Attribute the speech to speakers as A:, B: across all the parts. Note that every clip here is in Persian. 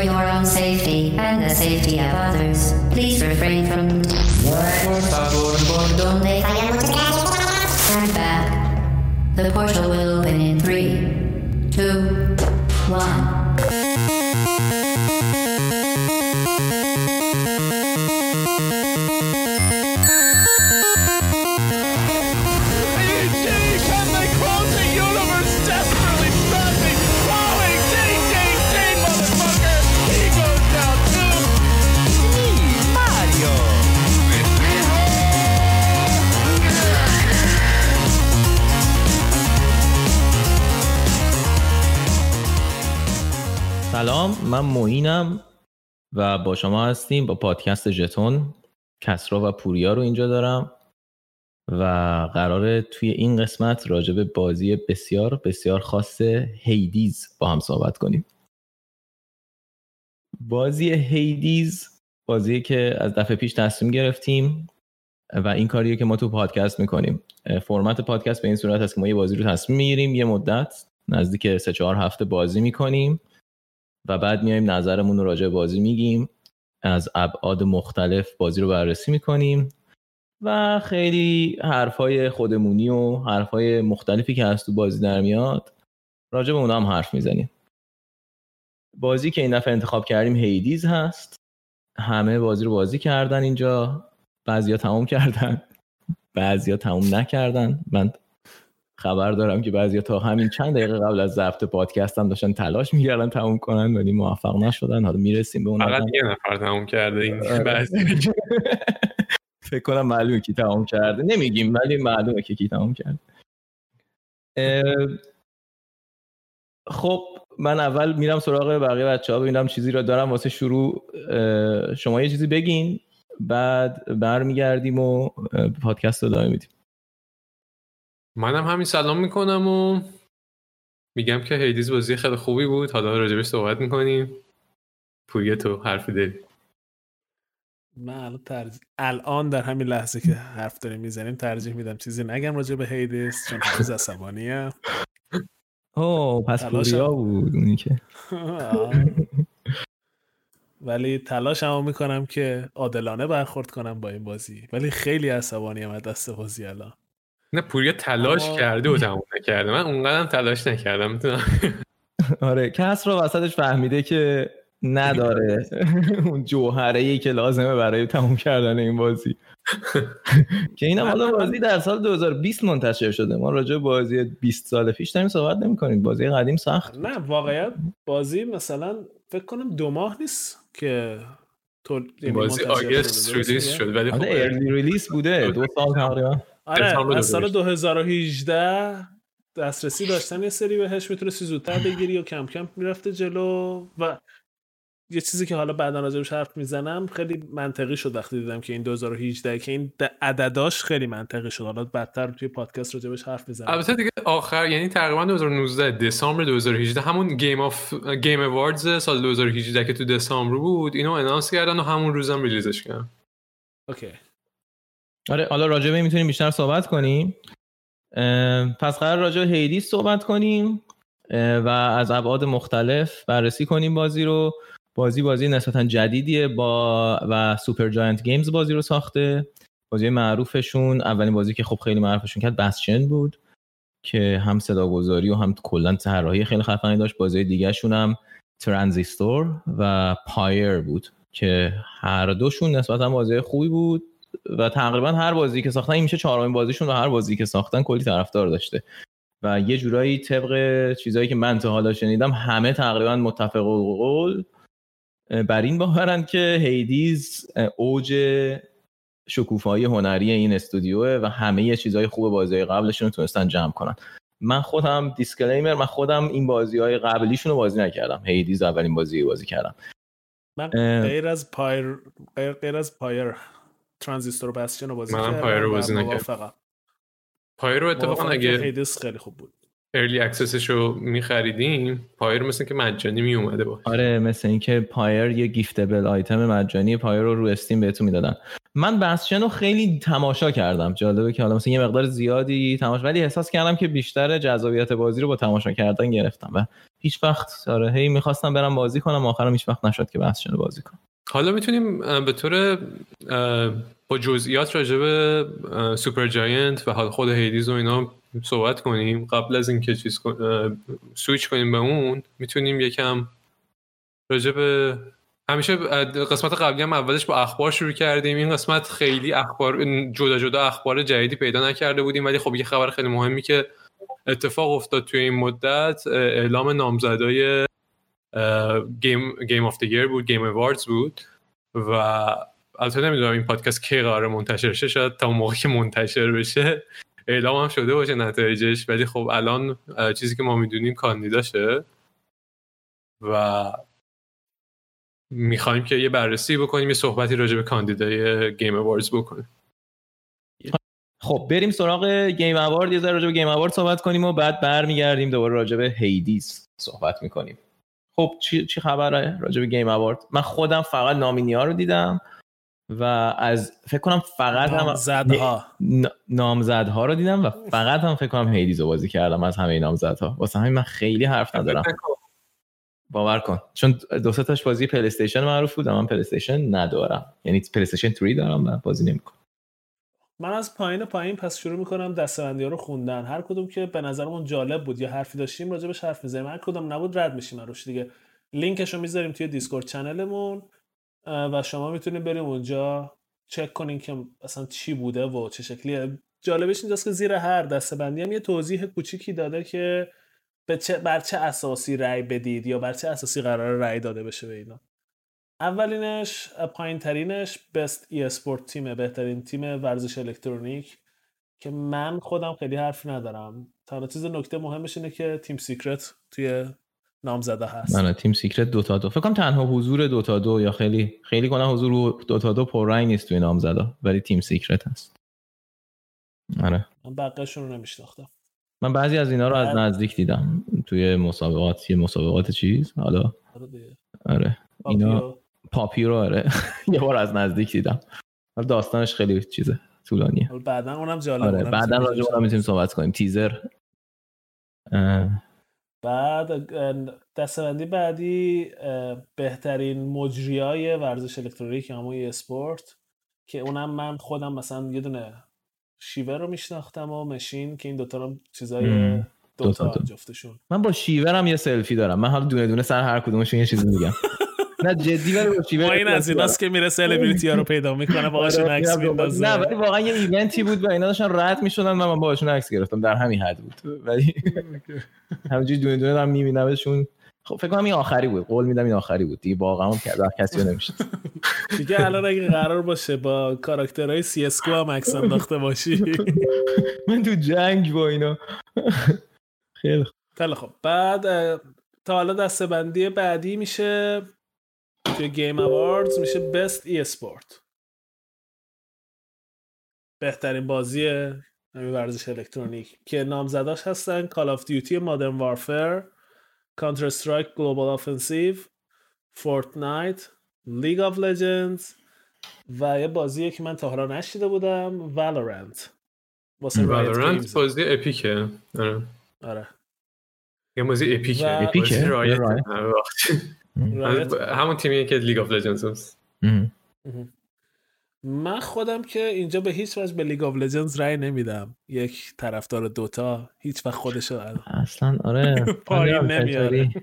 A: For your own safety and the safety of others, please refrain from. Turn back. The portal will open in three, two, one.
B: من معینم و با شما هستیم با پادکست ژتون. کسرا و پوریا رو اینجا دارم و قراره توی این قسمت راجع به بازی بسیار بسیار خاص هیدیز با هم صحبت کنیم. بازی هیدیز بازی که از دفعه پیش تصمیم گرفتیم و این کاریه که ما تو پادکست می‌کنیم. فرمت پادکست به این صورت هست که ما یه بازی رو تصمیم می‌گیریم یه مدت نزدیک سه چهار هفته بازی می‌کنیم. و بعد میایم نظرمون رو راجع بازی میگیم. از ابعاد مختلف بازی رو بررسی می‌کنیم و خیلی حرفای خودمونی و حرفای مختلفی که از تو بازی در میاد راجع به اونا هم حرف می‌زنیم. بازی که این دفعه انتخاب کردیم هیدیز هست. همه بازی رو بازی کردن اینجا. بعضیا تمام کردن. بعضیا تمام نکردن. من خبر دارم که بعضیا تا همین چند دقیقه قبل از ضبط پادکست هم داشتن تلاش می‌کردن تموم کنن ولی موفق نشدن. حالا می‌رسیم به اون
C: فقط. یه نفر تموم کرده این
B: آره.
C: بعضی
B: فکر کنم معلومه کی تمام کرده. نمیگیم ولی معلومه که کی تمام کرده. خب من اول میرم سراغ بقیه بچه ها ببینم چیزی رو دارم واسه شروع. شما یه چیزی بگین بعد برمیگردیم و پادکست رو ادامه میدیم.
C: منم همین سلام می‌کنم و میگم که هیدیز بازی خیلی خوبی بود. حالا راجبش صحبت می‌کنیم. پویه تو حرفی داری.
D: من الان ترجیح الان در همین لحظه که حرف داریم می‌زنیم ترجیح میدم چیزی نگم راجع به هیدس چون هنوز عصبانیه.
B: اوه پس
D: تلاشم.
B: پوریا بود اونی که.
D: ولی تلاش هم می‌کنم که عادلانه برخورد کنم با این بازی. ولی خیلی عصبانی از دست بازی الان.
C: نه پویه تلاش
D: اما-
C: کرده و تموم نکرده. من اونقدرم تلاش نکردم می‌تونم.
B: آره کس رو وسطش فهمیده که نداره. اون جوهره ای که لازمه برای تموم کردن این بازی. که این هم حالا بازی در سال 2020 منتشر شده. ما راجع به بازی 20 سال پیش داریم صحبت نمی کنیم بازی قدیم سخت
D: نه واقعیت بازی مثلا فکر کنم دو ماه نیست که تو یعنی
C: بازی آگست ریلیز
D: میگم؟
C: شد ولی خب
B: آره ارلی ریلیس بوده دو سال تقریبا.
D: آره از سال
C: 2018.
D: 2018 دسترسی داشتن یه سری بهش می‌تونستی زودتر بگیری و کم کم می‌رفته جلو. و یه چیزی که حالا بعدا راجبش حرف می‌زنم خیلی منطقی شد وقتی دیدم که این 2018 که این عدداش خیلی منطقی شد. حالا بدتر توی پادکست راجبش حرف می‌زنم.
C: البته دیگه آخر یعنی تقریبا 2019 دسامبر 2018 همون Game of Game Awards سال 2018 که تو دسامبر بود اینو announce کردن و همون روزم release ش کردن.
D: OK.
B: آره حالا راجع به این می‌تونیم بیشتر صحبت کنیم. پس قرار راجع Hades صحبت کنیم و از ابعاد مختلف بررسی کنیم بازی رو. بازی بازی نسبتا جدیدیه با و Supergiant Games بازی رو ساخته. بازی معروفشون اولین بازی که خب خیلی معروفشون کرد بسچن بود که هم صداگذاری و هم کلا طراحی خیلی خفنی داشت. بازی دیگهشون هم ترانزیستور و پایر بود که هر دوشون نسبتا بازی خوبی بود. و تقریبا هر بازی که ساختن این میشه چهارمین بازیشون و هر بازی که ساختن کلی طرفدار داشته. و یه جورایی طبق چیزایی که من تا حالا شنیدم همه تقریبا متفق قول بر این باورند که Hades اوج شکوفایی هنری این استودیوه و همه یه چیزای خوب بازی قبلشون رو تونستن جمع کنن. من خودم disclaimer من خودم این بازی های قبلیشون رو بازی نکردم. Hades اولین بازی بازی کردم.
D: من. غیر از Pyre غیر, غیر از Pyre. Transistor و Bastion رو بازی
C: منم
D: کردم
C: Pyre رو بازی نکردم. Pyre رو اتفاقا اگه
D: Hades خیلی خوب بود.
C: early access ش رو میخریدیم Pyre مثل که مجانی میومده با.
B: آره مثل اینکه Pyre یه giftable item مجانی Pyre رو رو Steam بهتون می‌دادن. من Bastion رو خیلی تماشا کردم. جالبه که حالا مثلا یه مقدار زیادی تماشا ولی احساس کردم که بیشتر جذابیت بازی رو با تماشا کردن گرفتم و هیچ وقت آره هی می‌خواستم برم بازی کنم آخرم هیچ وقت نشد که Bastion رو بازی کنم.
C: حالا می‌تونیم به طور با جزئیات راجع به Supergiant و حال خود Hades و اینا صحبت کنیم. قبل از اینکه چیز سویچ کنیم به اون می‌تونیم یکم راجع به همیشه قسمت قبلی هم اولش با اخبار شروع کردیم. این قسمت خیلی اخبار جدا جدا اخبار جدیدی پیدا نکرده بودیم ولی خب یه خبر خیلی مهمی که اتفاق افتاد توی این مدت اعلام نامزدای Game Game of the بود Game Awards بود و البته نمی‌دونم این پادکست کی قرار منتشر شه شاید تا اون موقع که منتشر بشه اعلام هم شده باشه نتایجش. ولی خب الان چیزی که ما می‌دونیم کاندیداشه و می‌خوایم که یه بررسی بکنیم یه صحبتی راجع به کاندیدای Game Awards بکنیم.
B: خب بریم سراغ Game Award یه ذره راجع به Game Award صحبت کنیم و بعد برمیگردیم دوباره راجع به Hades صحبت می‌کنیم. خب چی چی خبره راجع به Game Award من خودم فقط nominee ها رو دیدم و از فکر کنم فقط هم نامزدها. رو دیدم و فقط هم فکر کنم Hades رو بازی کردم از همه نامزدها. واسه همین من خیلی حرف ندارم. باور کن. چون دو سه تاش بازی PlayStation معروف بود و من PlayStation ندارم. یعنی PlayStation 3 دارم و بازی نمی‌کنم.
D: من از پایین پایین پس شروع می‌کنم دسته‌بندی ها رو خوندن. هر کدوم که به نظرمون جالب بود یا حرفی داشتیم راجبش حرف می‌زنیم. هر کدوم نبود رد میشیم روش دیگه. لینکش رو می‌ذاریم توی Discord channel مون و شما می‌تونید بریم اونجا چک کنین که اصلا چی بوده و چه شکلیه. جالبش اینجاست که زیر هر دسته‌بندی هم یه توضیح کوچیکی داده که به چه بر چه اساسی رأی بدید یا بر چه اساسی قرار رأی داده بشه به اینا. اولینش پایین ترینش best esports team ه بهترین تیم ورزش الکترونیک که من خودم خیلی حرف ندارم. تنها چیز نکته مهمش اینه که Team Secret توی نامزده هست.
B: من Team Secret Dota دو. فکر کنم تنها حضور Dota دو یا خیلی خیلی کنم حضور Dota دو پررنگ نیست توی نامزدا ولی Team Secret هست. آره.
D: من بقیهشون رو نمیشناختم.
B: من بعضی از اینا رو از نزدیک دیدم. توی مسابقات یه مسابقات چیز حالا؟
D: آره.
B: آره. اینا Puppey رو آره. یه بار از نزدیک دیدم. داستانش خیلی چیزه طولانیه.
D: بعدا اونم جالبه
B: آره بعدا راجع. اونم می‌تونیم صحبت کنیم. تیزر.
D: بعد دستبندی بعدی بهترین مجریای ورزش الکترونیک همون اسپورت که اونم من خودم مثلا یه دونه شیوه رو میشناختم و مشین که این دوتا رو چیزای. دوتا
B: دو.
D: جفتشون.
B: من با شیورم یه سلفی دارم. من حالا دونه دونه سر هر کدومشون یه چیزی میگم. نه جدی ولی با
D: این از ایناست که میره سلبریتی ها رو پیدا می‌کنه باهاشون
B: آره،
D: عکس
B: نه
D: میندازه.
B: ولی واقعا یه ایونتی بود و اینا داشتن رد می‌شدن من باهاشون عکس گرفتم. در همین حد بود. ولی همینجوری دونه دونه دارم میبینمشون. خب فکر کنم این آخری بود. قول میدم این آخری بود. دیگه واقعا کرد کسی نمیشه
D: دیگه الان اگه قرار باشه با کاراکترهای سی اس هم عکس انداخته باشی.
B: من تو جنگ با اینا. خیلی خوب.
D: خیلی خب بعد تا حالا دسته بندی بعدی میشه. توی Game Awards میشه best esport بهترین بازی همین ورزش الکترونیک. که نامزداش هستن Call of Duty Modern Warfare Counter-Strike Global Offensive Fortnite League of Legends و یه بازی که من تا حالا نشیده بودم
C: Valorant
D: Games
C: بازی Epic ه. آره.
D: آره.
C: یه بازی
D: Epic
B: ه.
C: و- Epic
B: ه؟
C: آره، همون تیمیه که League of
B: Legends.
D: من خودم که اینجا به هیچ وجه به League of Legends رأی نمیدم. یک طرفدار Dota هیچ وقت خودشو
B: اصلا آره.
D: پایین
B: نمی‌دونم
D: نمیاره.
B: چطوری-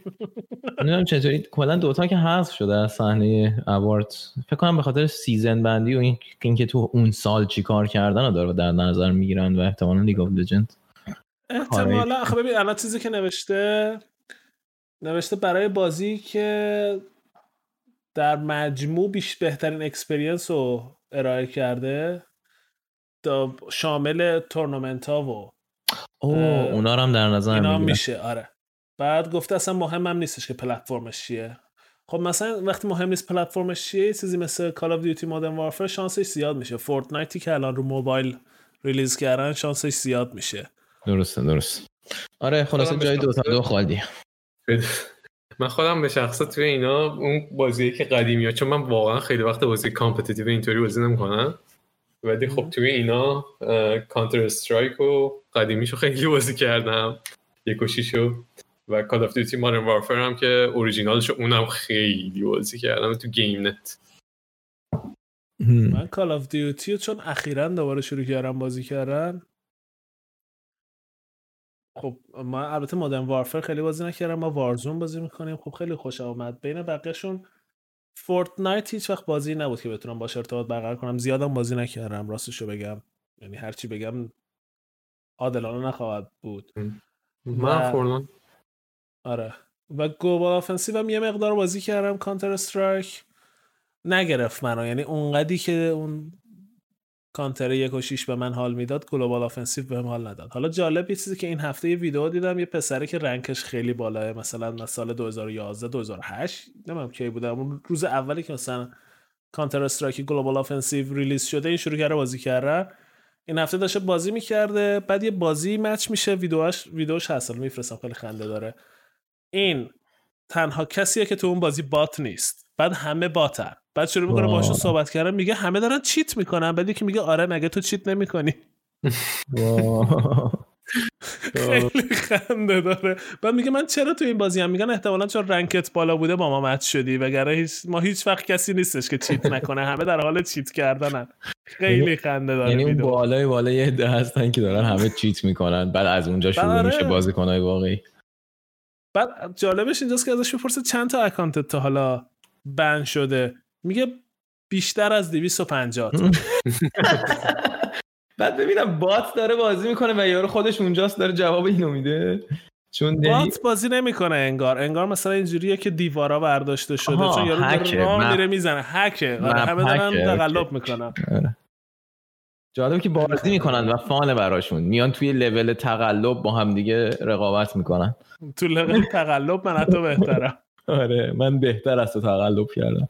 B: نمی‌دونم چطوری. کلا Dota که حذف شده از صحنه award فکر کنم به خاطر season بندی و این اینکه تو اون سال چی کار کردن رو داره در نظر می‌گیرن و احتمالا League of Legend
D: احتمالا. آخه ببین الان چیزی که نوشته نوشته برای بازی که در مجموع بیش بهترین experience رو ارائه کرده دا شامل تورنمنت ها و
B: اوه
D: اه،
B: اونا رو هم در نظر
D: اینا میشه آره. بعد گفته اصلا مهمم نیستش که پلتفرمش چیه. خب مثلا وقتی مهم نیست پلتفرمش چیه یه چیزی مثل Call of Duty Modern Warfare شانسش زیاد میشه. Fortnite ی که الان رو موبایل release کردن شانسش زیاد میشه.
B: درسته درست آره خلاصه جای
C: بشناسه.
B: Dota دو خالی
C: من خودم به شخصا توی اینا اون بازی که قدیمی ها چون من واقعا خیلی وقت بازی competitive اینطوری بازی نمی‌کنم. ولی خب توی اینا Counter-Strike و قدیمیشو خیلی بازی کردم. یک و شیشو و Call of Duty Modern Warfare هم که اوریجینالشو اونم خیلی بازی کردم. تو گیم نت
D: من Call of Duty چون اخیرا دوباره شروع کردم بازی کردن خب ما البته Modern Warfare خیلی بازی نکردم ما Warzone بازی می‌کنیم. خب خیلی خوشم اومد. بین بقیهشون Fortnite هیچ وقت بازی نبود که بتونم باش ارتباط برقرار کنم. زیادم بازی نکردم راستشو بگم. یعنی هرچی بگم عادلانه نخواهد بود.
C: من Fortnite
D: آره. و Global Offensive هم یه مقدار بازی کردم. Counter-Strike نگرفت منو. یعنی اونقدی که اون کانتر یک و شیش به من حال می‌داد Global Offensive بهم حال نداد. حالا جالب یه چیزی که این هفته یه ویدیو دیدم یه پسره که rank ش خیلی بالاه مثلا سال 2011 2008 نمی‌دونم کی بودم اون روز اولی که مثلا Counter-Strike Global Offensive release شده این شروع کرده بازی کردن این هفته داشته بازی می‌کرده بعد یه بازی match میشه ویدیوش ویدیوش هست میفرستم خیلی خنده داره. این تنها کسیه که تو اون بازی بات نیست. بعد همه باتن. بعد شروع می‌کنه باشون صحبت کردن میگه همه دارن چیت می‌کنن بعد که میگه آره مگه تو چیت نمی‌کنی؟ خیلی خنده داره. بعد میگه من چرا تو این بازی هم؟ میگن احتمالا چون رنکت بالا بوده با ما مت شدی وگرنه هیچ ما هیچ وقت کسی نیستش که چیت نکنه. همه در حال چیت کردنن. خیلی خنده داره
B: یعنی اون. بالای بالای یه عده هستن که دارن همه چیت می‌کنن بعد از اونجا شروع
D: آره.
B: میشه بازیکنهای واقعی.
D: بعد جالبش اینجاست که ازش بپرسه چند تا اکانتت تا حالا بن شده. میگه بیشتر از 250 تا
B: بعد ببینم بات داره بازی می‌کنه و یارو خودش اونجاست داره جواب اینو میده. چون.
D: بات بازی نمی‌کنه انگار. انگار مثلا اینجوریه که دیوارا برداشته شده چون یارو داره میره می‌زنه. هکه. آره همه دارن تقلب. می‌کنن.
B: جالبه که بازی می‌کنن و فانه براشون. میان توی لول تقلب با هم دیگه رقابت می‌کنن.
D: تو لول تقلب من حتی بهترم.
B: آره من بهتر از تو تقلب کردم.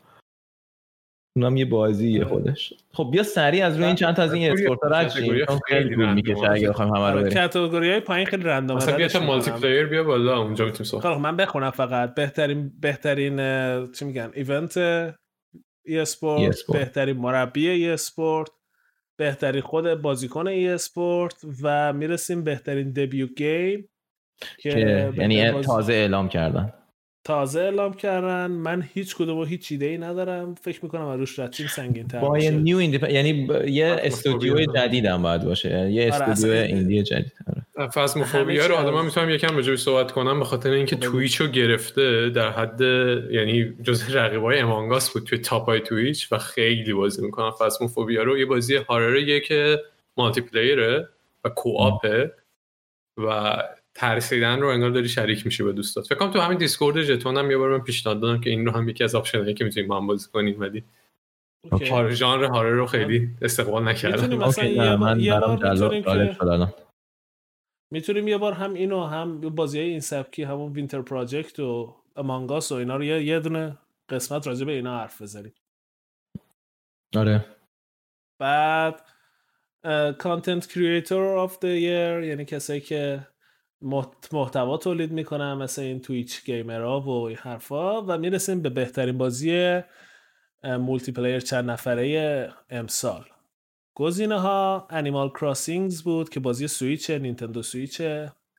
B: اونم یه بازیه
D: آره.
B: خودش خب بیا سریع از روی این چند تا از این esport رد شیم
C: خیلی
B: طول می‌کشه. اگه بخوایم همه رو
D: آره
B: بریم
D: category های پایین خیلی random ه
C: مثلا بیا. multi player بیا بالا اونجا می‌تونیم صحبت
D: خب من بخونم فقط بهترین بهترین چی میگن event
B: esport.
D: بهترین مربی esport بهترین خود بازیکن esport و می‌رسیم بهترین debut game که
B: یعنی تازه اعلام کردن
D: تازه اعلام کردن من هیچ کدوم و هیچ ایده ای ندارم فکر می‌کنم از روش رد شیم سنگین تر
B: با یه. new indep... یعنی ب- یه
C: آره،
B: استودیو. جدید هم باید باشه یعنی یه استودیو indie جدید آره.
D: Phasmophobia
C: رو حالا من می‌تونم یکم راجعش صحبت کنم به خاطر اینکه. Twitch رو گرفته در حد یعنی جز رقیبای Among Us بود توی top های Twitch و خیلی بازی می‌کنم Phasmophobia رو یه بازی horror ه که multiplayer ه و co-op ه و ترسیدن رو انگار داری شریک میشی با دوستات. فکر کنم تو همین Discord ژتون هم یه بار من پیشنهاد دادم که این رو هم یکی از option ایی که می‌تونیم با هم بازی کنیم ولی
D: okay.
C: horror ژانر horror رو خیلی استقبال نکردم.
D: می‌تونیم مثلا یه بار, یه می‌تونیم یه هم اینو هم بازی های این سبکی همون Winter Project و Among Us و اینا رو یه, یه دونه قسمت راجع به اینا حرف بزنیم.
B: آره.
D: بعد content creator of the year یعنی کسایی که محتوا تولید می‌کنن مثل این Twitch gamer ها و این حرفا و می‌رسیم به بهترین بازی multiplayer چند نفره امسال. گزینه ها Animal Crossings بود که بازی Switch Nintendo Switch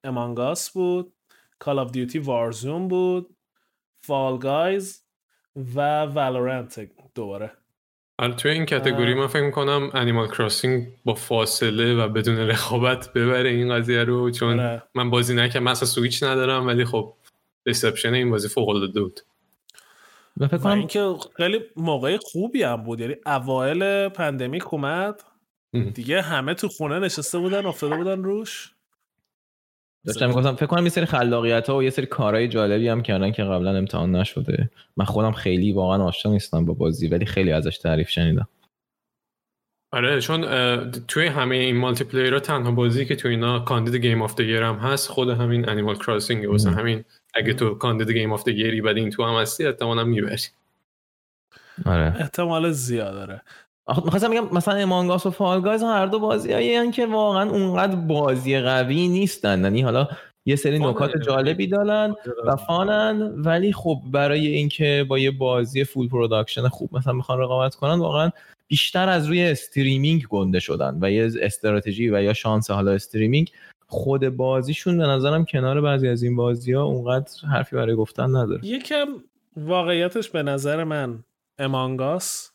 D: Among Us بود Call of Duty Warzone بود Fall Guys و Valorant دوباره.
C: توی این
D: category.
C: من فکر می‌کنم Animal Crossing با فاصله و بدون رقابت ببره این قضیه رو چون
D: آره.
C: من بازی نکردم من اصلا سویچ ندارم ولی خب reception این بازی فوق العاده بود
B: و فکر کنم
D: اینکه خیلی موقع خوبی هم بود یعنی اوایل pandemic اومد. دیگه همه تو خونه نشسته بودن افتاده بودن روش
B: داشتم می‌گفتم فکر کنم یه سری خلاقیت ها و یه سری کارهای جالبی هم کردن که قبلا امتحان نشده. من خودم خیلی واقعا آشنا نیستم با بازی ولی خیلی ازش تعریف شنیدم.
C: آره چون توی همه این multiplayer ها تنها بازی که توی اینا کاندید game of the year هم هست خود همین Animal Crossing واسه. همین اگه تو کاندید game of the year بعد این تو هم هستی احتمالاً می‌بری.
B: آره.
D: احتمال زیاد داره.
B: می‌خواستم بگم مثلا Among Us و Fall Guys هر دو بازی که واقعا اونقدر بازی قوی نیستن. یعنی حالا یه سری. نکات جالبی دارن و fun ن. ولی خب برای اینکه با یه بازی full production خوب مثلا می‌خوان رقابت کنن واقعا بیشتر از روی streaming گنده شدن و یه استراتژی و یا شانس حالا streaming خود بازیشون به نظرم کنار بعضی از این بازی ها اونقدر حرفی برای گفتن نداره.
D: یکم واقعیتش به نظر من Among Us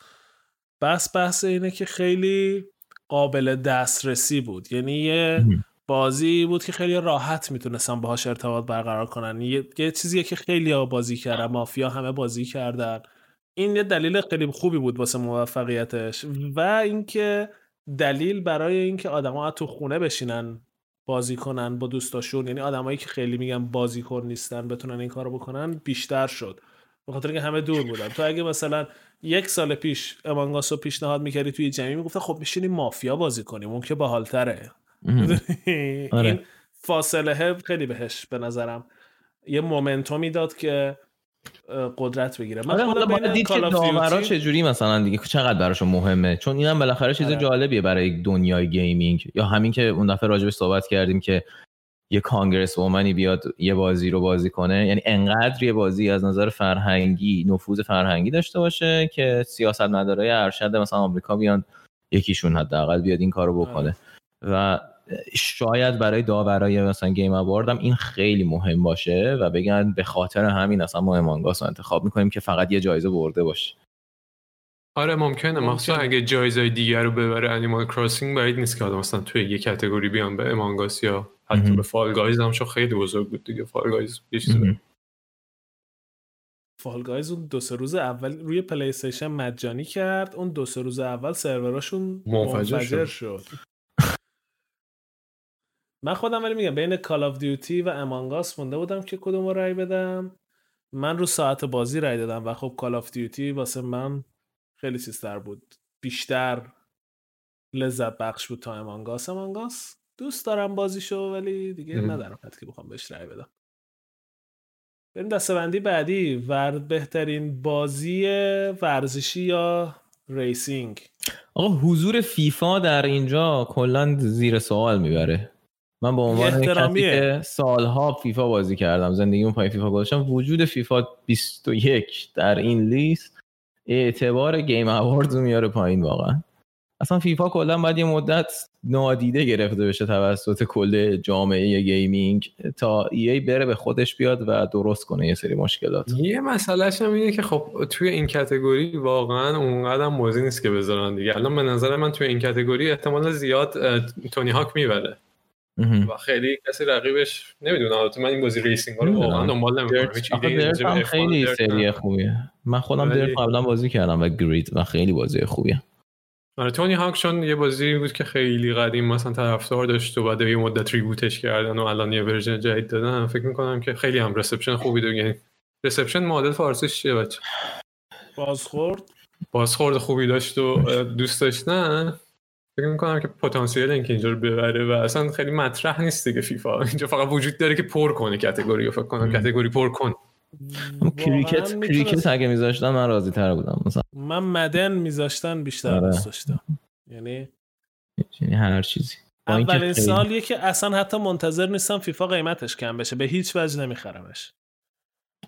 D: بس بحث اینه که خیلی قابل دسترسی بود. یعنی یه بازی بود که خیلی راحت می‌تونستن باهاش ارتباط برقرار کنن. یه, یه چیزیه که خیلی ها بازی کردن مافیا همه بازی کردن. این یه دلیل خیلی خوبی بود واسه موفقیتش. و اینکه دلیل برای اینکه آدما تو خونه بشینن بازی کنن با دوستاشون یعنی آدمایی که خیلی میگن بازیکن نیستن بتونن این کارو بکنن بیشتر شد. به خاطر اینکه همه دور بودن. تو اگه مثلا یک سال پیش Among Us رو پیشنهاد می‌کردی توی جمعی می‌گفتن خب میشینیم مافیا بازی کنیم. اون که باحالتره.
B: آره.
D: این فاصله خیلی بهش به نظرم یه momentum ی داد که قدرت بگیره. من
B: آره حالا باید دید که داورا چجوری مثلا دیگه چقدر براشون مهمه. چون اینم بالاخره چیز
D: آره.
B: جالبیه برای دنیای gaming. یا همین که اون دفعه راجبش صحبت کردیم که یه congresswoman ی بیاد یه بازی رو بازی کنه یعنی انقدر یه بازی از نظر فرهنگی نفوذ فرهنگی داشته باشه که سیاست مدارای ارشد مثلا آمریکا بیان یکیشون حداقل بیاد این کارو بکنه. و شاید برای داورای مثلا Game Award هم این خیلی مهم باشه و بگن به خاطر همین اصلا ما Among Us رو انتخاب می‌کنیم که فقط یه جایزه برده باشه.
C: آره ممکنه. مخصوصا. اگه جایزهای دیگر رو ببره Animal Crossing بعید نیست که آدم مثلا توی یه category بیان به Among Us یا حتی. به Fall Guys هم چون خیلی بزرگ بود دیگه. Fall Guys یه چیز.
D: Fall Guys اون دو سه روز اول روی PlayStation مجانی کرد. اون دو سه روز اول سروراشون
C: منفجر
D: منفجر
C: شد.
D: شد. من خودم ولی میگم بین Call of Duty و Among Us مونده بودم که کدوم رو رای بدم. من رو ساعت بازی رای دادم و خب Call of Duty واسه من خیلی چیزتر بود. بیشتر لذت بخش بود تا Among Us Among Us دوست دارم بازیشو ولی دیگه.
C: نه
D: در اون حد که بخوام بهش رای بدم. بریم دستبندی بعدی. ور بهترین بازی ورزشی یا racing؟
B: آقا حضور فیفا در اینجا کلا زیر سوال می‌بره. من به عنوان کسی. که سالها فیفا بازی کردم زندگیمو پای فیفا گذاشتم وجود فیفا 21 در این لیست اعتبار Game Award رو میاره پایین واقعا. اصلا فیفا کلا باید یه مدت نادیده گرفته بشه توسط کل جامعه gaming تا EA بره به خودش بیاد و درست کنه یه سری مشکلات.
C: یه مسئلهش هم اینه که خب توی این category واقعا اونقدر هم بازی نیست که بذارن دیگه. الان به نظر من توی این category احتمال زیاد Tony Hawk می‌بره. و خیلی کسی رقیبش نمی‌دونم البته من این بازی racing ها رو. واقعا دنبال نمی‌کنم.
B: خیلی سری خوبیه. من خودم Dirt قبلا بازی کردم و Grid و خیلی بازی خوبیه.
C: آره Tony Hawk چون یه بازی بود که خیلی قدیم مثلا طرفدار داشت و بعد یه مدت reboot ش کردن و الان یه version جدید دادن فکر می‌کنم که خیلی هم reception خوبی داره. یعنی رسپشن معادل فارسیش چیه بچه؟
D: بازخورد؟
C: بازخورد خوبی داشت و دوست داشتن فکر می‌کنم که پتانسیل اینکه اینجا رو ببره و اصلا خیلی مطرح نیست دیگه فیفا. اینجا فقط وجود داره که پر کنه کتگوری رو فکر کنم
B: مم.
C: کتگوری پر کن
B: اما
D: واقعاً
B: کریکت کریکت اگه میذاشتن من راضی تر بودم مثلا.
D: من مدن میذاشتن بیشتر
B: آره.
D: دوست داشتم. یعنی
B: یعنی هر چیزی.
D: اولین سالیه که اصلا حتی منتظر نیستم فیفا قیمتش کم بشه. به هیچ وجه نمیخرمش.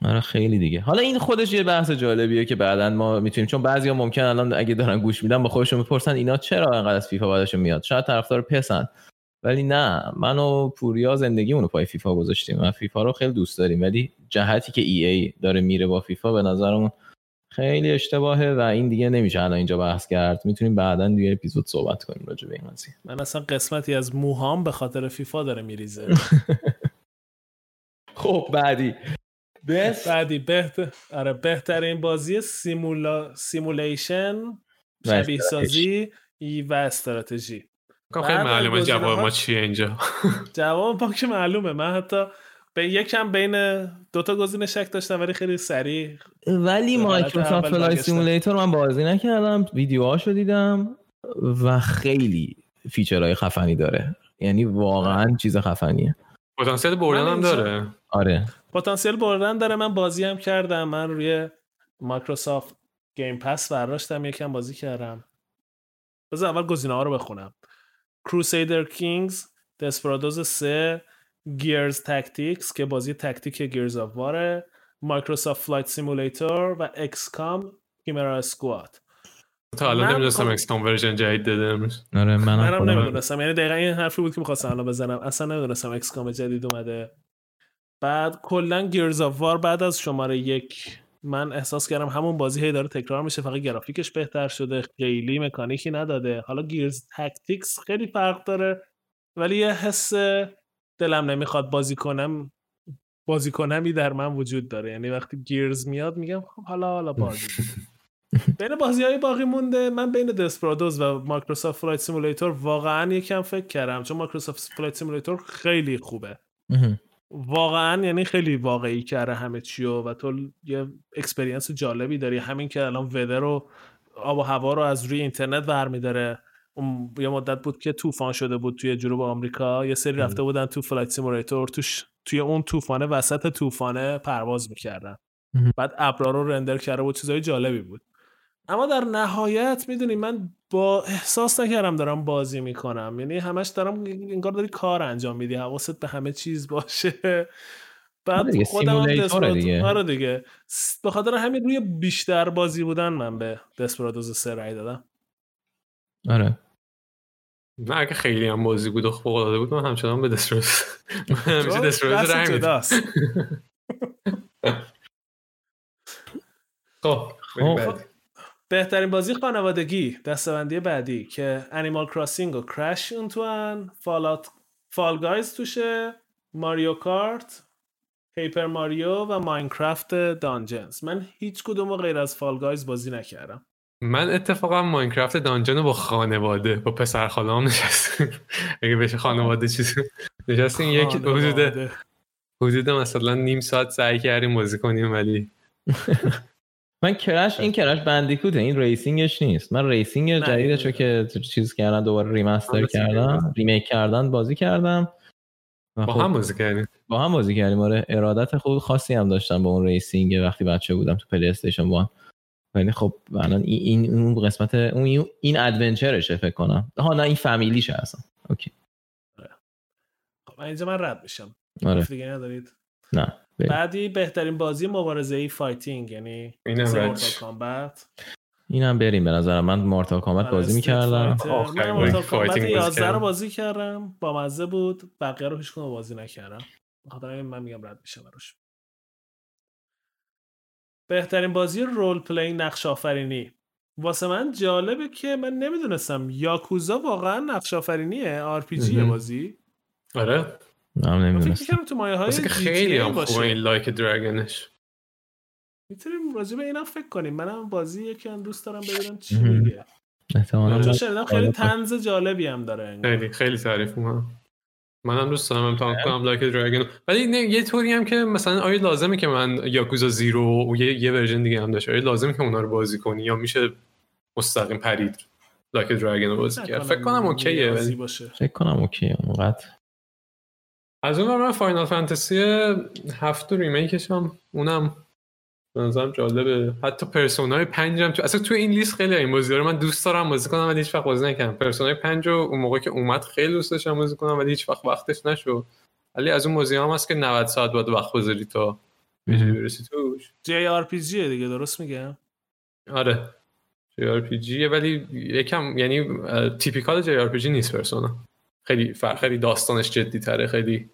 B: آره خیلی دیگه. حالا این خودش یه بحث جالبیه که بعدا ما می‌تونیم چون بعضیا ممکن الان اگه دارن گوش میدن با خودشون می‌پرسن اینا چرا انقدر از فیفا بعدشون میاد؟ شاید طرفدار پسن. ولی نه من و پوریا زندگیمون رو پای فیفا گذاشتیم و فیفا رو خیلی دوست داریم. ولی جهتی که ای ای داره میره با فیفا به نظرمون خیلی اشتباهه و این دیگه نمیشه الان اینجا بحث کرد. می‌تونیم بعدا توی اپیزود صحبت کنیم راجع به این قضیه
D: من اصلا قسمتی از موهام به خاطر فیفا داره میریزه.
B: خب بعدی. best.
D: بعدی بهتر آره بهترین بازی simula
B: simulation
D: شبیه سازی و استراتژی.
C: کنم خیلی معلومه جواب ما چیه اینجا.
D: جواب ما که معلومه. من حتی به یکم بین دوتا گزینه شک داشتم ولی خیلی سریع
B: ولی Microsoft
D: Flight.
B: Simulator من بازی نکردم ویدیوهاشو دیدم و خیلی feature های خفنی داره. یعنی واقعا چیز خفنیه.
C: پتانسیل بردن هم داره.
B: آره.
D: پتانسیل بردن داره. من بازی هم کردم. من روی Microsoft Game Pass برداشتم. یکم بازی کردم. بذار اول گزینه ها رو بخونم. Crusader Kings Desperados 3 Gears Tactics که بازی tactic Gears of War ه Microsoft Flight Simulator و XCOM Chimera Squad
C: تا الان
D: من
C: نمی‌دونستم
D: خب-
C: XCOM version جدید داده
B: آره منم
D: منم نمی‌دونستم. یعنی دقیقا این حرفی بود که می‌خواستم الان بزنم. اصلا نمی‌دونستم XCOM جدید اومده. بعد کلا Gears of War بعد از شماره یک من احساس کردم همون بازی هی داره تکرار میشه. فقط گرافیکش بهتر شده خیلی مکانیکی نداده. حالا Gears Tactics خیلی فرق داره ولی یه حس دلم نمی‌خواد بازی کنم بازی کنمی در من وجود داره. یعنی وقتی Gears میاد میگم خب حالا حالا بازی بین بازی های باقی مونده. من بین Desperados و Microsoft Flight Simulator واقعا یکم فکر کردم چون Microsoft Flight Simulator خیلی خوبه. واقعا یعنی خیلی واقعی کرده همه چی و, تو یه experience جالبی داری. همین که الان وده رو آب و هوا رو از روی اینترنت برمیداره اون یه مدت بود که طوفان شده بود توی جنوب آمریکا. یه سری رفته بودن تو Flight Simulator توش توی اون طوفانه وسط طوفانه پرواز می‌کردن. بعد ابرا رو render کرده بود چیزای جالبی بود. اما در نهایت می‌دونی من با احساس نکردم دارم بازی می‌کنم. یعنی همش دارم انگار داری کار انجام میدی حواست به همه چیز باشه. بعد
B: آره
D: خودم
B: دیگه.
D: آره دیگه. به خاطر همین روی بیشتر بازی بودن من به دسپرادوز سه رای دادم.
B: آره.
C: نه اگه خیلی هم بازی بود و فوق العاده بود من همچنان به دستروز همیشه
D: چون
C: دستروز
D: دست
C: رنگ میدم. خب
B: خب.
D: بهترین بازی خانوادگی دستبندی بعدی که انیمال کراسینگ و کرش اون تو فالات Fall Guys توشه Mario Kart Paper Mario و Minecraft Dungeons من هیچ کدوم غیر از Fall Guys بازی نکردم.
C: من اتفاقا Minecraft Dungeon رو با خانواده با پسر خالام نشستیم. اگه بشه خانواده چیزی نشستیم. یک حدود. حدود مثلا نیم ساعت سعی کردیم بازی کنیم ولی
B: من Crash این Crash Bandicoot ه این racing ش نیست. من
D: racing
B: جدیدشو که چیز کردن دوباره remaster
C: آره،
B: کردم remake کردن بازی کردم. و
C: با
B: خب
C: هم بازی کردیم.
B: با هم بازی کردیم. آره ارادت خوب خاصی هم داشتم با اون racing وقتی بچه بودم تو PlayStation One. ولی خب الان این این اون قسمت اون این adventure شه فکر کنم. ها نه این family شه اصلا. Okay.
D: خب من اینجا من رد میشم.
B: آره.
D: دیگه ندارید؟
B: نه بریم.
D: بعدی بهترین بازی مبارزه ای fighting یعنی
C: اینم.
D: combat
B: اینم بریم به نظرم من. Mortal
D: Kombat
B: بازی می‌کردم.
D: من
C: بازی
D: Mortal Kombat
C: fighting بازی
D: 11 رو
C: کردم.
D: بازی کردم. با مزه بود. بقیه رو هیچ بازی نکردم. بخاطر همین من میگم رد میشه براش. بهترین بازی role play نقش آفرینی واسه من جالبه که من نمی‌دونستم Yakuza واقعا نقش آفرینیه
C: RPG.
D: بازی.
C: آره.
D: من
B: نمی‌دونستم.
D: تو مایه های
C: واسه که خیلی هم خوبه این Like a Dragon ش
D: می‌تونیم راجع به اینم فکر کنیم. منم بازی یکم دوست دارم ببینم چی. میگه.
B: احتمالاً
D: خیلی تنز جالبی هم داره.
C: خیلی خیلی تعریف می‌کنم. منم دوست دارم امتحان کنم Like a Dragon ولی نه یه طوری هم که مثلا آیا لازمه که من Yakuza Zero و یه, یه version دیگه هم داشته آیا لازمه که اونا رو بازی کنی یا میشه مستقیم پرید Like a Dragon رو بازی کرد؟ فکر کنم okay
D: ه
C: ولی
B: فکر کنم okay اونقدر.
C: از اون من Final Fantasy هفت remake ش هم اونم به نظرم جالبه. حتی Persona ی پنجم تو اصلا تو این لیست خیلی این بازی من دوست دارم بازی کنم ولی هیچ وقت بازی نکردم. Persona ی پنج رو اون موقع که اومد خیلی دوست داشتم بازی کنم ولی هیچ وقت وقتش نشد. ولی از اون بازی هم هست که 90 ساعت باید وقت بذاری تا برسی توش.
D: JRPG دیگه درست میگم
C: آره. JRPG ولی یکم یعنی typical JRPG نیست Persona. خیلی فرق خیلی داستانش جدی تره خیلی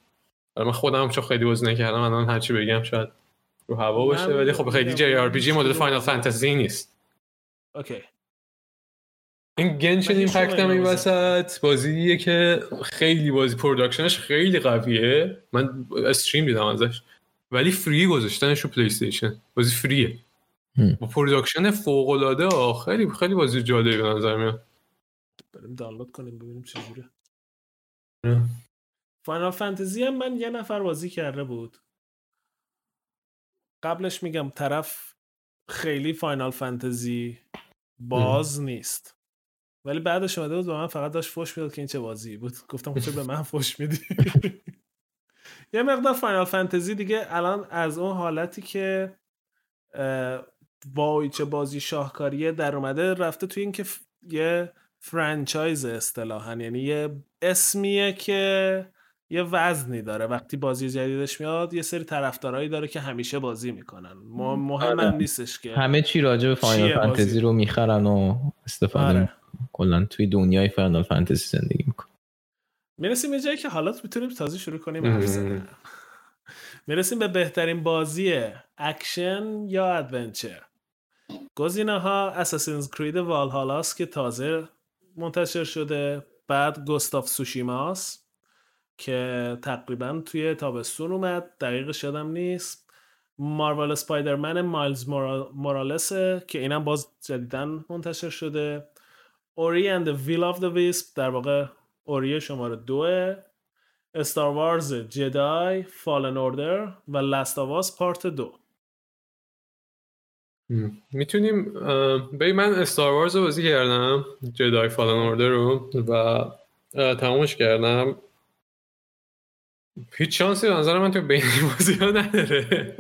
C: آره من خودم چون خیلی بازی نکردم الان هرچی بگم شاید. رو هوا باشه ولی خب خیلی
D: JRPG
C: مدل فاینال فانتزی نیست.
D: okay.
C: این گنشن ایمپکت هم این
D: بازی
C: وسط بازیه که خیلی بازی production ش خیلی قویه. من stream دیدم ازش. ولی free گذاشتنش رو پلی استیشن بازی free
B: یه.
C: با production فوق العاده خیلی خیلی بازی جالبی به نظر میاد.
D: بریم دانلود کنیم ببینیم چجوره
C: آره.
D: فاینال فانتزی هم من یه نفر بازی کرده بود. قبلش میگم طرف خیلی فاینال فانتزی باز نیست. ولی بعدش اومده بود به من فقط داشت فوش می‌داد که این چه بازی بود. گفتم چه به من فوش میدی؟ یه مقدار فاینال فانتزی دیگه الان از اون حالتی که وای چه بازی شاهکاریه در اومده رفته توی این که ف- یه franchise اصطلاحا. یعنی یه اسمیه که یه وزنی داره وقتی بازی جدیدش میاد یه سری طرفدارایی داره که همیشه بازی می‌کنن مهم
B: آره.
D: نیستش که
B: همه چی راجع به فاینال؟ فانتزی رو می‌خرن و استفاده
D: آره.
B: کلا توی دنیای فاینال فانتزی زندگی می‌کنن
D: می‌رسیم یه جایی که حالا می‌تونیم تازه شروع کنیم. می‌رسیم به بهترین بازی اکشن یا adventure گزینه ها Assassin's Creed Valhalla ست که تازه منتشر شده بعد Ghost of Tsushima س که تقریبا توی تابستون اومد دقیقش یادم نیست. Marvel Spider-Man Miles Mora- Morales ه که اینم باز جدیدن منتشر شده. Ori and Will of the Wisp در واقع Ori شماره دوه. Star Wars Jedi Fallen Order و Last of Us Part دو.
C: می‌تونیم ببین من استار وارز رو بازی کردم جدای فالن اوردر رو و تمومش کردم. هیچ شانسی به نظر من تو بین بازی ها نداره.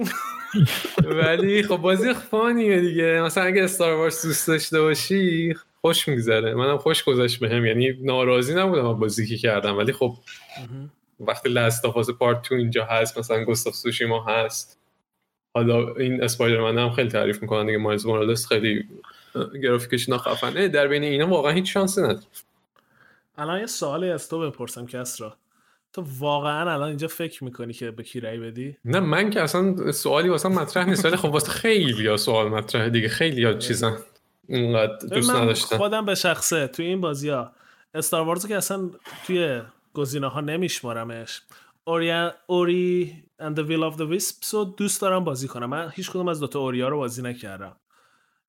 C: ولی خب بازی فانیه دیگه. مثلا اگه استار وارز دوست داشته باشی خوش میگذره. منم خوش گذشت بهم. یعنی ناراضی نبودم از بازی که کردم. ولی خب وقتی لاست آف پارت تو اینجا هست مثلا گستاف سوشیما هست. حالا این اسپایدرمن هم خیلی تعریف می‌کنن دیگه. مایلز مورالس خیلی گرافیکش اینا خفنه. در بین اینا واقعا هیچ شانسی نداره.
D: الان یه سوالی از تو بپرسم کسرا. تو واقعا الان اینجا فکر می‌کنی که به کی رأی بدی؟
C: نه من که اصلا سوالی واسه مطرح نیست ولی خب واسه خیلی ها سوال مطرحه دیگه. خیلی ها چیزن اینقدر دوست
D: من
C: نداشتن.
D: خودم به شخصه توی این بازی ها استار وارز که اصلا توی گزینه ها نمیشمارمش. Ori Ori and the Will of the Wisps رو دوست دارم بازی کنم. من هیچ کدوم از دوتا Ori ا رو بازی نکردم.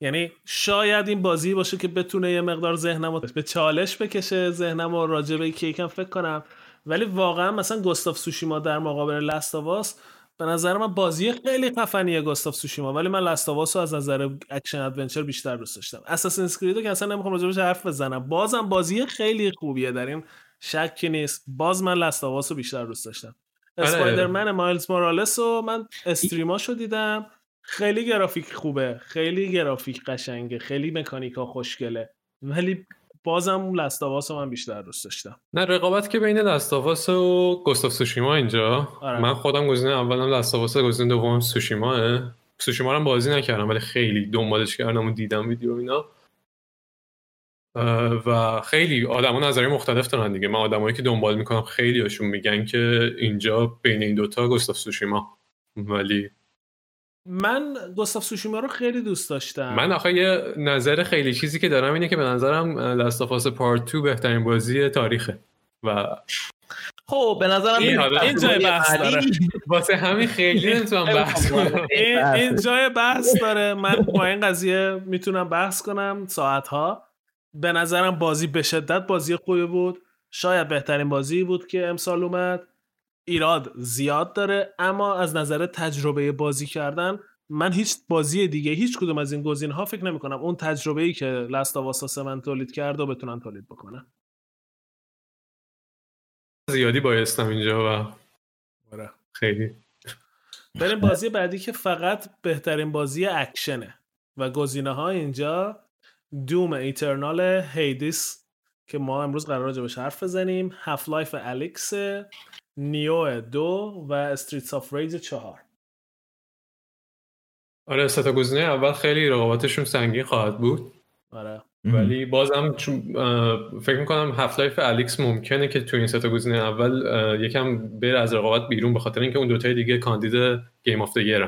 D: یعنی شاید این بازی باشه که بتونه یه مقدار ذهنم رو به چالش بکشه ذهنم رو راجع به کیکم فکر کنم. ولی واقعا مثلا Ghost of Tsushima در مقابل Last of Us به نظر من بازی خیلی خفنیه Ghost of Tsushima ولی من Last of Us رو از نظر action adventure بیشتر دوست داشتم. Assassin's Creed و که اصلا نمی‌خوام راجبش حرف بزنم. بازم بازی خیلی خوبیه در این شکی نیست. باز من لاستاواس رو بیشتر دوست داشتم. اسپایدرمن مایلز مورالس رو من استریماشو دیدم. خیلی گرافیک خوبه. خیلی گرافیک قشنگه. خیلی مکانیکا خوشگله. ولی بازم لاستاواس رو من بیشتر دوست داشتم.
C: نه رقابت که بین لاستاواس و گستاف سوشیما اینجا.
D: آره.
C: من خودم گزینه اولم لاستاواس گزینه دومم سوشیماه سوشیما رو هم بازی نکردم ولی خیلی دنبالش کردم و دیدم ویدیو اینا. و خیلی آدما نظری مختلف دارن دیگه. من آدمایی که دنبال می‌کنم خیلی هاشون میگن که اینجا بین این دوتا گستاف سوشیما ولی
D: من گستاف سوشیما رو خیلی دوست داشتم.
C: من آخه یه نظر خیلی چیزی که دارم اینه که به نظرم لاستافاس پارت 2 بهترین بازی تاریخه. و
B: خب به نظرم
C: این
D: این جای بحث داره.
C: واسه همین خیلی نمی‌تونم بحث کنم.
D: این, جای بحث داره. من با این قضیه می‌تونم بحث کنم ساعتها. به نظرم بازی به شدت بازی خوبی بود. شاید بهترین بازی بود که امسال اومد. ایراد زیاد داره اما از نظر تجربه بازی کردن من هیچ بازی دیگه هیچ کدوم از این گزینه ها فکر نمی کنم اون تجربه ای که لست آف من تولید کرد و بتونن تولید بکنن.
C: زیادی بایستم اینجا و
D: آره.
C: خیلی.
D: بریم بازی بعدی که فقط بهترین بازی اکشنه و گزینه ها اینجا Doom Eternal Hades که ما امروز قرار راجبش حرف بزنیم. Half-Life Alyx Nioh دو و Streets of Rage چهار.
C: آره سه تا گزینه. اول خیلی رقابتشون سنگین خواهد بود.
D: آره.
C: ولی بازم فکر می‌کنم Half-Life Alyx ممکنه که تو این سه تا گزینه اول یکم بره از رقابت بیرون به خاطر اینکه اون دوتای دیگه کاندید game of the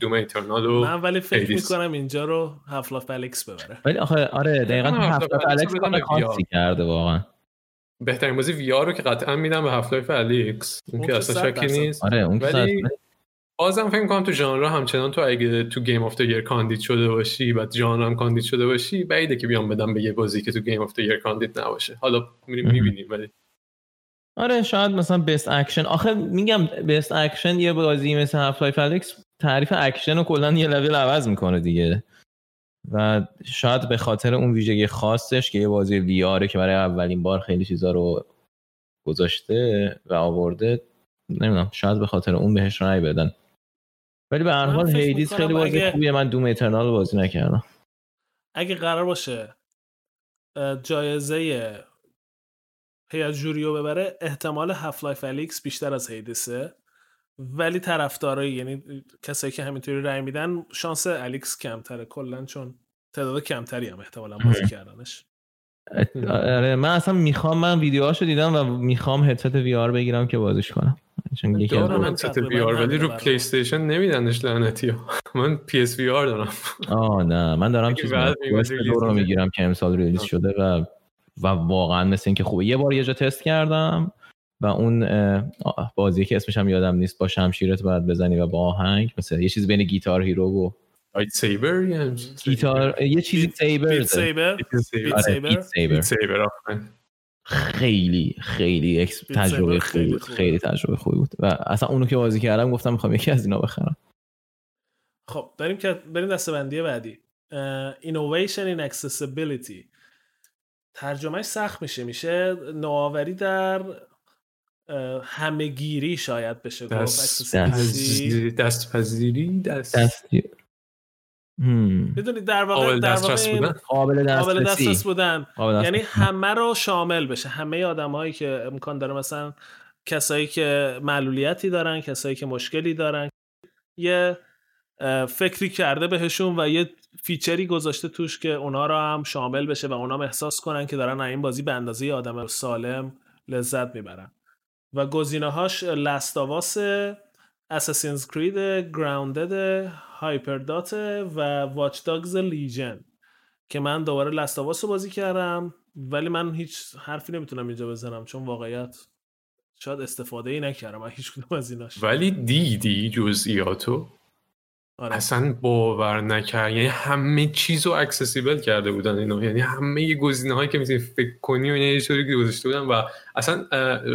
C: Doom Eternal و
D: من ولی فکر
C: Hades.
D: می‌کنم اینجا رو Half-Life Alyx ببره.
B: ولی آخه آره دقیقا
C: به
B: کانسی
C: VR.
B: کرده واقعا.
C: بهترین بازی VR رو که قطعا میدم به Half-Life Alyx اون
D: اون
C: که اصلا شکی. نیست.
B: آره اون
C: ولی بازم فکر می‌کنم تو ژانر همچنان تو اگه تو game of year کاندید شده باشی و ژانر هم کاندید شده باشی بعیده که بیام بدم به یه بازی که تو game of year کاندید نباشه. حالا میریم. می‌بینیم ولی
B: آره شاید مثلا best action آخه میگم best action یه بازی مثل Half-Life Alyx تعریف اکشن رو کلا یه لول عوض می‌کنه دیگه. و شاید به خاطر اون ویژگی خاصش که یه بازی VR ه که برای اولین بار خیلی چیزا رو گذاشته و آورده نمی‌دونم شاید به خاطر اون بهش رای بدن. ولی به هر حال
D: می‌کنم
B: خیلی بازی
D: اگه-
B: خوبیه. من Doom Eternal بازی نکردم.
D: اگه قرار باشه جایزه هیئت جوریو ببره احتمال Half-Life Alyx بیشتر از Hades ه ولی طرفدارایی یعنی کسایی که همینطوری رای میدن شانس Alyx کمتره. کلا چون تعداد کمتری هم احتمالا بازی کردنش.
B: آره من اصلا می‌خوام من ویدیوهاشو دیدم و می‌خوام headset VR بگیرم که بازیش کنم. چون یکی از
C: VR ولی رو. پلی استیشن نمیدنش لعنتی ها. من PS VR دارم.
B: آه نه. من دارم چیز رو. می‌گیرم که امسال
C: release.
B: شده و و واقعا مثل اینکه خوبه یه بار یه جا تست کردم. و اون بازی که اسمش هم یادم نیست با شمشیرت باید بزنی و با آهنگ مثل یه چیز بین Guitar Hero و
C: lightsaber
B: گیتار یه چیزی
D: Saber
B: آره
C: Saber؟
B: خیلی خیلی تجربه خوبی
D: خیلی
B: بود. خیلی تجربه خوبی بود. و اصلا اونو که بازی کردم گفتم می‌خوام یکی از اینا بخرم.
D: خب بریم که بریم دستبندی بعدی. Innovation in Accessibility. ترجمهش سخت میشه میشه نوآوری در اه، همهگیری شاید بشه
C: دست دست پذیری دست
B: دست هم.
D: می‌دونید در واقع
C: قابل
D: در واقع
C: دسترس بودن؟
B: قابل
D: دسترس بودن.
B: قابل
D: یعنی. همه رو شامل بشه. همه آدمایی که امکان داره مثلا کسایی که معلولیتی دارن کسایی که مشکلی دارن. یه فکری کرده بهشون و یه feature ی گذاشته توش که اونا رو هم شامل بشه و اونا هم احساس کنن که دارن از این بازی به اندازه آدم سالم لذت می‌برن. و گزینه هاش Last of Us Assassin's Creed Grounded HyperDot و Watch Dogs Legion که من دوباره لستاواس رو بازی کردم ولی من هیچ حرفی نمی‌تونم اینجا بزنم چون واقعیت شاید استفاده ای نکردم از هیچ کدوم از ایناش.
C: ولی دیدی جزئیاتو؟
D: آره.
C: اصلا باور نکرد. یعنی همه چیز رو accessible کرده بودن اینا یعنی همه گزینه هایی که می‌تونی فکر کنی و یه که گذاشته بودن و اصلا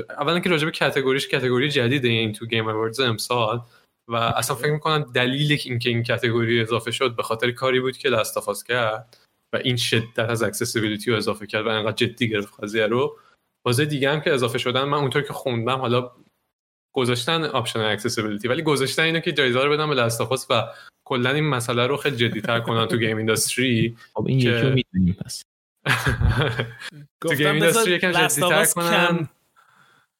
C: اولا که راجع به category ش category جدیده این تو Game Awards امسال و اصلا فکر می‌کنم دلیل اینکه این category اضافه شد به خاطر کاری بود که Last of Us کرد و این شدت از accessibility رو اضافه کرد و انقدر جدی گرفت قضیه رو. بازه دیگه هم که اضافه شدن من اونطور که خوندم حالا گذاشتن option accessibility ولی گذاشتن اینو که جایزه رو بدن به Last of Us و کلا این مسئله رو خیلی جدی تر کنن تو game industry
B: خب این یکی رو می‌دونیم پس.
C: تو game
D: گفتم
C: industry یکم
D: بذار
C: جدی‌تر کنن.
D: کم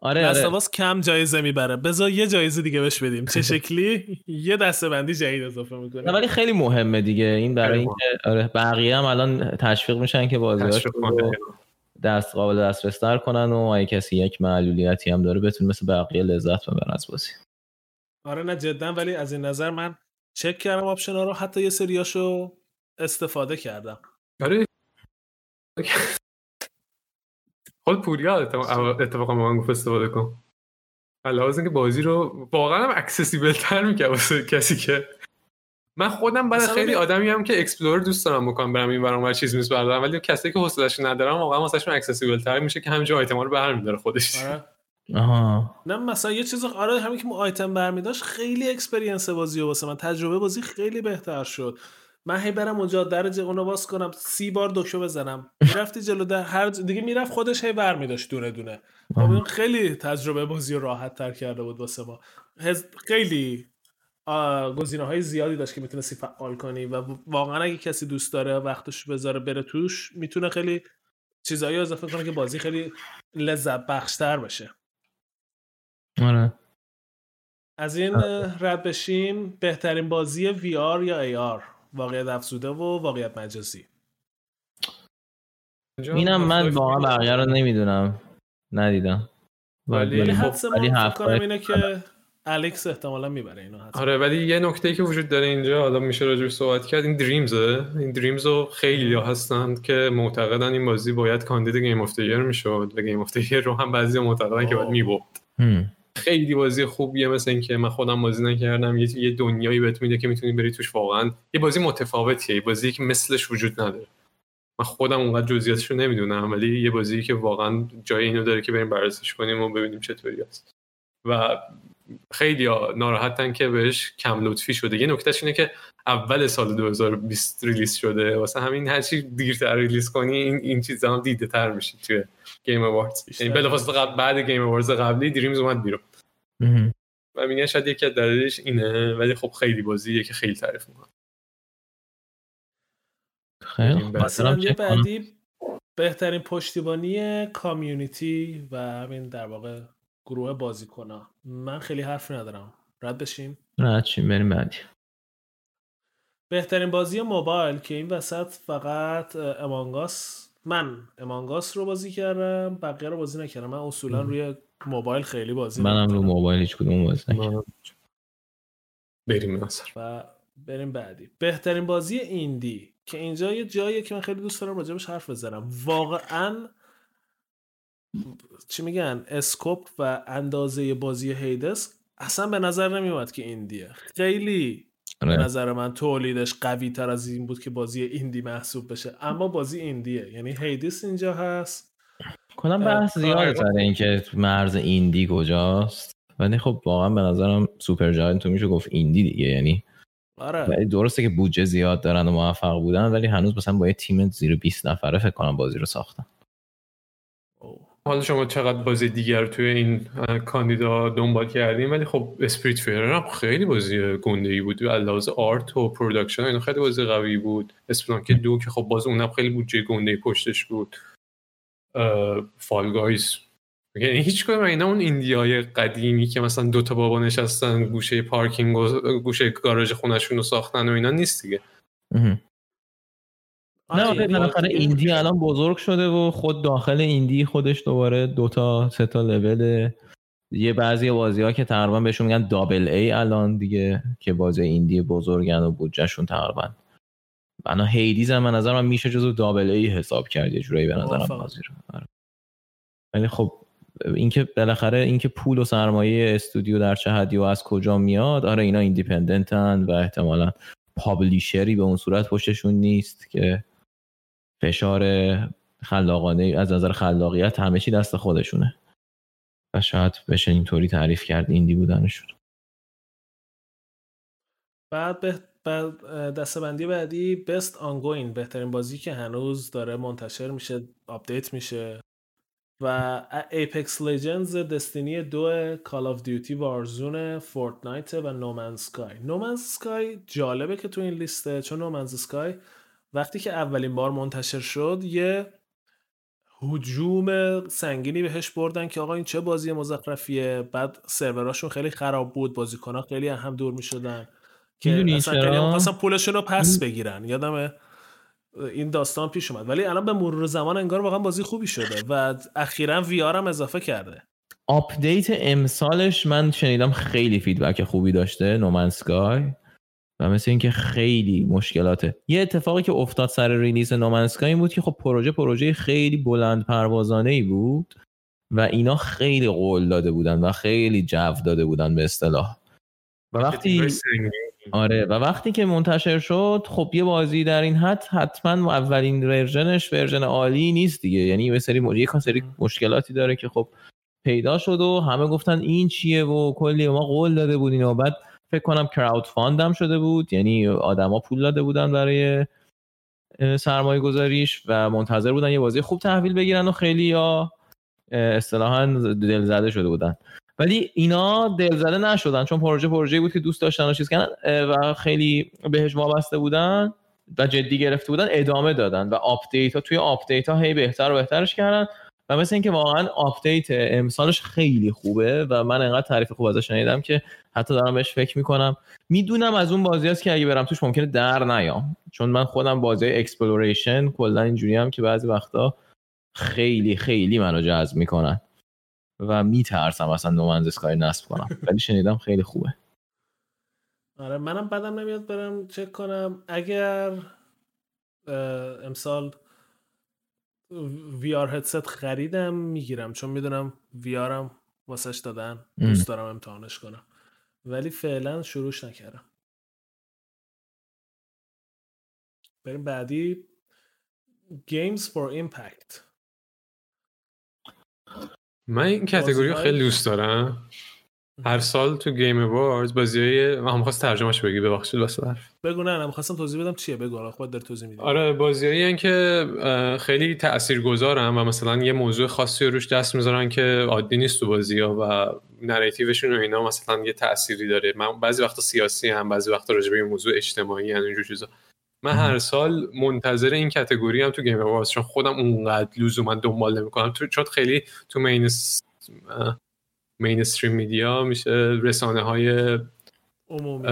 B: آره آره.
D: Last of Us کم جایزه می‌بره. بذار یه جایزه دیگه بهش بدیم. چه شکلی؟ یه دسته بندی جدید اضافه
B: نه
D: می‌کنه
B: ولی خیلی مهمه دیگه. این برای اینکه آره بقیه هم الان تشویق میشن که بازیاش
C: کنه.
B: دست قابل دسترس تر کنن و اگه کسی یک معلولیتی هم داره بتونه مثل بقیه لذت ببره از بازی.
D: آره نه جدا ولی از این نظر من چک کردم option ها رو حتی یه سریاشو استفاده کردم.
C: آره. خود پوریا اتفاقا من گفت استفاده کن. علاوه اینکه بازی رو واقعا هم accessible تر می‌کنه واسه کسی که من خودم بعد خیلی آدمی هم که explore دوست دارم بکنم برم این برام چیز میز بردارم ولی کسی که حوصله‌اش ندارم واقعا واسه‌شون accessible تر میشه که همینجا آیتما رو برمی‌داره خودش.
D: آره.
B: آها.
D: نه مثلا یه چیز آره همین که ما آیتم برمیداشت خیلی experience بازی واسه من. تجربه بازی خیلی بهتر شد. من هی برم اونجا درجه اونو باز کنم سی بار دکمه بزنم. می‌رفتی جلو در هر ج- دیگه می‌رفت خودش هی برمیداشت دونه دونه. خب خیلی تجربه بازی رو راحت تر کرده بود واسه ما. هز- خیلی گزینه های زیادی داشت که می‌تونستی فعال کنی و واقعا اگه کسی دوست داره وقتش بذاره بره توش می‌تونه خیلی چیزایی اضافه کنه که بازی خیلی لذت بخشتر بشه
B: آره.
D: از این اه، رد بشیم بهترین بازی VR یا AR واقعیت افزوده و واقعیت مجازی.
B: اینم من واقعا بقیه رو نمی‌دونم. ندیدم.
C: ولی
D: ولی حدس فکر کنم اینه که Alyx احتمالا می‌بره اینو حتما.
C: آره ولی یه نکته که وجود داره اینجا حالا میشه راجعش صحبت کرد این Dreams ه این Dreams رو خیلی ها هستند که معتقدن این بازی باید کاندید game of the year می‌شد و game of the year رو هم بعضی معتقدن که باید. می‌برد. خیلی بازی خوبیه مثل اینکه من خودم بازی نکردم. یه یه دنیایی بهت میده که می‌تونی بری توش واقعا. یه بازی متفاوتیه یه بازی که مثلش وجود نداره. من خودم اونقدر جزئیاتش رو نمی‌دونم ولی یه بازی که واقعا جای اینو داره که بریم بررسیش کنیم و ببینیم چطوری است و خیلی ناراحتن که بهش کم لطفی شده. یه نکتهش اینه که اول سال 2020 release شده. واسه همین هرچی دیرتر release کنی این این چیزا هم دیده تر میشه توی گیم اواردز. یعنی بلافاصله قبل بعد گیم اواردز قبلی دریمز اومد بیرون. و میگن شاید یکی از دلایلش اینه ولی خب خیلی بازیه که خیلی تعریف می‌کنم.
B: خیلی.
D: بعدی بهترین پشتیبانی کامیونیتی و همین در واقع گروه بازیکن من خیلی حرف ندارم. رد بشیم؟
B: رد شیم بریم بعدی.
D: بهترین بازی موبایل که این وسط فقط امانگاس من امانگاس رو بازی کردم بقیه رو بازی نکردم. من اصولا روی موبایل خیلی بازی
B: منم رو. موبایل هیچ کدوم بازی نکردم.
C: بریم
D: و بریم بعدی. بهترین بازی ایندی که اینجا یه جاییه که من خیلی دوست دارم راجبش حرف بزنم. واقعا چی میگن؟ اسکوپ و اندازه بازی هیدس اصلا به نظر نمیومد که ایندیه. خیلی به
B: آره.
D: نظر من تولیدش قوی تر از این بود که بازی ایندی محسوب بشه. اما بازی ایندیه. یعنی هیدس اینجا هست.
B: کلا بحث زیاده سر اینکه مرز indie کجاست. ولی خب واقعا به نظرم Supergiant رو میشه گفت indie دیگه. یعنی
D: آره.
B: ولی درسته که بودجه زیاد دارن و موفق بودن ولی هنوز مثلا با یه تیم زیر 20 نفره فکر کنم بازی رو ساختن.
C: حالا شما چقدر بازی دیگر توی این کاندیدا دنبال کردیم ولی خب Spiritfarer هم خیلی بازی گنده ای بود لحاظ art و production اینا خیلی بازی قوی بود. Spelunky دو که خب باز اونم خیلی بودجه گنده پشتش بود. Fall Guys یعنی هیچ کدوم اینا اون indie های قدیمی که مثلا دوتا بابا نشستن گوشه پارکینگ و گوشه گاراژ خونشون رو ساختن و اینا نیست دیگه.
B: نه
D: آره،
B: بالاخره indie الان بزرگ شده و خود داخل indie خودش دوباره دوتا سه تا لول یه بعضی بازی ها که تقریبا بهشون میگن double A الان دیگه که بازی indie بزرگن و بودجهشون تقریبا بنا Hades هم به نظر من میشه جزو double A حساب کرد یه جورایی به نظرم. بازی رو آره. ولی خب اینکه بالاخره اینکه پول و سرمایه استودیو در چه حدی و از کجا میاد آره اینا independent ن و احتمالا publisher ی به اون صورت پشتشون نیست که فشار خلاقانه از نظر خلاقیت همه چی دست خودشونه. و شاید بشه اینطوری تعریف کرد indie بودنشون.
D: بعد به بعد دستبندی بعدی best ongoing بهترین بازی که هنوز داره منتشر میشه update میشه. و Apex Legends Destiny دو Call of Duty Warzone Fortnite و No Man's Sky No Man's Sky جالبه که تو این لیسته چون No Man's Sky وقتی که اولین بار منتشر شد یه هجوم سنگینی بهش بردن که آقا این چه بازی مزخرفیه. بعد سروراشون خیلی خراب بود بازیکنها خیلی هم دور می‌شدن که اصلا؟ خیلی پولشون رو پس بگیرن. یادم این داستان پیش اومد. ولی الان به مرور زمان انگار واقعا بازی خوبی شده و اخیرا VR هم اضافه کرده.
B: update امسالش من شنیدم خیلی feedback خوبی داشته No Man's Sky و مثل اینکه خیلی مشکلاته. یه اتفاقی که افتاد سر release No Man's Sky این بود که خب پروژه پروژه خیلی بلند پروازانه ای بود و اینا خیلی قول داده بودن و خیلی جو داده بودن به اصطلاح. و وقتی آره و وقتی که منتشر شد خب یه بازی در این حد حتما اولین version ش version عالی نیست دیگه. یعنی یه سری مج... یه سری مشکلاتی داره که خب پیدا شد و همه گفتن این چیه و کلی ما قول داده بودین و بعد فکر کنم crowdfund هم شده بود. یعنی آدما پول داده بودن برای سرمایه گذاریش و منتظر بودن یه بازی خوب تحویل بگیرن و خیلی یا اصطلاحا دل زده شده بودن. ولی اینا دلزده نشدن چون پروژه پروژه بود که دوست داشتن و چیز کردن و خیلی بهش وابسته بودن و جدی گرفته بودن ادامه دادن و update ها توی update ها هی بهتر و بهترش کردن و مثل اینکه واقعا update امسالش خیلی خوبه و من انقدر تعریف خوب ازش شنیدم که حتی دارم بهش فکر می‌کنم. می‌دونم از اون بازی هست که اگه برم توش ممکنه در نیام. چون من خودم بازی exploration کلا اینجوری هم که بعضی وقتا خیلی خیلی منو جذب می‌کنن. و میترسم اصلا نومنز اسکای نصب کنم. ولی شنیدم خیلی خوبه.
D: آره منم بدم نمیاد برم چک کنم. اگر امسال وی آر هدست خریدم می‌گیرم. چون می‌دونم وی آرم واسش دادن. دوست دارم امتحانش کنم. ولی فعلا شروعش نکردم. بریم بعدی. Games for Impact.
C: من این کتگوری رو خیلی دوست دارم. هر سال تو گیم اواردز بازی های من خواست ترجمهش بگی ببخشید واسه حرف.
D: بگو نه نه خواستم توضیح بدم چیه. بگو الان خودت داری توضیح میدی.
C: آره بازیایی که خیلی تاثیرگذارن و مثلا یه موضوع خاصی روش دست می‌ذارن که عادی نیست تو بازی ها و نریتیوشون و اینا مثلا یه تأثیری داره. من بعضی وقتا سیاسی هم بعضی وقتا راجع به یه موضوع اجتماعی هم اینجور چیزا. من هر سال منتظر این کتگوری هم تو گیم اواردز چون خودم اونقدر لزوما دنبال نمی‌کنم. تو چون خیلی تو مین مینستریم میدیا میشه رسانه های
D: عمومی.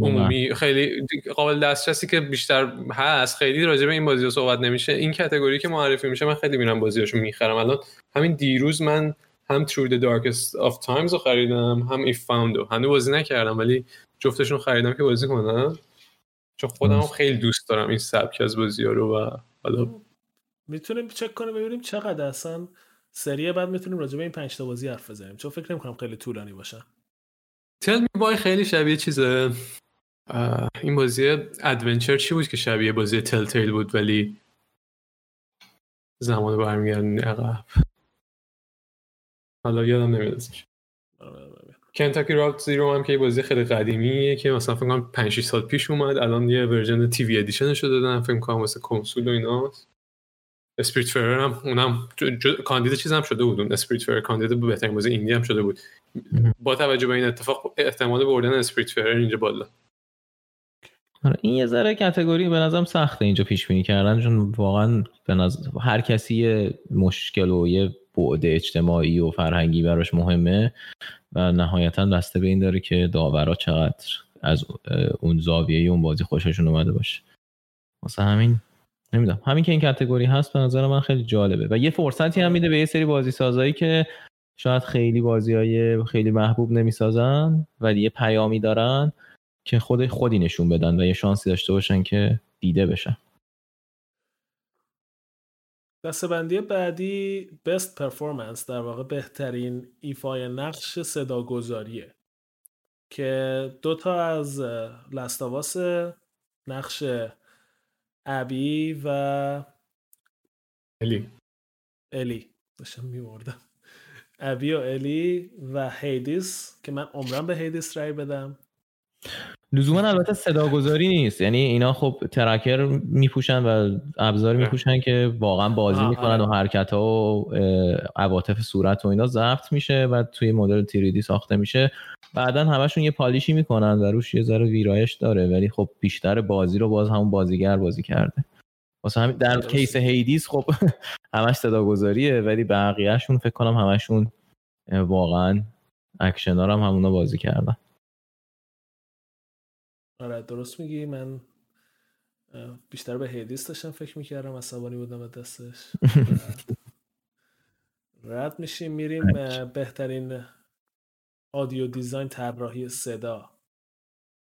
C: عمومی. خیلی قابل دسترسی که بیشتر هست. خیلی راجع به این بازی ها صحبت نمیشه. این کتگوری که معرفی میشه من خیلی میرم بازیاشو می‌خرم. الان همین دیروز من هم Through the Darkest of Times رو خریدم هم If Found رو. هنوز بازی نکردم ولی جفتشون خریدم که بازی کنم. چون خودم خیلی دوست دارم این سبک از بازی ها رو و حالا
D: می‌تونیم چک کنیم ببینیم چقدر اصلا سری بعد می‌تونیم راجع به این پنج تا بازی حرف بزنیم. چون فکر نمی‌کنم خیلی طولانی باشه.
C: تل می بای خیلی شبیه چیزه؟ این بازی ادونچر چی بود که شبیه بازی تل تیل بود ولی زمان برمیگردن عقب؟ حالا یادم نمیاد اسمش. Kentucky Route Zero هم که بازی خیلی قدیمیه که مثلا فکر کنم 5 6 سال پیش اومد الان یه version TV edition ش رو دادن فکر کنم واسه کنسول و ایناست Spiritfarer هم اونم کاندید چیز هم شده بود. اون Spiritfarer کاندید بهترین بازی indie هم شده بود. با توجه به این اتفاق احتمال بردن Spiritfarer اینجا بالا.
B: آره، این یه ذره category به نظرم سخته اینجا پیش بینی کردن چون واقعا به نظر هر کسی یه مشکل و یه بعد اجتماعی و فرهنگی براش مهمه و نهایتا بسته به این داره که داورا چقدر از اون زاویه اون بازی خوششون اومده باشه. واسه همین نمی‌دونم. همین که این کتگوری هست به نظر من خیلی جالبه و یه فرصتی هم میده به یه سری بازی سازایی که شاید خیلی بازی های خیلی محبوب نمی‌سازن ولی یه پیامی دارن که خود خودی نشون بدن و یه شانسی داشته باشن که دیده بشن.
D: دسته‌بندی بعدی Best Performance در واقع بهترین ایفای نقش صداگذاریه که دوتا از Last of Us نقش ابی و
C: الی
D: الی داشتم میوردم ابی و الی و هیدیس که من عمرم به هیدیس رای بدم.
B: لزوما البته صداگذاری نیست. یعنی اینا خب tracker میپوشن و ابزاری میپوشن که واقعا بازی می‌کنن و آره. حرکت ها و عواطف صورت و اینا ضبط میشه و توی مدل 3D ساخته میشه. بعدا همشون یه polish ی می‌کنن و روش یه ذره ویرایش داره ولی خب بیشتر بازی رو باز همون بازیگر بازی کرده. واسه همین در case هیدیس خب همش صداگذاریه ولی بقیهشون فکر کنم همشون واقعا اکشنار هم همونا بازی کردن.
D: آره درست میگی. من بیشتر به هیدیس داشتم فکر می‌کردم عصبانی بودم به دستش. رد میشیم میریم بهترین audio design طراحی صدا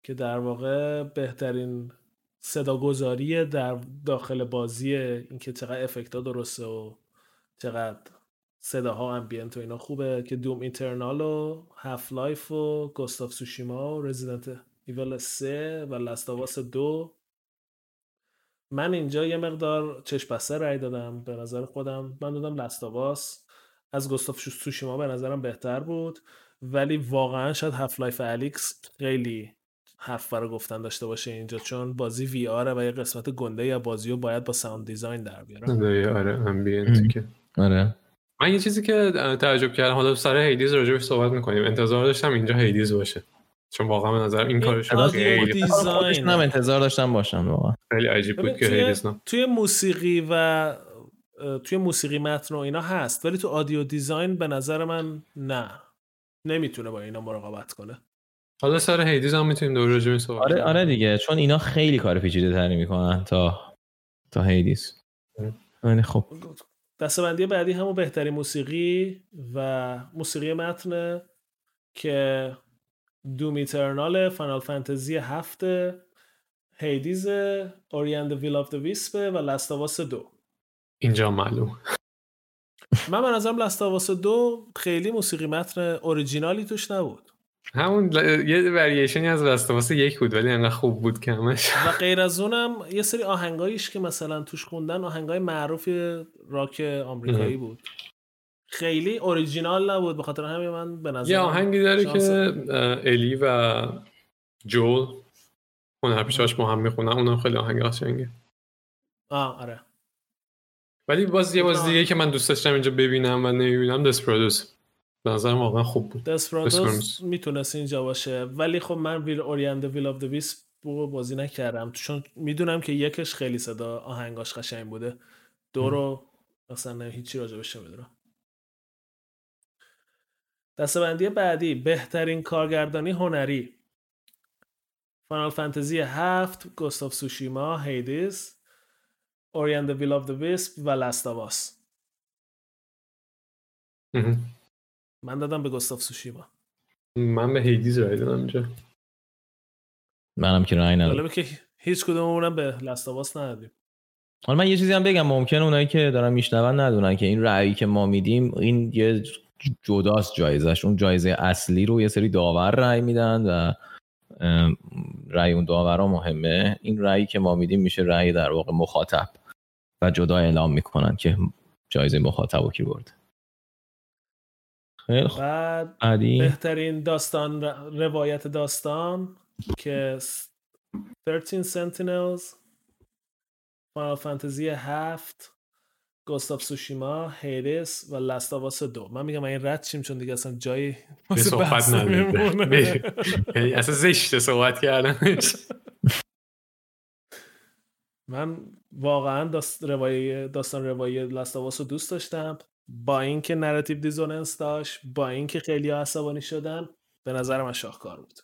D: که در واقع بهترین صدا گذاری در داخل بازی اینکه چقدر effect ها درسته و چقدر صداها ambient و اینا خوبه که Doom Eternal و Half-Life و Ghost of Tsushima و Resident Evil 3 و Last of Us دو. من اینجا یه مقدار چشم بسته رای دادم به نظر خودم. من دادم Last of Us از Ghost of Tsushima به نظرم بهتر بود. ولی واقعا شاید Half-Life: Alyx خیلی حرف برای گفتن داشته باشه اینجا چون بازی وی آره و یه قسمت گنده‌ای بازی رو باید با sound design در بیاره
C: آره, آره، ambient که.
B: آره.
C: من یه چیزی که تعجب کردم حالا سر هیدیز راجبش صحبت می‌کنیم. انتظار داشتم اینجا هیدیز باشه. چون واقعا به نظر این کارش
B: خیلی design انتظار داشتم باشم واقعا.
C: خیلی عجیب بود که هیدیز
D: توی موسیقی و توی موسیقی متن و اینا هست ولی تو audio design به نظر من نه. نمی‌تونه با اینا رقابت کنه.
C: حالا سر هیدیز هم می‌تونیم دور راجع صحبت
B: آره آره دیگه چون اینا خیلی کار پیچیده تری می‌کنن تا تا هیدیز یعنی خب.
D: دسته‌بندی بعدی همون بهترین موسیقی و موسیقی متن که Doom Eternal Final Fantasy هفته هیدیز اوریاند ویل آف ویسپه و Last of Us دو.
C: اینجا معلوم.
D: من به نظرم Last of Us دو خیلی موسیقی متن اوریجینالی توش نبود.
C: همون یه وریشنی از Last of Us یک بود ولی انقدر خوب بود کمش
D: و غیر از اونم یه سری آهنگاییش که مثلا توش خوندن آهنگای معروف راک آمریکایی بود. خیلی اوریجینال نبود. به خاطر همین من به نظر
C: یه آهنگی داره که الی و جول پیش‌آش با هم می‌خونن. اونم خیلی آهنگ قشنگه.
D: آه آره.
C: ولی باز یه باز دیگه که من دوست داشتم اینجا ببینم و نمی‌بینم Desperados به نظرم واقعا خوب بود.
D: Desperados می‌تونست اینجا باشه. ولی خب من Will Ori and the Will of the Wisps رو بازی نکردم. چون می‌دونم که یکش خیلی صدا آهنگاش قشنگ بوده. دو رو اصلا هیچی راجبش نمی‌دونم. دسته‌بندی بعدی بهترین کارگردانی هنری. Final Fantasy هفت Ghost of Tsushima هیدیز Ori and the Will of the Wisp و Last of Us من دادم به گستاف سوشیما
C: من به هیدیز رای دادم اینجا.
B: منم که رای ندادم.
D: که هیچ کدوممون به Last of Us ندادیم.
B: حالا من یه چیزی هم بگم ممکنه اونایی که دارن میشنون ندونن که این رأیی که ما میدیم این یه جداست جایزش اون جایزه اصلی رو یه سری داور رأی میدن و رأی اون داورا مهمه. این رأیی که ما میدیم میشه رأی در واقع مخاطب و جدا اعلام می‌کنن که جایزه مخاطب رو کی برده. خیلی خب بعدی
D: بهترین داستان روایت داستان که س- 13 Sentinels فانال فانتزی 7 Ghost of Tsushima هیدیس و Last of Us دو. من میگم این رد شیم چون دیگه اصلا جایی
C: به صحبت. نداره یعنی اصلا زشته صحبت کردنش.
D: من واقعا داست روایی داستان روایی Last of Us رو دوست داشتم. با اینکه narrative dissonance داشت با اینکه خیلی عصبانی شدن به نظر من شاهکار بود.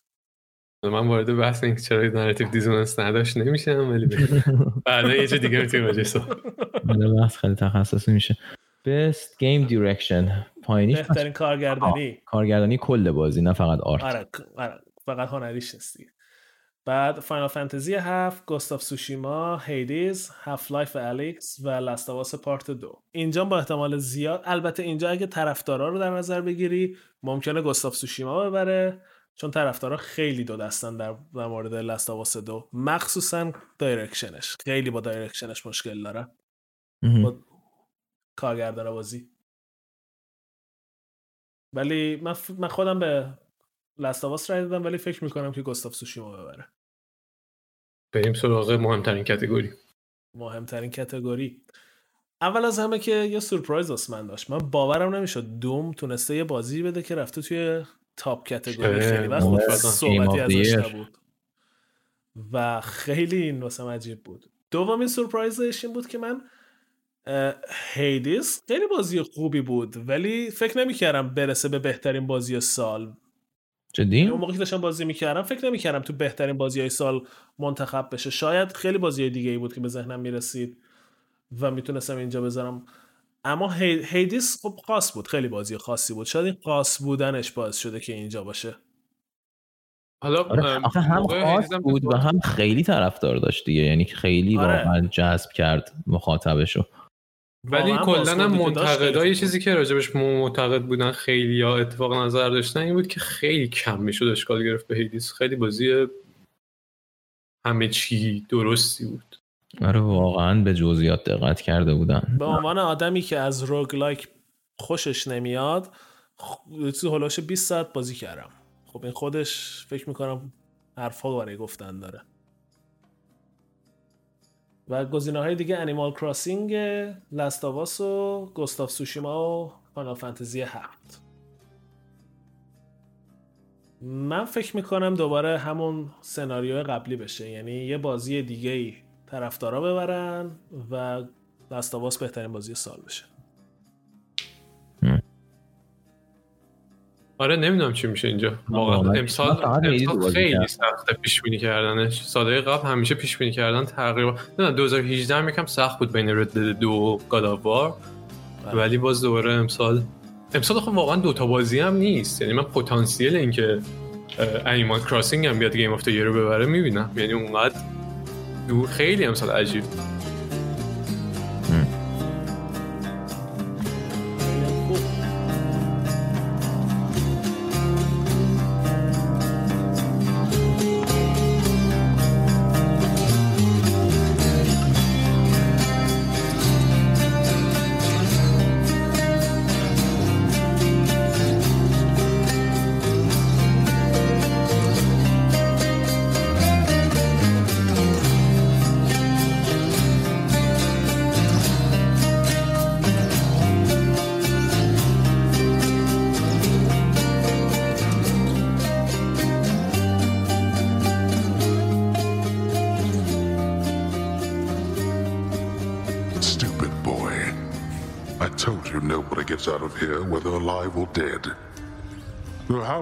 C: من وارد بحث اینکه چرا narrative dissonance نداشت نمیشم ولی بعدا یه جا دیگه می‌تونیم صحبت
B: بحث خیلی تخصصی میشه. Best Game Direction. پایینیش
D: بهترین کارگردانی.
B: کارگردانی کل بازی نه فقط art
D: آره آره فقط هنریش نیست دیگه. بعد Final Fantasy 7 Ghost of Tsushima هیدیز Half-Life: Alyx و Last of Us Part دو. اینجا با احتمال زیاد البته اینجا اگه طرفدارا رو در نظر بگیری ممکنه Ghost of Tsushima ببره چون طرفدارا خیلی دو دستن در, در مورد Last of Us دو. مخصوصا direction ش خیلی با direction ش مشکل داره. با کارگردان بازی. ولی من, ف- من خودم به Last of Us رای دادم ولی فکر می‌کنم که Ghost of Tsushima ببره.
C: بریم سراغ مهمترین کتگوری
D: مهمترین category اول از همه که یه سورپرایز واسه من داشت. من باورم نمی‌شد Doom تونسته یه بازی بده که رفته توی تاپ کتگوری خیلی وقت
C: آره.
D: بود صحبتی ازش. نبود. و خیلی این واسه عجیب بود. دومین سورپرایزش این بود که من هیدیس خیلی بازی خوبی بود ولی فکر نمی‌کردم برسه به بهترین بازی سال.
B: جدی؟
D: اون موقعی که داشتم بازی می‌کردم فکر نمی‌کردم تو بهترین بازی های سال منتخب بشه. شاید خیلی بازی دیگه ای بود که به ذهنم می‌رسید و می‌تونستم اینجا بذارم. اما هی- Hades خب خاص بود خیلی بازی خاصی بود. شاید این خاص بودنش باعث شده که اینجا باشه.
C: حالا
B: آره هم خاص بود و هم خیلی طرفدار داشت دیگه. یعنی خیلی
D: آره.
B: واقعا جذب کرد مخاطبشو.
C: ولی کلا هم
D: که داشت خیلی
C: منتقدا یه
D: خوب
C: چیزی که راجبش معتقد بودن خیلی یا اتفاق نظر داشتن این بود که خیلی کم می‌شد اشکال گرفت به Hades. خیلی بازی همه چی درستی بود.
B: آره واقعا به جزئیات دقت کرده بودن.
D: بود. به عنوان آدمی که از روگلایک خوشش نمیاد تو هلاش 20 ساعت بازی کردم. خب این خودش فکر می‌کنم حرفا برای گفتن داره. و گزینه های دیگه انیمال کراسینگ لستاواس و گستاف سوشیما و فانال فانتزی هفت. من فکر می‌کنم دوباره همون سناریو قبلی بشه. یعنی یه بازی دیگه ای طرفدارا ببرن و لستاواس بهترین بازی سال بشه.
C: آره نمی‌دونم چی میشه اینجا واقعا. امسال, امسال خیلی. سخته پیش بینی کردنش سالهای قبل همیشه پیش بینی کردن تقریبا نه 2018 هم یکم سخت بود بین رد دو گاد
D: بله.
C: ولی باز دوباره امسال امسال خب واقعا دوتا بازی هم نیست یعنی من پتانسیل اینکه Animal Crossing هم بیاد game of رو ببره می‌بینم یعنی اونقدر دور خیلی امسال عجیب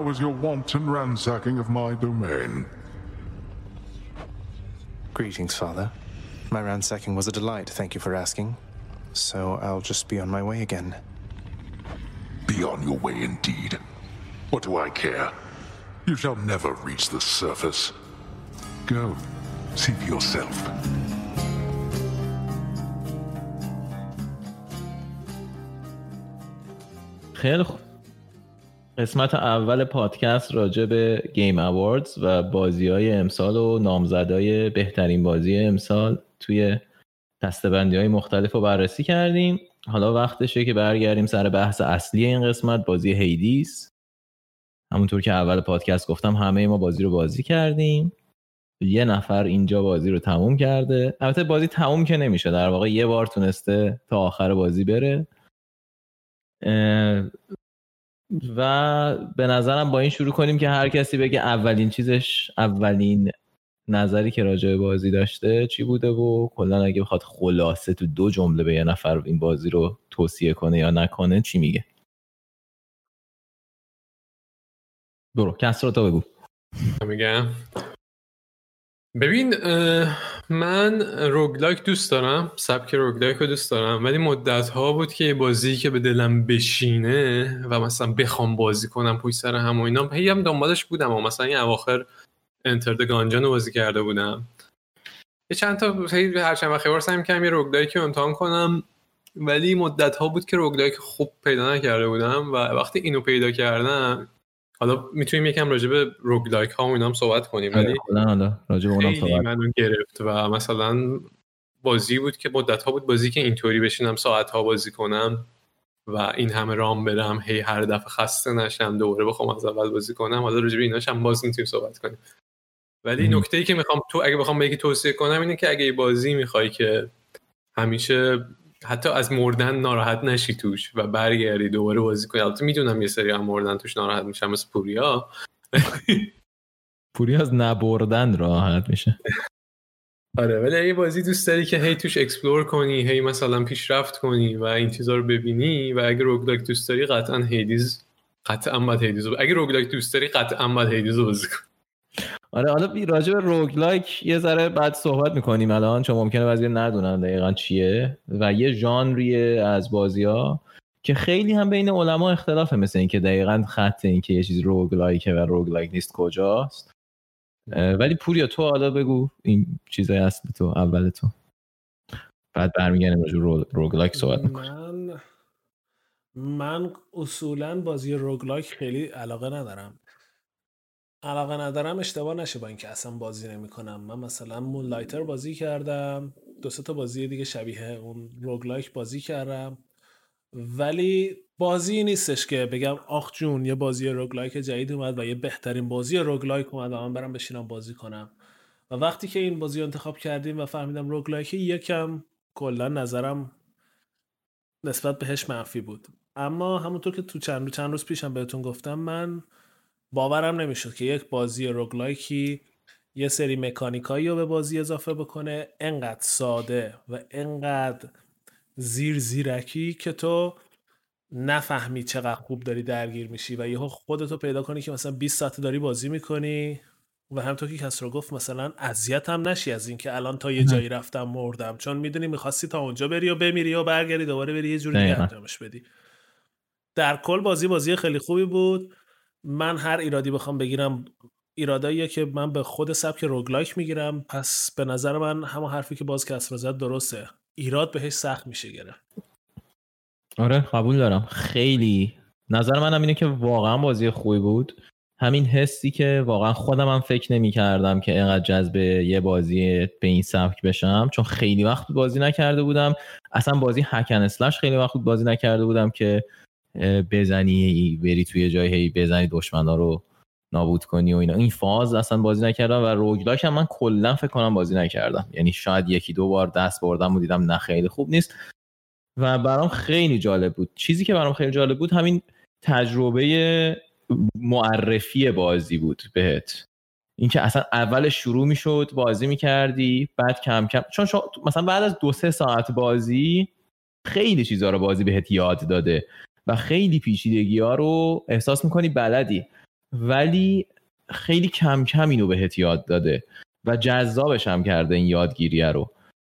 E: how was your wanton ransacking of my domain?
F: Greetings, Father. My ransacking was a delight, thank you for asking. So I'll just be on my way again.
E: Be on your way indeed. What do I care? You shall never reach the surface. Go, see for yourself.
B: خیلی خوب قسمت اول پادکست راجع به گیم اواردز و بازی های امسال و نامزدهای بهترین بازی امسال توی دستبندی های مختلف رو بررسی کردیم. حالا وقتشه که برگردیم سر بحث اصلی این قسمت بازی هیدیس همونطور که اول پادکست گفتم همه ما بازی رو بازی کردیم. یه نفر اینجا بازی رو تموم کرده. البته بازی تموم که نمیشه در واقع یه بار تونسته تا آخر بازی بره. و به نظرم با این شروع کنیم که هر کسی بگه اولین چیزش اولین نظری که راجع به بازی داشته چی بوده و کلا اگه بخواد خلاصه تو دو جمله به یه نفر این بازی رو توصیه کنه یا نکنه چی میگه؟ برو کس رو تا بگو.
C: میگم. ببین من روگلایک دوست دارم سبک روگلایک رو دوست دارم ولی مدت ها بود که بازی که به دلم بشینه و مثلا بخوام بازی کنم پشت سر هم و اینا هی هم دنبالش بودم و مثلا این اواخر انترد گانجان رو بازی کرده بودم. یه چند تا هر چند وقت سعی کنم یه روگلایک رو امتحان کنم ولی مدت ها بود که روگلایک خوب پیدا نکرده بودم و وقتی اینو پیدا کردم حالا می‌تونیم یکم راجع به روگلایک ها و اینا هم صحبت کنیم ولی
B: حالا راجع به اونم صحبت
C: منو گرفت و مثلا بازی بود که مدت ها بود بازی که اینطوری بشینم ساعت ها بازی کنم و این همه رام برم هی هر دفعه خسته نشم دوباره بخوام از اول بازی کنم. حالا راجع به ایناش هم باز می‌تونیم صحبت کنیم. ولی نکته ای که می‌خوام تو اگه بخوام به یکی توصیه کنم اینه که اگه بازی می‌خوای که همیشه حتی از مردن ناراحت نشی توش و برگردی دوباره بازی کنی. البته می‌دونم یه سری هم مردن توش ناراحت میشم مثل پوریا.
B: پوریا از نبردن ناراحت میشه.
C: آره ولی اگه بازی دوست داری که هی توش explore کنی هی مثلا پیشرفت کنی و این چیزا رو ببینی و اگه roguelike دوست داری قطعا Hades قطعا باید Hades اگه roguelike دوست داری قطعا باید Hades رو بازی کنی.
B: آره حالا راجع به roguelike یه ذره بعد صحبت می‌کنیم الان چون ممکنه بعضی ندونن دقیقا چیه و یه ژانریه از بازی ها که خیلی هم بین علما اختلافه مثل اینکه دقیقا خط این که یه چیز roguelike ه و roguelike نیست کجاست. ولی پوریا تو حالا بگو این چیزای اصلی تو اول تو. بعد برمیگردیم راجع رو roguelike صحبت می‌کنیم.
D: من من اصولا بازی roguelike خیلی علاقه ندارم. علاقه ندارم اشتباه نشه با اینکه اصلا بازی نمی‌کنم. من مثلا Moonlighter بازی کردم. دو تا بازی دیگه شبیه اون roguelike بازی کردم. ولی بازی نیستش که بگم آخ جون یه بازی roguelike جدید اومد و یه بهترین بازی roguelike اومد و من برم بشینم بازی کنم. و وقتی که این بازی رو انتخاب کردیم و فهمیدم roguelike یکم کلا نظرم نسبت بهش منفی بود. اما همونطور که تو چند روز چند روز پیشم بهتون گفتم من باورم نمی‌شد که یک بازی روگلایکی یه سری مکانیکایی رو به بازی اضافه بکنه. انقدر ساده و انقدر زیر زیرکی که تو نفهمی چقدر خوب داری درگیر میشی و یهو خودتو پیدا کنی که مثلا 20 ساعت داری بازی می‌کنی. و همطور که کس رو گفت مثلا اذیت هم نشی از اینکه الان تا یه جایی رفتم مردم. چون می‌دونی می‌خواستی تا اونجا بری و بمیری و برگردی دوباره بری یه جوری انجامش بدی. در کل بازی بازی خیلی خوبی بود. من هر ایرادی بخوام بگیرم ایراداییه که من به خود سبک روگلایک می‌گیرم. پس به نظر من همون حرفی که باز کسرا زد درسته. ایراد بهش سخت میشه گرفت.
B: آره قبول دارم. خیلی. نظر منم اینه که واقعا بازی خوبی بود. همین حسی که واقعا خودم هم فکر نمی کردم که اینقدر جذب یه بازی به این سبک بشم. چون خیلی وقت بازی نکرده بودم. اصلا بازی هکن اسلش خیلی وقت بازی نکرده بودم که بزنی بری توی جای هی بزنی دشمنا رو نابود کنی و اینا. این فاز اصلا بازی نکردم و روگلاک هم من کلا فکر کنم بازی نکردم. یعنی شاید یکی دو بار دست بردم و دیدم نه خیلی خوب نیست. و برام خیلی جالب بود. چیزی که برام خیلی جالب بود همین تجربه معرفی بازی بود بهت. اینکه اصلا اول شروع می‌شد بازی می‌کردی بعد کم کم. چون مثلا بعد از دو سه ساعت بازی خیلی چیزها رو بازی بهت یاد داده. و خیلی پیچیدگی ها رو احساس می‌کنی بلدی. ولی خیلی کم کم اینو بهت یاد داده و جذابش هم کرده این یادگیریه رو.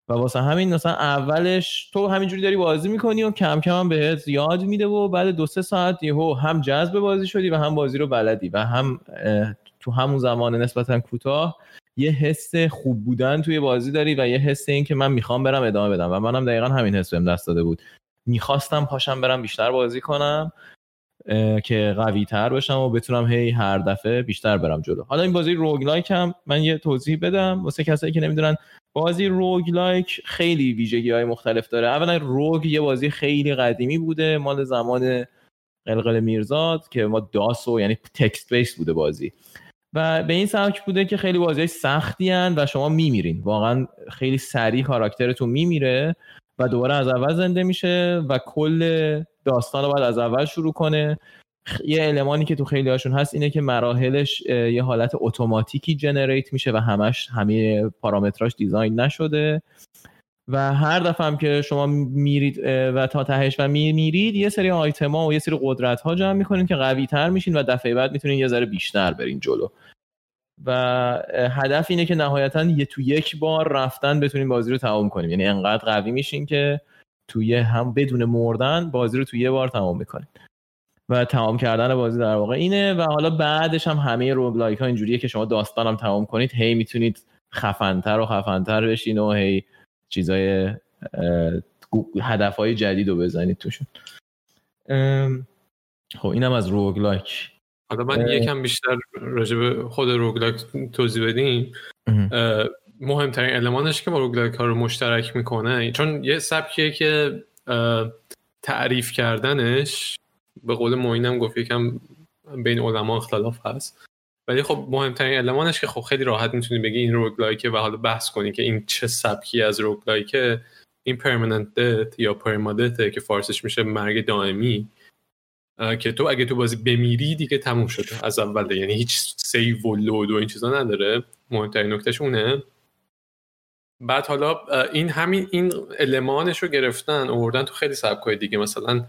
B: و واسه همین مثلا اولش تو همینجوری داری بازی می‌کنی و کم کم هم بهت یاد میده و بعد دو سه ساعت یهو هم جذب بازی شدی و هم بازی رو بلدی و هم تو همون زمان نسبتا کوتاه یه حس خوب بودن توی بازی داری و یه حس این که من می‌خوام برم ادامه بدم. و منم دقیقا همین حس بهم دست داده بود. می‌خواستم پاشم برم بیشتر بازی کنم که قوی تر بشم و بتونم هی هر دفعه بیشتر برم جلو. حالا این بازی روگلایک هم من یه توضیح بدم. واسه کسایی که نمی‌دونن بازی روگلایک خیلی ویژگی های مختلف داره. اولا روگ یه بازی خیلی قدیمی بوده مال زمان قلقل میرزاد که ما داسو یعنی تکست بیس بوده بازی. و به این سبک بوده که خیلی بازی سختی هن و شما میمیرین. واقعا خیلی سریع کاراکترتون میمیره. و دوباره از اول زنده میشه و کل داستان رو باید از اول شروع کنه. یه المانی که تو خیلی هاشون هست اینه که مراحلش یه حالت اتوماتیکی جنریت میشه و همش همه پارامتراش دیزاین نشده. و هر دفعه هم که شما میرید و تا تهش و میرید یه سری آیتما و یه سری قدرت ها جمع می‌کنین که قوی تر میشین و دفعه بعد می‌تونین یه ذره بیشتر برین جلو. و هدف اینه که نهایتا یه تو یک بار رفتن بتونین بازی رو تمام کنیم. یعنی انقدر قوی میشین که توی هم بدون مردن بازی رو توی یه بار تمام می‌کنین. و تمام کردن بازی در واقع اینه و حالا بعدش هم همه روگلایک ها اینجوریه که شما داستان هم تمام کنید. هی می‌تونید خفنتر و خفنتر بشین و هی چیزای هدف های جدید رو بزنید توشون. خب اینم از roguelike
C: حالا من یکم بیشتر راجع به خود roguelike توضیح بدیم. مهمترین المانش که با roguelike ها رو مشترک می‌کنه چون یه سبکیه که تعریف کردنش به قول معینم گفت یکم بین علما اختلاف هست. ولی خب مهمترین المانش که خب خیلی راحت می‌تونی بگی این roguelike ه و حالا بحث کنی که این چه سبکی از roguelike ه این permanent death یا permadeath ه که فارسش میشه مرگ دائمی. که تو اگه تو بازی بمیری دیگه تموم شده از اول یعنی هیچ save و load و این چیزا نداره. مهمترین نکتهش اونه. بعد حالا این همین این المانش رو گرفتن آوردن تو خیلی سبکای دیگه. مثلا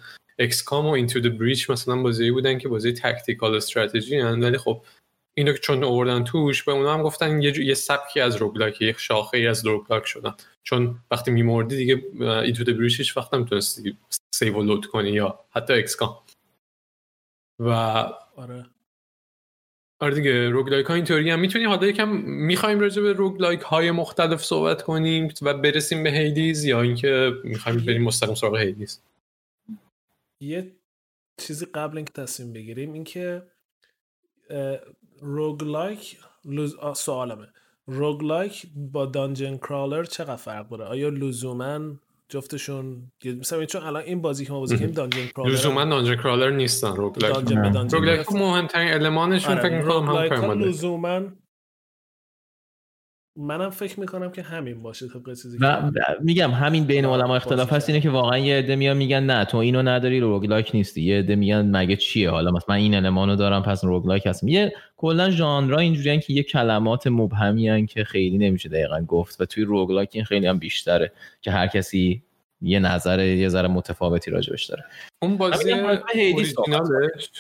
C: XCOM و Into the Breach مثلا بازی بودن که بازی tactical strategy ان ولی خب اینو که چون آوردن توش به اونا هم گفتن یه, یه سبکی از roguelike یه شاخه ای از roguelike شدن. چون وقتی میمردی دیگه Into the Breach هیچ وقت نمی‌تونستی save load کنی یا حتی XCOM و
D: آره.
C: آره دیگه roguelike ها اینطوری هم می‌تونیم. حالا یکم می‌خوایم راجع به roguelike های مختلف صحبت کنیم و برسیم به Hades یا اینکه می‌خوایم بریم مستقیم سراغ Hades
D: یه چیزی قبل اینکه تصمیم بگیریم اینکه roguelike لز... سوالمه. roguelike با dungeon crawler چقدر فرق داره؟ آیا لزوما جفتشون مثلا چون الان این بازی که ما بازی کردیم dungeon crawler
C: لزوما dungeon crawler نیستن
D: roguelike
C: roguelike مهمترین المانشون فکر می‌کنم هم
D: لزوما منم فکر می‌کنم که همین باشه طبق چیزی
B: و میگم همین بین علما اختلاف هست اینه که واقعا یه عده میان میگن نه تو اینو نداری roguelike نیستی. یه عده میگن مگه چیه؟ حالا مثلا این المانو دارم پس roguelike هست یه کلا ژانرها اینجوریان که یه کلمات مبهمی هن که خیلی نمیشه دقیقا گفت و توی roguelike این خیلی هم بیشتره که هر کسی یه نظر یه ذره متفاوتی راجبش داره.
C: اون بازی اوریجینالش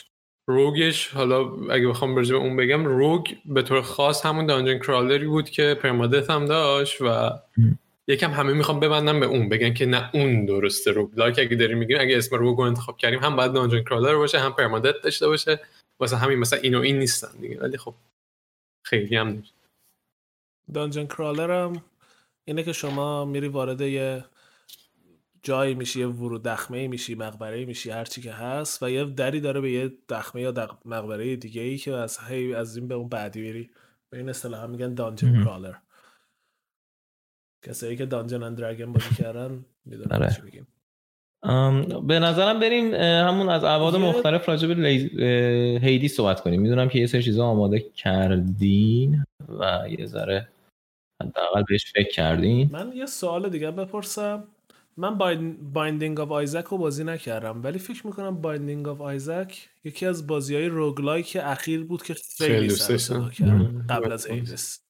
C: روگش حالا اگه بخوام برجه به اون بگم روگ به طور خاص همون دانجن کرالری بود که پرمادت هم داشت و یکم همه می‌خوام ببندم به اون بگن که نه اون درسته روگ لایک اگه داریم میگیم اگه اسم روگ رو انتخاب کردیم هم باید دانجن کرالر باشه هم پرمادت داشته باشه. واسه همین مثلا این و این نیستن دیگه ولی خب خیلی هم نیست.
D: دانجن کرالر هم اینه که شما میری وارد یه جایی میشی یه ورود دخمه میشی مقبره میشی هر چی که هست و یه دری داره به یه دخمه یا دق... مقبره دیگه ای که از هی از این به اون بعدی بری به این اصطلاح هم میگن دانجن کرالر کسایی که دانجن اند درگن بازی کردن می‌دونن چی بگیم
B: به نظرم بریم همون از ابعاد مختلف راجع به Hades صحبت کنیم. می‌دونم که یه سری چیزا آماده کردین و یه ذره حداقل بهش فکر کردین.
D: من یه سوال دیگه بپرسم. من Binding of Isaac رو بازی نکردم ولی فکر می‌کنم Binding of Isaac یکی از بازی های roguelike اخیر بود که خیلی سر کرد. قبل از Hades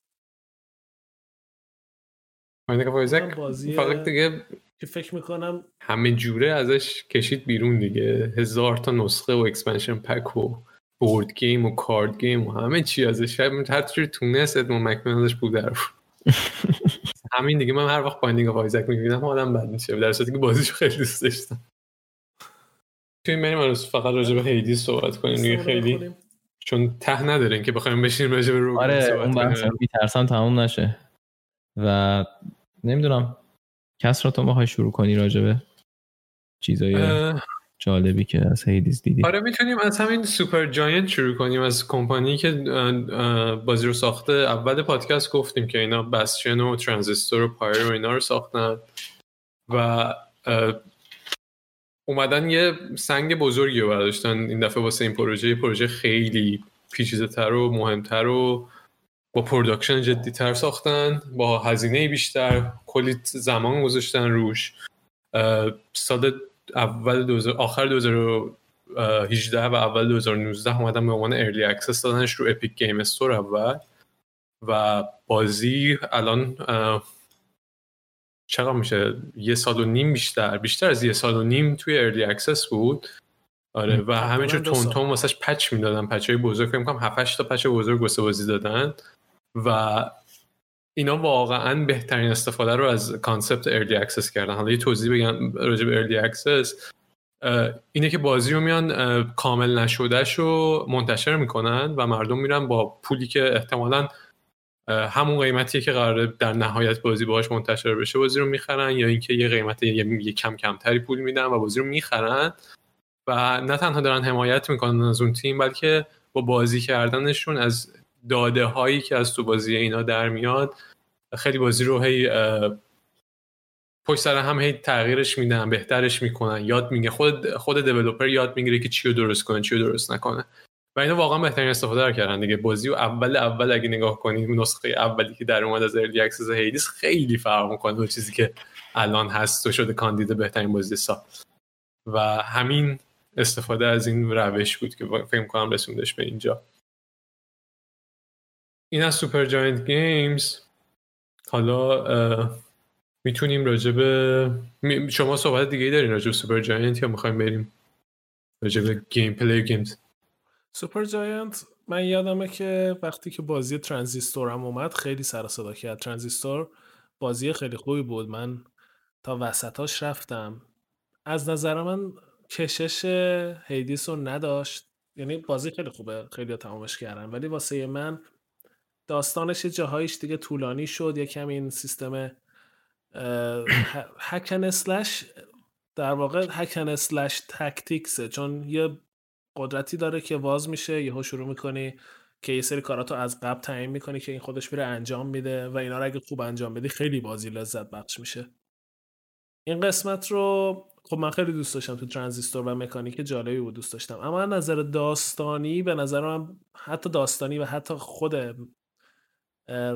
C: Binding of Isaac فقط دیگه
D: که فکر می‌کنم
C: همه جوره ازش کشید بیرون دیگه. هزار تا نسخه و expansion pack و board game و card game و همه چی ازش. هر جوری تونست Edmund McMillen ازش بود. همین دیگه من هر وقت Binding of Isaac می‌بینم حالم بد میشه در صورتی که بازیشو خیلی دوست داشتم. توی بریم فقط راجع به Hades صحبت کنیم دیگه. خیلی چون ته ندارین که بخوایم بشینیم راجع به رو
B: آره اون بحث میترسم تموم نشه. و نمی‌دونم کس را تو می‌خوای شروع کنی راجع به چیزای جالبی که از Hades دیدی
C: آره می‌تونیم از همین Supergiant شروع کنیم از کمپانی که بازی رو ساخته. اول پادکست گفتیم که اینا Bastion و Transistor و Pyre و اینا رو ساختن و اومدن یه سنگ بزرگی رو برداشتن. این دفعه واسه این پروژه پروژه خیلی پیچیده تر و مهمتر و با production جدی تر ساختن. با هزینه بیشتر. کلی زمان گذاشتن روش. سال اول دو هزار آخر 2018 و اول 2019 اومدن به عنوان early access دادنش رو Epic Game Store اول. و بازی الان چقدر میشه؟ یه سال و نیم بیشتر. بیشتر از یه سال و نیم توی early access بود. آره و همینجور تند تند واسش patch می‌دادن. patch های بزرگ فکر کنم 7 تا patch بزرگ واسه بازی دادن. و اینا واقعا بهترین استفاده رو از concept early access کردن. حالا یه توضیح بگم راجع به early access اینه که بازی رو میان کامل نشدهش رو منتشر می‌کنن و مردم میرن با پولی که احتمالا همون قیمتی که قراره در نهایت بازی باهاش منتشر بشه بازی رو می‌خرن یا اینکه یه قیمت یه کم کمتری پول میدن و بازی رو می‌خرن. و نه تنها دارن حمایت می‌کنن از اون تیم بلکه با بازی کردنشون از داده هایی که از تو بازی اینا در میاد خیلی بازی رو هی پشت سر هم هی تغییرش میدن بهترش می‌کنن یاد میگه خود خود developer یاد می‌گیره که چی رو درست کنه چی رو درست نکنه. و اینا واقعا بهترین استفاده رو کردن دیگه. بازی و اول اول اگه نگاه کنیم نسخه اولی که در اومد از early access Hades خیلی فرق می‌کنه با چیزی که الان هست و شده کاندید بهترین بازی سال. و همین استفاده از این روش بود که فکر کنم رسوندش به اینجا. این از Supergiant Games حالا می‌تونیم راجع به شما صحبت دیگه ای دارین راجع به Supergiant یا می‌خوایم بریم راجع به گیم پلی گیمز
D: سوپر جاینت من یادمه که وقتی که بازی Transistor هم اومد خیلی سر صدا کرد. Transistor بازی خیلی خوبی بود. من تا وسطاش رفتم. از نظر من کشش هیدیس رو نداشت. یعنی بازی خیلی خوبه. خیلی تمامش کردن. ولی واسه من داستانش یه جاهایش دیگه طولانی شد یه کمی این سیستم هکن اسلش در واقع هکن اسلش تکتیکسه چون یه قدرتی داره که واز میشه یهو شروع می‌کنی که یه سری کاراتو از قبل تعیین می‌کنی که این خودش میره انجام میده و اینا رو اگه خوب انجام بدی خیلی بازی لذت بخش میشه. این قسمت رو خب من خیلی دوست داشتم تو ترانزیستور و مکانیک جالبی بود دوست داشتم. اما نظر داستانی به نظر من حتی داستانی و حتی خود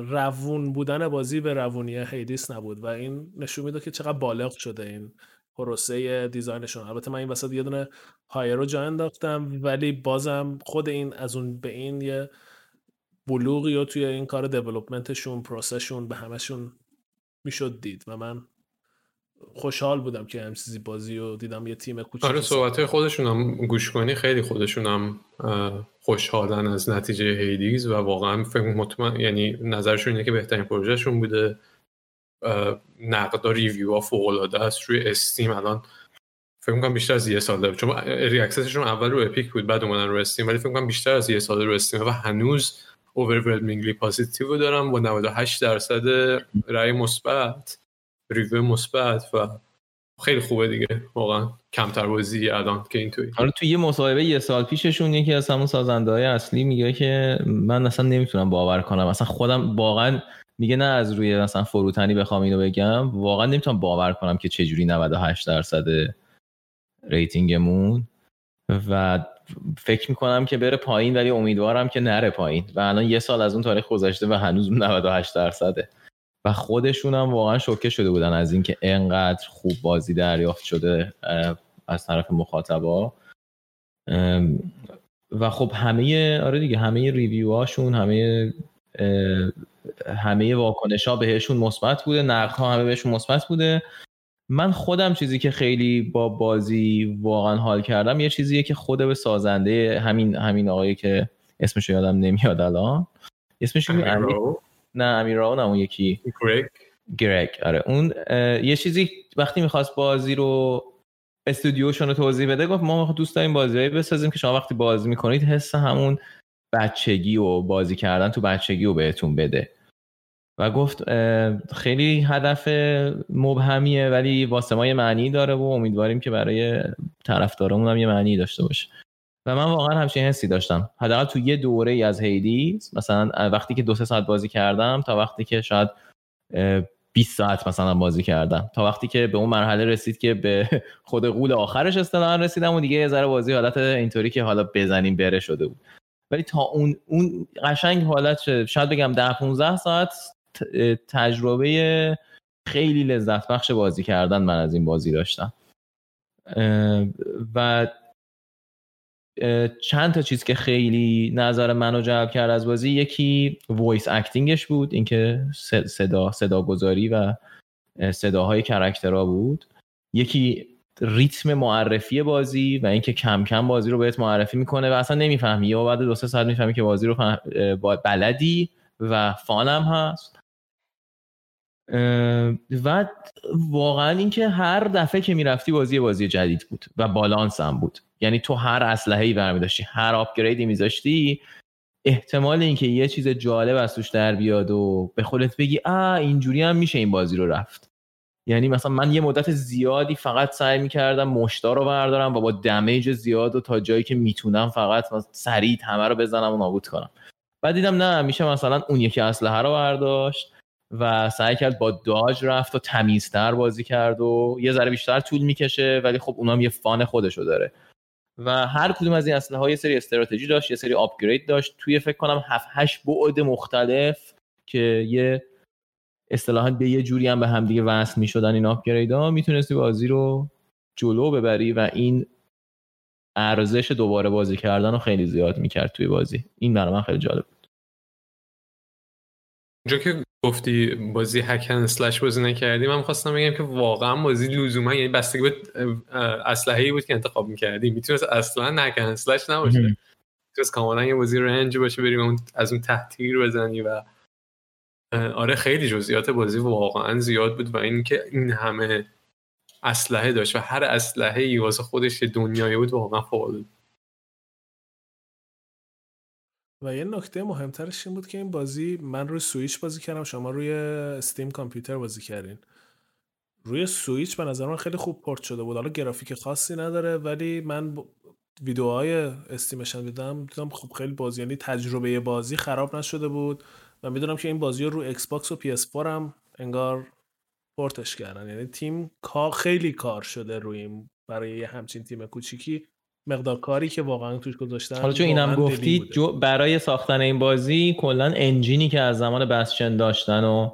D: روون بودن بازی به روونی هیدیس نبود و این نشون میده که چقدر بالغ شده این پروسه دیزاینشون. البته من این وسط یه دونه Pyre رو جا انداختم ولی بازم خود این از اون به این یه بلوغی و توی این کار development شون process شون به همشون می‌شد دید و من خوشحال بودم که هم چیزی بازی و دیدم. یه تیم کوچیک
C: آره صحبت خودشون هم گوش کنی خیلی خودشون هم خوشحالن از نتیجه Hades و واقعا فکر مطمئن یعنی نظرشون اینه که بهترین پروژهشون بوده. نقد review ها فوق العاده است. روی Steam الان فکر می‌کنم بیشتر از یه سال داره چون early access شون اول رو Epic بود بعد اومدن رو Steam ولی فکر می‌کنم بیشتر از یه سال رو Steam و هنوز overwhelmingly positive دارم با 98 درصد رای مثبت. review مثبت و خیلی خوبه دیگه. واقعا کمتر بازی الان که اینطوری.
B: حالا تو یه مصاحبه یه سال پیششون یکی از همون سازنده های اصلی میگه که من اصلا نمی‌تونم باور کنم. اصلا خودم واقعا میگه نه از روی مثلا فروتنی بخوام اینو بگم. واقعا نمی‌تونم باور کنم که چجوری 98 درصد ریتینگمون. و فکر می‌کنم که بره پایین ولی امیدوارم که نره پایین. و الان یه سال از اون تاریخ گذشته و هنوز 98 درصده. و خودشون هم واقعا شوکه شده بودن از اینکه انقدر خوب بازی دریافت شده از طرف مخاطبا. و خب همه آره دیگه همه ریویوهاشون همه همه واکنش ها بهشون مثبت بوده نقد ها همه بهشون مثبت بوده. من خودم چیزی که خیلی با بازی واقعا حال کردم یه چیزیه که خود به سازنده همین همین آقایی که اسمش رو یادم نمیاد الان اسمش
C: امیر
B: نه امیر راو نه اون یکی.
C: گرگ.
B: گرگ آره. اون یه چیزی وقتی می‌خواست بازی رو استودیوشون رو توضیح بده گفت ما دوست داریم بازیهایی بسازیم که شما وقتی بازی می‌کنید حس همون بچگی و بازی کردن تو بچگی رو بهتون بده. و گفت خیلی هدف مبهمیه ولی واسه ما یه معنی داره و امیدواریم که برای طرفدارمون هم یه معنی داشته باشه. و من واقعا همچین حسی داشتم. حداقل تو یه دوره ای از هیدیز مثلا وقتی که دو سه ساعت بازی کردم تا وقتی که شاید اه، 20 ساعت مثلا بازی کردم. تا وقتی که به اون مرحله رسید که به خود قول آخرش اصطلاحا رسیدم و دیگه یه ذره بازی حالت اینطوری که حالا بزنیم بره شده بود. ولی تا اون اون قشنگ حالت شد. شاید بگم 10 15 ساعت تجربه خیلی لذت بخش بازی کردن من از این بازی داشتم. و چند تا چیز که خیلی نظر منو جلب کرد از بازی یکی voice acting ش بود اینکه صدا صدا گذاری و اه، صداهای character ها بود. یکی ریتم معرفی بازی و اینکه کم کم بازی رو بهت معرفی می‌کنه و اصلا نمی‌فهمی. یا بعد دو سه ساعت می‌فهمی که بازی رو فهم- بلدی و فانم هست. و واقعا اینکه هر دفعه که می‌رفتی بازی بازی جدید بود و بالانس هم بود. یعنی تو هر اسلحه ای برمی داشتی هر آپگریدی میذاشتی احتمال اینکه یه چیز جالب از توش در بیاد و به خودت بگی آ اینجوری هم میشه این بازی رو رفت. یعنی مثلا من یه مدت زیادی فقط سعی می‌کردم مشتا رو بردارم و با دمیج زیاد و تا جایی که می‌تونم فقط سریع همه رو بزنم و نابود کنم. بعد دیدم نه میشه مثلا اون یکی اسلحه رو برداشت و سعی کرد با داج رفت و تمیزتر بازی کرد و یه ذره بیشتر طول می‌کشه ولی خب اونام یه فان خودشو داره. و هر کدوم از این اسلحه ها سری استراتژی داشت یه سری آپگرید داشت. توی فکر کنم 7 8 بعد مختلف که یه اصطلاحا به یه جوری هم به همدیگه وصل می‌شدن این آپگرید ها می‌تونستی بازی رو جلو ببری و این ارزش دوباره بازی کردن رو خیلی زیاد می‌کرد توی بازی. این برای من خیلی جالب بود.
C: اونجا که گفتی بازی هکن اسلش بازی نکردی. من خواستم بگم که واقعا بازی لزوما یعنی بستگی به اسلحه ای بود که انتخاب می‌کردی. می‌تونست اصلا هکن اسلش نباشه. می‌تونست کاملا یه بازی رنج باشه بریم اون از اون تحتیر بزنی و آره خیلی جزئیات بازی واقعا زیاد بود و اینکه این همه اسلحه داشت و هر اسلحه ای واسه خودش دنیایی بود واقعا فوق
D: و یه نکته مهمترش این بود که این بازی من روی سویچ بازی کردم شما روی Steam کامپیوتر بازی کردین. روی سویچ به نظر من خیلی خوب پورت شده بود. حالا گرافیک خاصی نداره ولی من ب... ویدیوهای Steam ش هم دیدم دیدم خب خیلی بازی یعنی تجربه بازی خراب نشده بود و می‌دونم که این بازی رو رو Xbox و PS 4 هم انگار پورتش کردن. یعنی تیم کا خیلی کار شده روی این برای یه همچین تیم کوچیکی. مقدار کاری که واقعا توش گذاشتن
B: حالا چون اینم گفتی جو برای ساختن این بازی کلا انجینی که از زمان بسچن داشتن و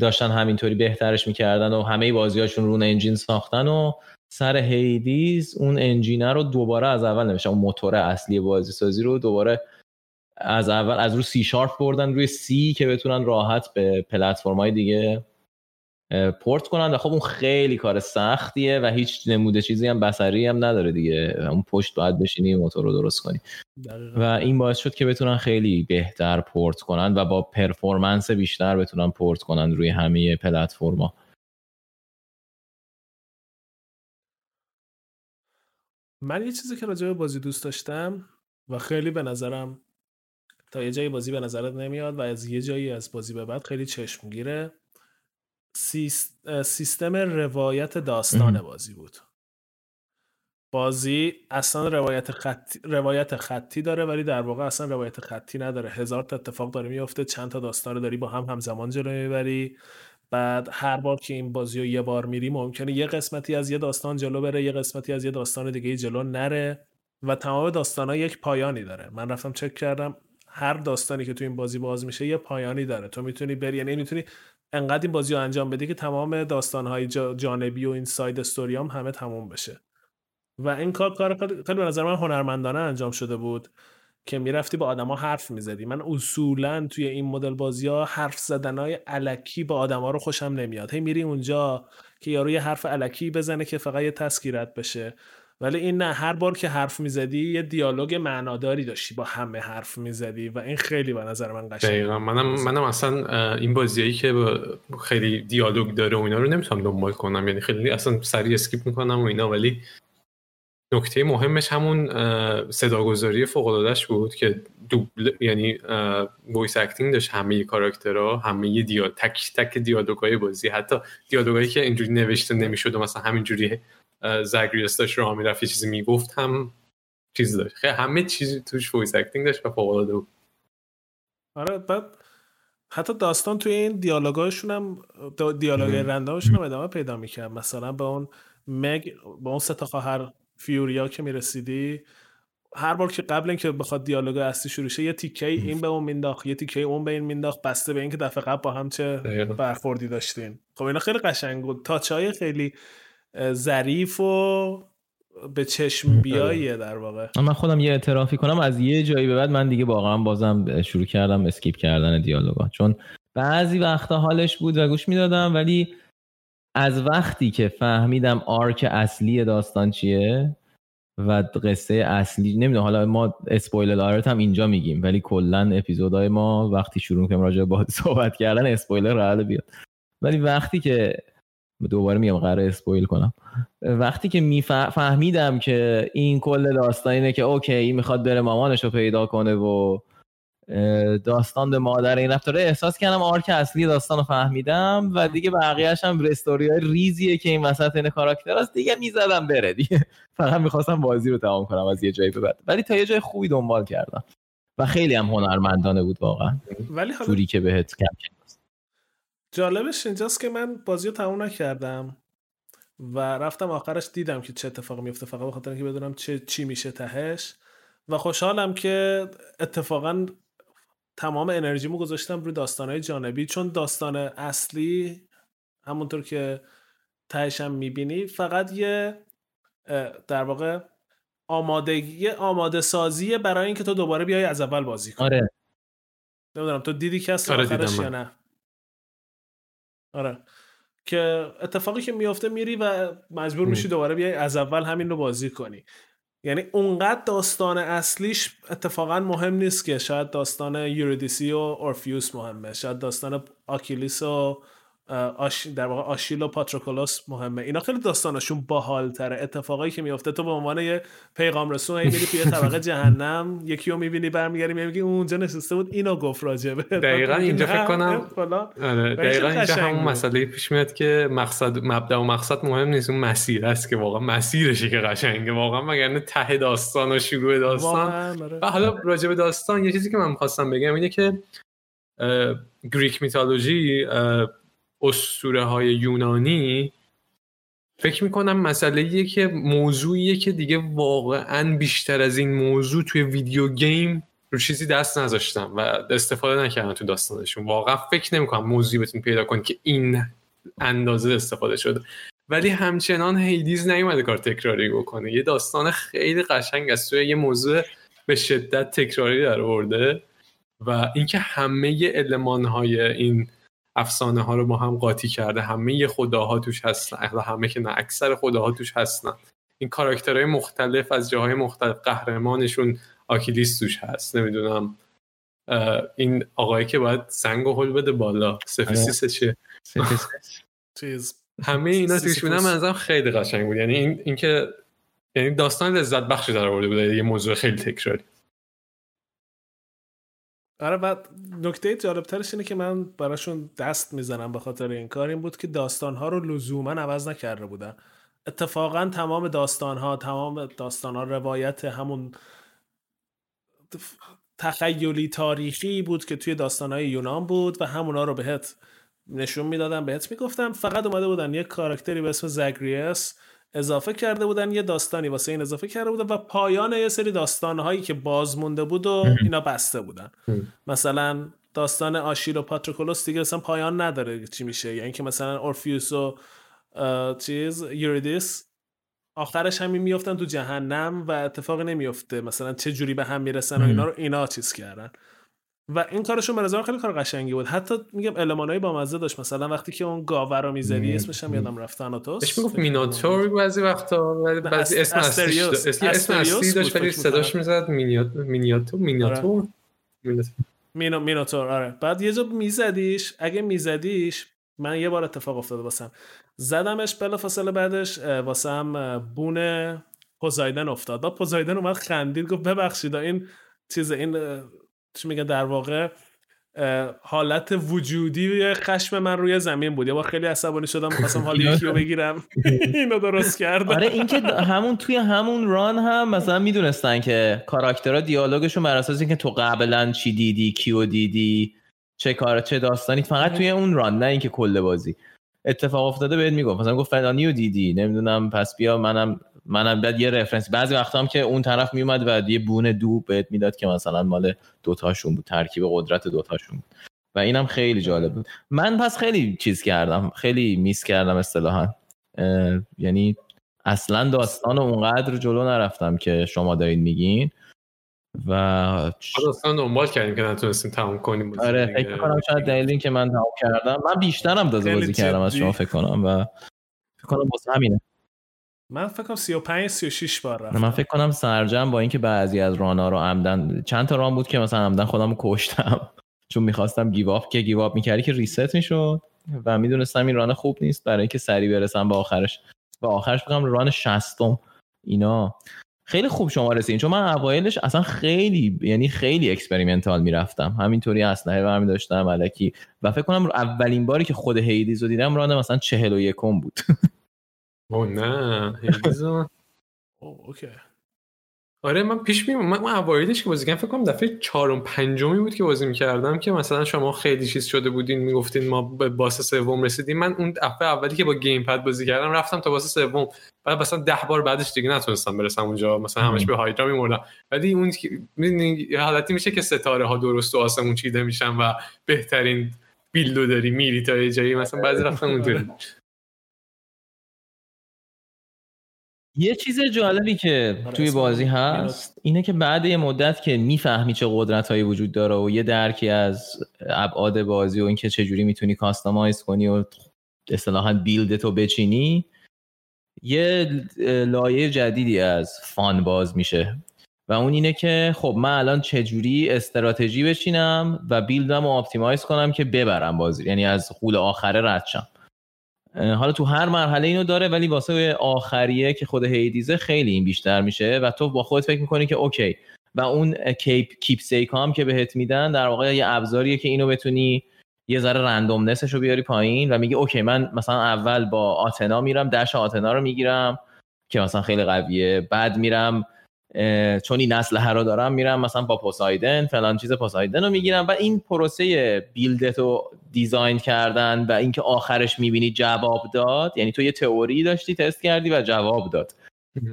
B: داشتن همینطوری بهترش می‌کردن و همه بازیاشون رون انجین ساختن و سر هیدیز اون انجینه رو دوباره از اول نمیشه اون موتور اصلی بازی سازی رو دوباره از اول از رو C sharp بردن روی C که بتونن راحت به پلتفرم های دیگه پورت کنن و خب اون خیلی کار سختیه و هیچ نمود چیزی هم بصری هم نداره دیگه. اون پشت باید بشینی موتور رو درست کنی. دقیقا. و این باعث شد که بتونن خیلی بهتر پورت کنن و با performance بیشتر بتونن پورت کنن روی همه پلتفرما.
D: من یه چیزی که راجع به بازی دوست داشتم و خیلی به نظرم تا یه جایی بازی به نظرت نمیاد و از یه جایی از بازی به بعد خیلی چشمگیره سیستم روایت داستان بازی بود. بازی اصلا روایت خطی, روایت خطی داره ولی در واقع اصلا روایت خطی نداره. هزار تا اتفاق داره میفته چند تا داستان رو داری با هم همزمان جلو می‌بری. بعد هر بار که این بازی رو یه بار میری ممکنه یه قسمتی از یه داستان جلو بره یه قسمتی از یه داستان دیگه جلو نره و تمام داستان ها یک پایانی داره. من رفتم چک کردم هر داستانی که تو این بازی باز میشه یه پایانی داره. تو می‌تونی بری یعنی می‌تونی انقدر این بازی رو انجام بدی که تمام داستانهای جانبی و این ساید استوری هم همه تموم بشه. و این کار کار خیلی به نظر من هنرمندانه انجام شده بود که می‌رفتی با آدما حرف می‌زدی. من اصولا توی این مدل بازی ها حرف زدن های علکی با آدما رو خوشم نمیاد. هی میری اونجا که یارو یه حرف علکی بزنه که فقط یه تسکیرت بشه. ولی این نه هر بار که حرف می‌زدی یه دیالوگ معناداری داشتی با همه حرف می‌زدی و این خیلی به نظر من قشنگ
C: دقیقا. منم منم اصلا این بازیایی که با- خیلی دیالوگ داره و اینا رو نمی‌تونم دنبال کنم. یعنی خیلی اصلا سریع skip می‌کنم و اینا ولی نکته مهمش همون صداگذاری فوق العاده‌اش بود که دوبل یعنی voice acting داشت همه character ها همه دیال تک تک دیالوگای بازی حتی دیالوگایی که اینجوری نوشته نمی‌شد و مثلا همینجوری Zagreus داشت راه می‌رفت یه چیزی می‌گفت هم چیز داشت. خیلی همه چیزی توش voice acting داشت و فوق العاده بود.
D: آره بعد حتی داستان توی این دیالوگاشون هم دیالوگ random شون هم ادامه پیدا می‌کرد. مثلا به اون Meg به اون سه تا خواهر Fury ا که می‌رسیدی هر بار که قبل اینکه بخواد دیالوگ اصلی شروع شه یه تیکه این به اون مینداخت یه تیکه اون به این مینداخت بسته به اینکه دفعه قبل با هم چه. برخوردی داشتین خب اینا خیلی قشنگ بود. touch های خیلی ظریف و به چشم بیاییه در واقع.
B: من خودم یه اعترافی کنم از یه جایی به بعد من دیگه واقعا بازم شروع کردم skip کردن دیالوگا. چون بعضی وقتا حالش بود و گوش می‌دادم ولی از وقتی که فهمیدم arc اصلی داستان چیه و قصه اصلی نمی‌دونم حالا ما spoiler alert هم اینجا میگیم ولی کلا اپیزودهای ما وقتی شروع کنیم راجع به صحبت کردن اسپویلر قرار بیاد ولی وقتی که دوباره میگم قرار spoil کنم. وقتی که میفهمیدم که این کل داستان اینه که okay این می‌خواد بره مامانش رو پیدا کنه و داستان به مادر این ربط داره احساس کردم arc اصلی داستان رو فهمیدم و دیگه بقیهش هم استوری های ریزیه که این وسط این کاراکتر هست دیگه می‌زدم بره. دیگه فقط می‌خواستم بازی رو تمام کنم از یه جایی به بعد. ولی تا یه جای خوبی دنبال کردم. و خیلی هم هنرمندانه بود واقعا.
D: ولی حالا
B: جوری که بهت کم کم
D: جالبش اینجاست که من بازی رو تموم نکردم و رفتم آخرش دیدم که چه اتفاقی میفته. فقط به خاطر اینکه بدونم چه چی میشه تهش. و خوشحالم که اتفاقا تمام انرژیمو گذاشتم روی داستانهای جانبی چون داستان اصلی همونطور که تهش هم می‌بینی فقط یه در واقع آمادگی آماده سازیه برای اینکه تو دوباره بیای از اول بازی کنی.
B: آره.
D: نمی‌دونم تو دیدی که از
C: آره،
D: آخرش یا. نه؟ آره. که اتفاقی که میفته میری و مجبور میشی دوباره بیای از اول همین رو بازی کنی. یعنی اونقدر داستان اصلیش اتفاقا مهم نیست که شاید داستان یوریدیسی و اورفیوس مهمه شاید داستان آکیلیس و آش... در واقع آشیل و پاتروکولوس مهمه اینا خیلی داستانشون باحال تره اتفاقایی که میفته تو به عنوان یه پیغام رسون هی میری توی طبقه جهنم یکی رو می‌بینی برمیگردی میگی اونجا نشسته بود اینو گفت راجبه
C: دقیقاً اینجا فکر کنم-. آره دقیقا اینجا همون. مسئله پیش میاد که مقصد مبدا و مقصد مهم نیست اون مسیر است که واقعا مسیرشه که قشنگه واقعا مگر ته داستان و شروع داستان
D: آره.
C: و حالا راجع به داستان یه چیزی که من می‌خواستم بگم اینه که گریک میتالوژی اسطوره های یونانی فکر می‌کنم مسئله که موضوعیه که دیگه واقعا بیشتر از این موضوع توی ویدیو گیم رو چیزی دست نذاشتم و استفاده نکردن تو داستانشون. واقعا فکر نمی‌کنم موضوعی بتون پیدا کن که این اندازه استفاده شده. ولی همچنان هیدیز نیومده کار تکراری بکنه. یه داستان خیلی قشنگ است توی یه موضوع به شدت تکراری در آورده و اینکه همه علمان های این افسانه ها رو با هم قاطی کرده. همه خداها توش هستن. احلا همه که نه اکثر خداها توش هستن. این کاراکترهای مختلف از جاهای مختلف قهرمانشون آکیلیس توش هست. نمی‌دونم این آقایی که باید سنگ و هل بده بالا. سفیسیس چیه
D: چیز.
C: همه اینا توش. بودن. منظرم خیلی قشنگ بود. یعنی این اینکه یعنی داستان لذت بخشی در آورده بود. یه موضوع خیلی تکراری.
D: آره بعد نکته جالبترش اینه که من براشون دست می‌زنم به خاطر این کار. این بود که داستانها رو لزوما عوض نکرده بودن. اتفاقا تمام داستانها تمام داستانها روایت همون تخیلی تاریخی بود که توی داستانهای یونان بود و همونا رو بهت نشون می‌دادن بهت می‌گفتن. فقط اومده بودن یه کاراکتری به اسم زگریس اضافه کرده بودن یه داستانی واسه این اضافه کرده بودن و پایان یه سری داستانهایی که باز مونده بود و اینا بسته بودن. مثلا داستان آشیل و پاتروکولوس دیگه اصلا پایان نداره چی میشه. یعنی که مثلا اورفیوس و چیز یوریدیس آخرش همین میفتن تو جهنم و اتفاقی نمیفته مثلا چه جوری به هم می‌رسن و اینا رو اینا چیز کردن. و این کارشون به نظر خیلی کار قشنگی بود. حتی میگم المانایی با مزه داشت. مثلا وقتی که اون گاوه رو می‌زدی اسمش هم یادم رفت آناتوس
C: بهش می‌گفت میناتور بعضی وقتا بعضی اسم اصلیش. اسم اصلی داشت ولی صداش. می‌زد مینیاتور. مینیاتور مینیاتور.
D: مینو مینوتور آره. بعد یه جا میزدیش. اگه میزدیش من یه بار اتفاق افتاده واسم. زدمش بلا فاصله بعدش واسم اه، بون پوزایدن افتاد. بعد پوزایدن اومد خندید گفت ببخشید این چیز این چی میگه در واقع حالت وجودی خشم من روی زمین بود. یه بار خیلی عصبانی شدم می‌خواستم حال یکی رو بگیرم. اینو درست کردم.
B: آره این که همون توی همون ران هم مثلا می‌دونستن که کاراکترها دیالوگشون بر اساس اینکه تو قبلا چی دیدی کیو دیدی چه کار چه داستانی فقط توی اون ران نه اینکه کل بازی. اتفاق افتاده بهت می‌گفت. مثلا گفت فلانی رو دیدی نمی‌دونم پس بیا منم منم بعد یه رفرنس بعضی وقتا هم که اون طرف میومد و یه بونه دو بهت می‌داد که مثلا مال دوتاشون بود ترکیب قدرت دوتاشون بود. و اینم خیلی جالب بود. من پس خیلی چیز کردم خیلی میس کردم اصطلاحا. یعنی اصلا داستان اونقدر جلو نرفتم که شما دارید میگین. و
C: داستان دنبال کردیم که نتونستیم تموم کنیم.
B: آره. فکر می‌کنم شاید دلیل این که من تمام کردم. من بیشترم
D: خیلی
B: بازی کردم از. شما فکر کنم و فکر کنم واسه همینه.
D: من فکر کنم 35 36 بار رفتم
B: من فکر کنم سرجم با اینکه بعضی از run ا رو عمدن چند تا run بود که مثلا عمدن خودم رو کشتم. چون می‌خواستم give up که give up می‌کردی که reset می‌شد. و می‌دونستم این run خوب نیست برای اینکه سریع برسم به آخرش. و آخرش بگم run شصتم اینا. خیلی خوب شما رسیدین. چون من اوایلش اصلا خیلی یعنی خیلی experimental می‌رفتم. همینطوری اسلحه برمی داشتم الکی و فکر کنم اولین باری که خود هیدیز رو دیدم run مثلا چهل و یکم بود.
C: oh نه. هیدیزو.
D: Oh، okay
C: آره من پیش می من, من اوایلش که بازی کردم فکر کنم دفعه چهارم پنجمی بود که بازی می‌کردم که مثلا شما خیلی چیز شده بودین می‌گفتین ما به boss سوم رسیدیم. من اون دفعه اولی که با gamepad بازی کردم رفتم تا boss سوم. بعد مثلا ده بار بعدش دیگه نتونستم برسم اونجا مثلا همش به هایدرا میمردم. ولی اون که- می‌دونی، حالتی میشه که ستاره ها درست و آسمون چیده میشن و بهترین بیلدو داری میری تا یه جایی مثلا بعضی رفتم اونطوری
B: یه چیز جالبی که
D: آره،
B: توی بازی هست اینه که بعد یه مدت که می‌فهمی چه قدرت هایی وجود داره و یه درکی از ابعاد بازی و اینکه چجوری می‌تونی کاستماایز کنی و اصطلاحا build تو بچینی یه لایه جدیدی از fun باز میشه. و اون اینه که خب من الان چجوری استراتژی بچینم و build م رو optimize کنم که ببرم بازی یعنی از غول آخره رد شم. حالا تو هر مرحله اینو داره ولی واسه آخریه که خود هیدیزه خیلی این بیشتر میشه و تو با خودت فکر می‌کنی که okay. و اون keep keepsake هام که بهت میدن در واقع یه ابزاریه که اینو بتونی یه ذره randomness ش رو بیاری پایین و میگی okay من مثلا اول با آتنا میرم dash آتنا رو می‌گیرم که مثلا خیلی قویه. بعد میرم چون این اسلحه رو دارم میرم مثلا با پوسایدن فلان چیز پوسایدن رو می‌گیرم و این پروسه build ت رو design کردن و اینکه آخرش می‌بینی جواب داد یعنی تو یه تئوری داشتی تست کردی و جواب داد.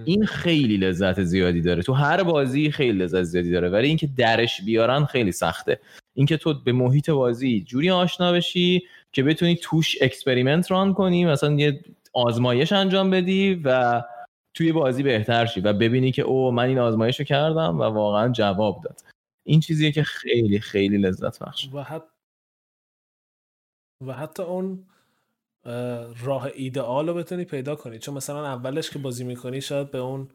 B: این خیلی لذت زیادی داره. تو هر بازی خیلی لذت زیادی داره. ولی اینکه درش بیارن خیلی سخته. اینکه تو به محیط بازی جوری آشنا بشی که بتونی توش experiment run کنی مثلا یه آزمایش انجام بدی و توی بازی بهتر شی و ببینی که oh من این آزمایش رو کردم و واقعا جواب داد. این چیزیه که خیلی خیلی لذت بخش.
D: و حتی و حتی اون اه، راه ایدئال رو بتونی پیدا کنی. چون مثلا اولش که بازی می‌کنی شاید به اون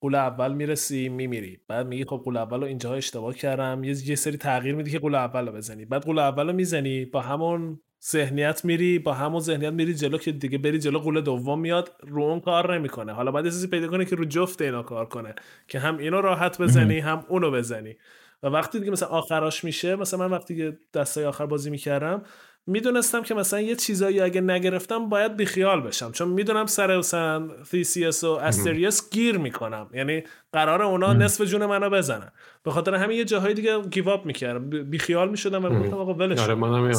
D: غول اول می‌رسی میمیری. بعد میگی خب غول اول رو اینجاها اشتباه کردم. یه, یه سری تغییر میدی که غول اول رو بزنی. بعد غول اول رو می‌زنی با همون ذهنیت میری با همون ذهنیت میری جلو که دیگه بری جلو غول دوم میاد رو اون کار نمی‌کنه. حالا بعد یه چیزی پیدا کنی که رو جفت اینا کار کنه که هم اینو راحت بزنی هم اونو بزنی. و وقتی دیگه مثلا آخراش میشه مثلا من وقتی که دستای آخر بازی می‌کردم می‌دونستم که مثلا یه چیزایی اگه نگرفتم باید بیخیال بشم چون می‌دونم سر مثلا تیسیس و استریس گیر می‌کنم. یعنی قرار اونا نصف جون منو بزنن. به خاطر همین یه جاهای دیگه گیواب می‌کردم بیخیال می‌شدم و گفتم آقا ولش
C: آره. منم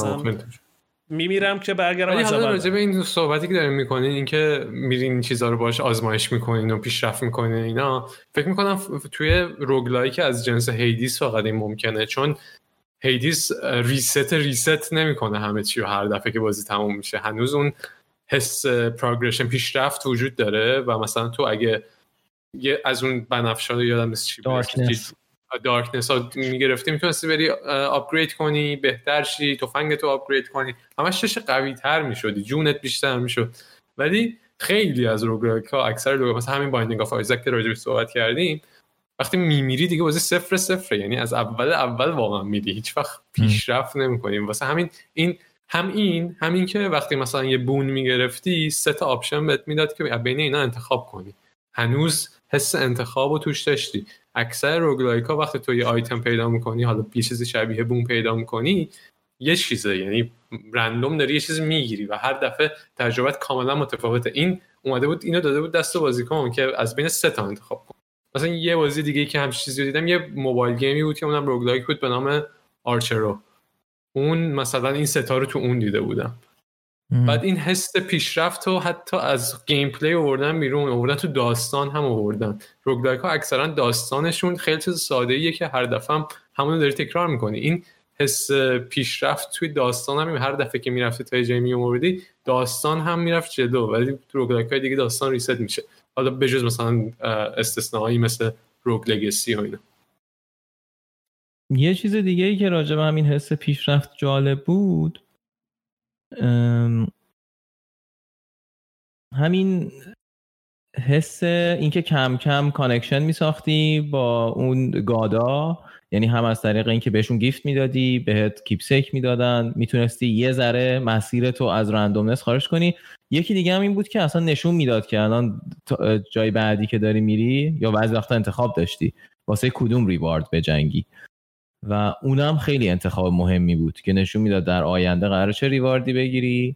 D: میمیرم که برگردم
C: ولی
D: از
C: حالا
D: اول
C: راجع به این صحبتی که دارین می‌کنین اینکه میرین این چیزا رو باش آزمایش می‌کنین و پیشرفت می‌کنین اینا فکر می‌کنم توی roguelike هایی که از جنس هیدیس فقط این ممکنه چون هیدیس reset reset نمی‌کنه همه چی رو هر دفعه که بازی تموم میشه. هنوز اون حس progression پیشرفت وجود داره و مثلا تو اگه یه از اون بنفشا یادم نیست چی بود. Darkness. ها می‌گرفتی می‌تونستی بری upgrade کنی بهتر شی تفنگ تو upgrade کنی. همش چش قوی تر می‌شدی جونت بیشتر می‌شد. ولی خیلی از roguelike ها اکثر roguelike مثلا همین بایندینگ آف آیزک که راجعش صحبت کردیم وقتی میمیری دیگه بازی صفر صفر یعنی از اول اول واقعا میری. هیچ وقت پیشرفت نمی‌کنیم. واسه همین این هم این همین که وقتی مثلا یه boon می‌گرفتی سه تا option بهت می‌داد که بین اینا انتخاب کنی. هنوز حس انتخاب رو توش داشتی. اکثر roguelike ها وقتی تو یه آیتم پیدا می‌کنی حالا یه چیزی شبیه boon پیدا می‌کنی یه چیزه. یعنی random داری یه چیز می‌گیری و هر دفعه تجربت کاملا متفاوته. این اومده بود اینو داده بود دست بازیکن که از بین سه تا انتخاب کن مثلا یه بازی دیگه که همچین چیزی دیدم یه mobile game ی بود که اونم roguelike بود به نام آرچرو. اون مثلا این سه تا رو تو اون دیده بودم. بعد این حس پیشرفت رو حتی از gameplay آوردن بیرون آوردن تو داستان هم آوردن. roguelike ها اکثرا داستانشون خیلی چیز ساده ایه که هر دفعه هم همون داری تکرار می‌کنی. این حس پیشرفت توی داستان هم هر دفعه که می‌رفتی تا جایی می‌مردی داستان هم می‌رفت جلو. ولی تو roguelike های دیگه داستان reset میشه. حالا بجز مثلا استثنایی مثل روگ لگسی و اینا.
B: یه چیز دیگه ای که راجع به همین حس پیشرفت جالب بود همین حس اینکه کم کم connection می ساختی با اون god ا. یعنی هم از طریق اینکه بهشون gift می‌دادی بهت keepsake می‌دادن. می‌تونستی یه ذره مسیر تو از randomness خارج کنی. یکی دیگه هم این بود که اصلا نشون می‌داد که الان جای بعدی که داری میری یا بعضی وقتا انتخاب داشتی واسه کدوم reward بجنگی و اونم خیلی انتخاب مهمی بود که نشون می‌داد در آینده قرار چه reward ی بگیری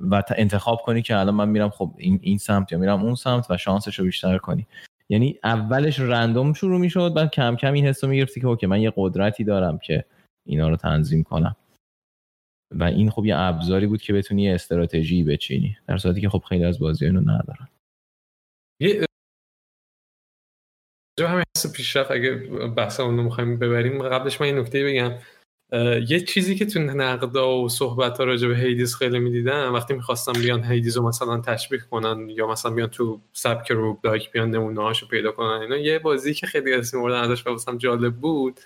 B: و انتخاب کنی که الان من میرم خب این, این سمت یا میرم اون سمت و شانسش رو بیشتر کنی. یعنی اولش random شروع می‌شد بعد کم کم این حس رو می‌گرفتی که okay من یه قدرتی دارم که اینا رو تنظیم کنم. و این خب یه ابزاری بود که بتونی استراتژی بچینی در صورتی که خب خیلی از بازی اینو ندارن.
C: همین حس پیشرفت اگه بحث اون رو می‌خوایم ببریم قبلش من یه نکته بگم. یه چیزی که تو نقدا و صحبت ها راجع به Hades خیلی می‌دیدم وقتی می‌خواستم بیان Hades رو مثلا تشبیه کنن یا مثلا بیان تو سبک roguelike بیان نمونه هاشو پیدا کنن اینا یه بازی که خیلی اسم می‌بردن ازش واسم جالب بود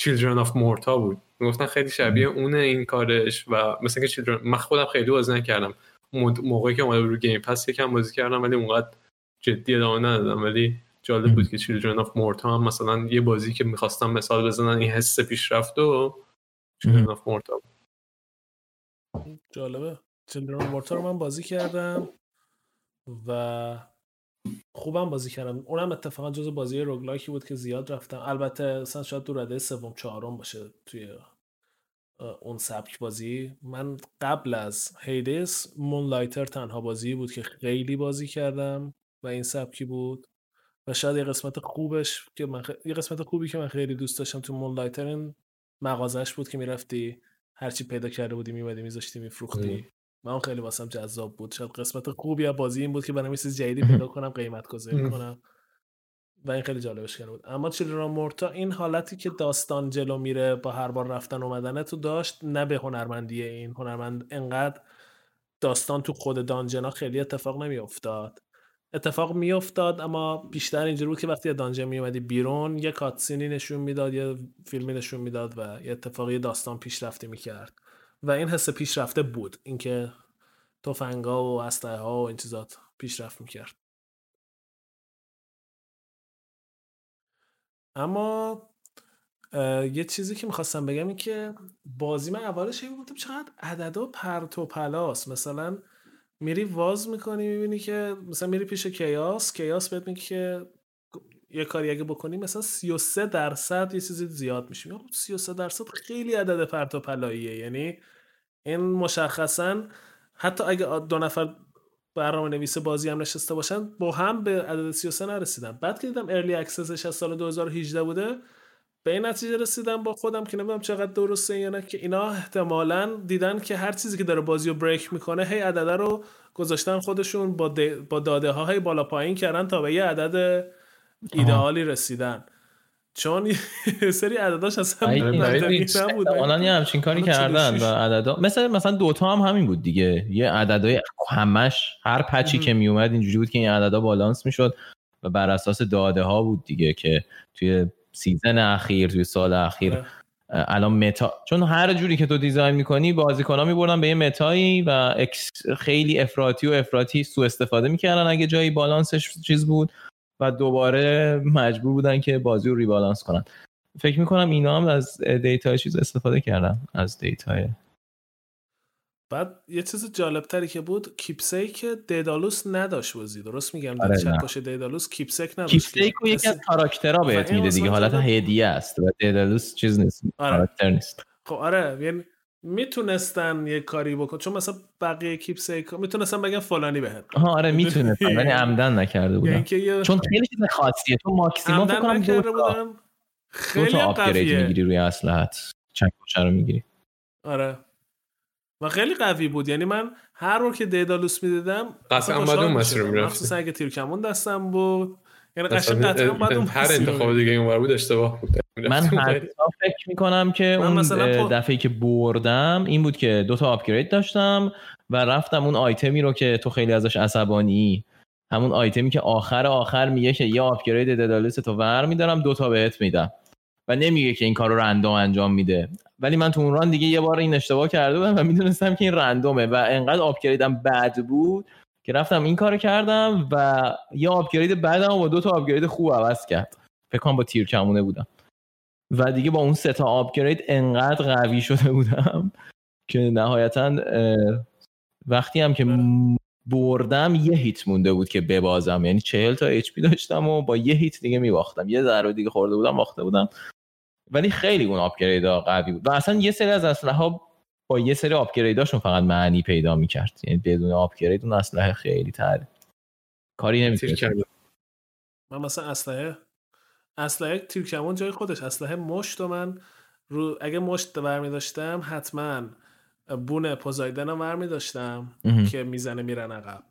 C: Children of Morta بود. می‌گفتن خیلی شبیه اونه این کارش و مثلا که Children من خودم خیلی بازی نکردم. موقعی که اومده رو گیم پس یکم بازی کردم ولی اونقدر جدی ادامه ندادم. ولی جالب بود که Children of Morta هم مثلا یه بازی که می‌خواستم مثال بزنن این حس پیشرفت و Children of Morta بود.
D: جالبه. چندران مورتا رو من بازی کردم و خوبم بازی کردم. اونم اتفاقا جز بازی روگلاکی بود که زیاد رفتم. البته مثلا شاید دو رده سوم چهارم باشه توی اون سبک بازی. من قبل از هیدس مونلایتر تنها بازی بود که خیلی بازی کردم و این سبکی بود. و شاید یه قسمت خوبش که من خ- یه قسمت خوبی که من خیلی دوست داشتم تو مونلایتر این مغازش بود که می‌رفتی هرچی پیدا کرده بودی میمدی میذاشتی میفروختی. من اون خیلی واسم جذاب بود. شاید قسمت خوبی از بازی این بود که برام چیز جدیدی پیدا کنم قیمت گذاری. کنم. و این خیلی جالبش کرده بود. اما چیلدران مورتا این حالتی که داستان جلو میره با هر بار رفتن اومدنه تو داشت نه به هنرمندی این. هنرمند انقدر داستان تو خود دانجنا خیلی اتفاق نمیافتاد. اتفاق میافتاد اما بیشتر اینجوری بود که وقتی از دانجن میومدی بیرون یه کاتسینی نشون می‌داد یه فیلمی نشون می‌داد و یه اتفاقی داستان پیشرفته می‌کرد. و این حس پیشرفته بود اینکه تفنگا و اسلحه ها و این چیزات پیشرفت می‌کرد. اما یه چیزی که می‌خواستم بگم این که بازی من اولش بودم چقدر عددا پرت و پلاس. مثلا میری واز می‌کنی می‌بینی که مثلا میری پیش کیاس کیاس بهت میگه که یه کاری اگه بکنی مثلا 33 درصد یه چیزی زیاد میشه میگم 33 درصد خیلی عدد پرت و پلاییه یعنی این مشخصا حتی اگه دو نفر برنامه نویس بازی هم نشسته باشن با هم به عدد 33 نرسیدن. بعد که دیدم early access ش از سال 2018 بوده به این نتیجه رسیدم با خودم که نمی‌دونم چقدر درسته یا نه که اینا احتمالا دیدن که هر چیزی که داره بازی رو بریک می‌کنه هی عدده رو گذاشتن خودشون با, با داده ها هی بالا پایین کردن تا به یه عدد ایدئالی رسیدن چون سری عدداش اصلا
B: آره،.
D: نبود
B: آنان یه همچین کاری کردن و
D: 46.
B: عددا مثل مثلا دوتا هم همین بود دیگه یه عددهای همش هر پچی. که میومد اینجوری بود که این عددا بالانس می‌شد و بر اساس داده ها بود دیگه که توی سیزن اخیر توی سال اخیر.
D: آره.
B: الان متا چون هر جوری که تو دیزاین می‌کنی بازیکن ها میبردن به یه متایی و اکس خیلی افراطی و افراطی سوء استفاده می‌کردن. اگه جایی بالانسش چیز بود و دوباره مجبور بودن که بازی رو ریبالانس کنن. فکر می‌کنم اینا هم از دیتا چیز استفاده کردن از دیتا
D: بعد یه چیز جالب تری که بود کیپسیک دیدالوس نداشت بازی درست میگم؟
B: آره،.
D: چپ باشه دیدالوس کیپسیک نداشت
B: کیپسیک رو یکی از
D: کسی-
B: کاراکترها بهت میده دیگه حالت هدیه است و دیدالوس چیز نیست
D: آره.
B: کاراکتر نیست.
D: خب آره یعنی می‌تونستن یه کاری بکن چون مثلا بقیه کیپسیک می‌تونستن بگن فلانی بهت
B: آها آره می‌تونه ولی عمدن نکرده بودن.
D: یه
B: چون خیلی چیز خاصیه تو ماکسیموم فکر کنم دو دو
D: خیلی قویه.
B: می‌گیری روی اسلحت چکوچه رو می‌گیری.
D: آره. و خیلی قوی بود. یعنی من هر رو که دیدالوس می‌دیدم
C: قطعاً
D: اصلا
C: باید اون مسیر. می‌رفتی.
D: مخصوصا اگه تیرکمون دستم بود. یعنی قشنگ قطعا باید اون
C: هر انتخاب دیگه اونور بود اشتباه بود.
B: من حتی فکر می‌کنم که اون
D: مثلا
B: دفعه که بردم این بود که دو تا آپگرید داشتم و رفتم اون آیتمی رو که تو خیلی ازش عصبانی. همون آیتمی که آخر آخر میگه که یه آپگرید ددالیس تو ور میدارم دو تا بهت میدم. و نمیگه که این کار رو رندوم انجام میده. ولی من تو اون ران دیگه یه بار این اشتباه کرده بودم و می‌دونستم که این رندومه و انقدر آپگریدم بد بود که رفتم این کارو کردم و یه آپگرید بعدم با دو تا آپگرید خوب عوض کرد. فکر کنم با تیر کمونه بودم. و دیگه با اون سه تا آپگرید انقدر قوی شده بودم که نهایتا وقتی هم که م- بردم یه هیت مونده بود که ببازم. یعنی چهل تا اچ پی داشتم و با یه هیت دیگه میباختم. یه ضربه دیگه خورده بودم باخته بودم. ولی خیلی اون آپگرید ها قوی بود. و اصلا یه سری از اسلحه ها با یه سری آپگریداشون فقط معنی پیدا می‌کرد. یعنی بدون آپگرید اون اسلحه خیلی تر کاری نمی‌تونه
D: من مثلا اسلحه اسلحه تیرکمون جای خودش. اسلحه مشت و من رو اگه مشت برمی داشتم حتما بون پوزایدن رو برمی داشتم. که می‌زنه میرن عقب.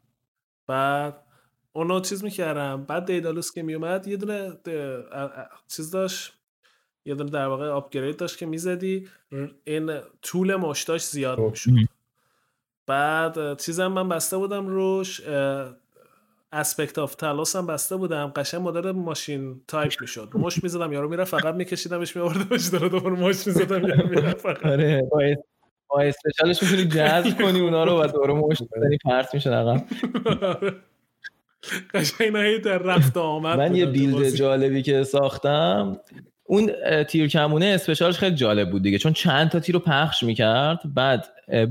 D: بعد اونو چیز می‌کردم. بعد دیدالوس که میومد یه دونه چیز داشت. یه دونه در واقع upgrade داشت که می‌زدی. این طول مشتاش زیاد می‌شد. بعد چیزم من بسته بودم روش Aspect of Talos هم بسته بودم. قشنگ مدل ماشین تایپ می‌شد. مشت می‌زدم یارو می‌رفت فقط میکشیدمش میآوردمش داره دوباره مشت می‌زدم یارو می‌رفت فقط.
B: آره با اس- با special ش می‌تونی جذب کنی اونا رو و دوره مشت بزنی پرت میشن عقب
D: قشنگ نه در رفت آمد
B: من یه
D: build.
B: جالبی که ساختم اون تیر کمونه special ش خیلی جالب بود دیگه. چون چند تا تیر رو پخش می‌کرد. بعد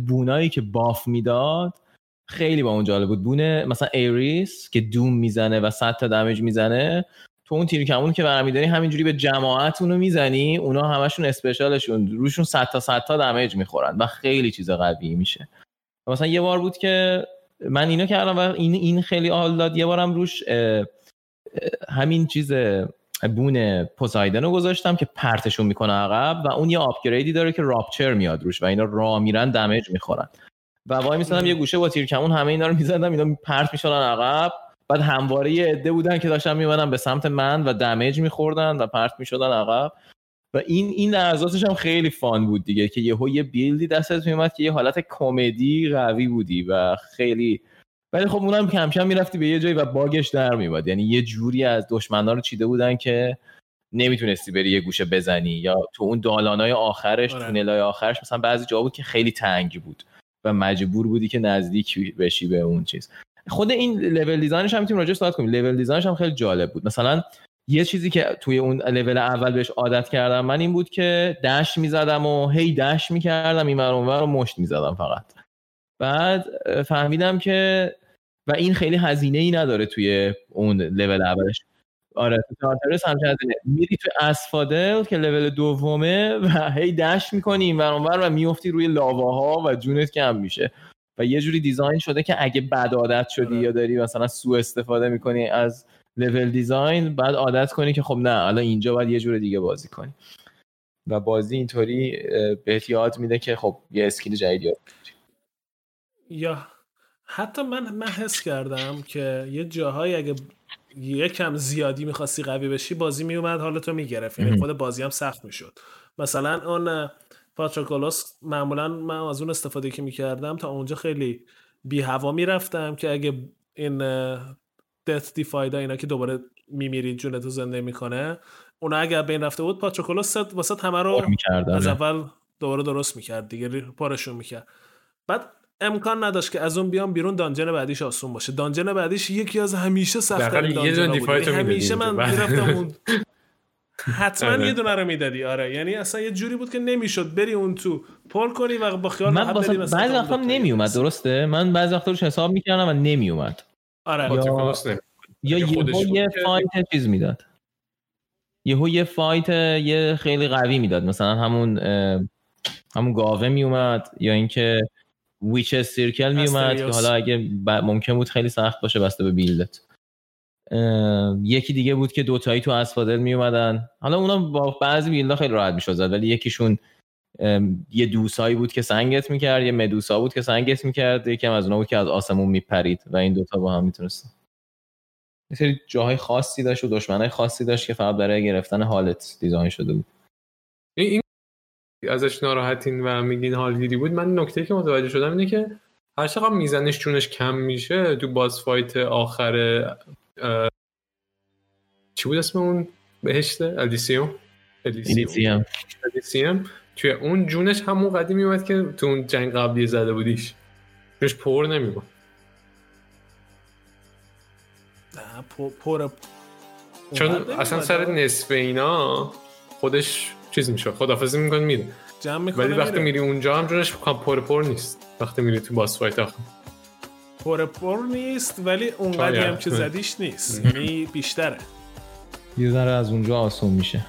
B: boon ایی که buff می‌داد خیلی با اون جالب بود. boon ه مثلا Ares که Doom می‌زنه و 100 تا damage می‌زنه تو اون تیر کمون که برمیداری همینجوری به جماعت اونو می‌زنی اونا همشون special شون روشون 100 تا 100 تا damage می‌خورن و خیلی چیز قوی میشه. مثلا یه بار بود که من اینو کردم و این این خیلی حال داد. یه بارم روش همین چیز بون پوسایدن رو گذاشتم که پرتشون می‌کنه عقب و اون یه آپگریدی داره که راپچر میاد روش و اینا را میرن دمیج می‌خورن. و وای میسادم یه گوشه با تیر کمون همه اینا رو می‌زدم اینا پرت می‌شدن عقب. بعد همواره یه عده بودن که داشتن میمدن به سمت من و دمیج میخوردن و پرت می‌شدن عقب. و این این لحظاتش هم خیلی فان بود دیگه که یهو یه بیلدی دستت میومد که یه حالت کمدی قوی بودی و خیلی ولی خب اونم کم کم می‌رفتی به یه جایی و باگش در میومد یعنی یه جوری از دشمنا رو چیده بودن که نمی‌تونستی بری یه گوشه بزنی یا تو اون دالانای آخرش
D: آره.
B: تونلای آخرش مثلا بعضی جا بود که خیلی تنگ بود و مجبور بودی که نزدیک بشی به اون چیز. خود این لول دیزاینش هم می‌تونیم راجع صحبت کنیم. لول دیزاینش هم خیلی جالب بود. مثلا یه چیزی که توی اون لول اول بهش عادت کردم من این بود که دش می‌زدم و هی دش می‌کردم این ور اونور رو مشت می‌زدم فقط. بعد فهمیدم که و این خیلی هزینه ای نداره توی اون لول اولش. آره تو تارترس هم هزینه میری تو اسفادل که لول دومه و هی دش می‌کنی این ور اونور و میفتی روی لاواها و جونت کم میشه. و یه جوری دیزاین شده که اگه بد عادت شدی
D: آره.
B: یا داری مثلا سوء استفاده می‌کنی از لول دیزاین بعد عادت کنی که خب نه الان اینجا باید یه جور دیگه بازی کنی. و بازی اینطوری بهت یاد میده که خب یه اسکیل جدید یاد
D: یا حتی من من حس کردم که یه جاهایی اگه یکم زیادی می‌خواستی قوی بشی بازی میومد حالتو می‌گرفت. یعنی خود بازی هم سخت می‌شد. مثلا اون پاتروکولوس معمولا من از اون استفاده که می‌کردم تا اونجا خیلی بی هوا می‌رفتم که اگه این دث دیفایدا اینا که دوباره میمیرید جونتو زنده می‌کنه اونا اگر بین رفته بود پاتروکولوس واسه همه رو از
B: آره.
D: اول دوباره درست می‌کرد دیگه پارشون می‌کرد. بعد امکان نداشت که از اون بیام بیرون دانجن بعدیش آسون باشه. دانجن بعدیش یکی از همیشه سخت
C: دیفایت رو
D: همیشه من. می‌رفتم اون. حتما
C: آره.
D: یه دونه رو می‌دادی. آره. یعنی اصلا یه جوری بود که نمی‌شد بری اون تو پل کنی و با خیال
B: من بعضی وقتا نمیومد. درسته؟ من بعضی وقتا روش حساب می‌کردم و نمیومد
D: آره.
B: یا
C: خودش
B: یهو
C: بود
B: یه fight چیز می‌داد. یهو یه fight یه خیلی قوی می‌داد. مثلا همون همون گاوه میومد یا اینکه witch circle میومد که. حالا اگه ب- ممکن بود خیلی سخت باشه بسته به build ت. اه، یکی دیگه بود که دوتایی تو Asphodel میومدن حالا اونا با بعضی build ا خیلی راحت می‌شد زد ولی یکیشون یه مدوسایی بود که سنگت می‌کرد یه مدوسا بود که سنگت می‌کرد یکم از اونا بود که از آسمون میپرید و این دوتا با هم می‌تونستن یه سری جاهای خاصی داشت و دشمنای خاصی داشت که فقط برای گرفتن حالت design شده بود.
C: این ازش ناراحتین و میگین حالگیری بود من نکته که متوجه شدم اینه که هر چقدر میزنش جونش کم میشه تو باز fight آخر اه، چی بود اسم اون بهشته Elysium؟
B: ایلیتیم
C: Elysium. توی اون جونش همون قدیم میومد که تو اون جنگ قبلی زده بودیش. جونش پر نمیمون.
D: نه، پر پر
C: چون اصلا. سر نصف اینا خودش چیز میشه. خدافزی می‌کنه میره
D: جمع می‌کنه
C: ولی وقتی. میری اونجا هم جونش پر پر نیست. وقتی میری تو باس فایت آخر.
D: پر پر نیست ولی اونقدی هم
C: شاید.
D: که زدیش نیست. یعنی بیشتره.
B: یه ذره از اونجا آسون میشه.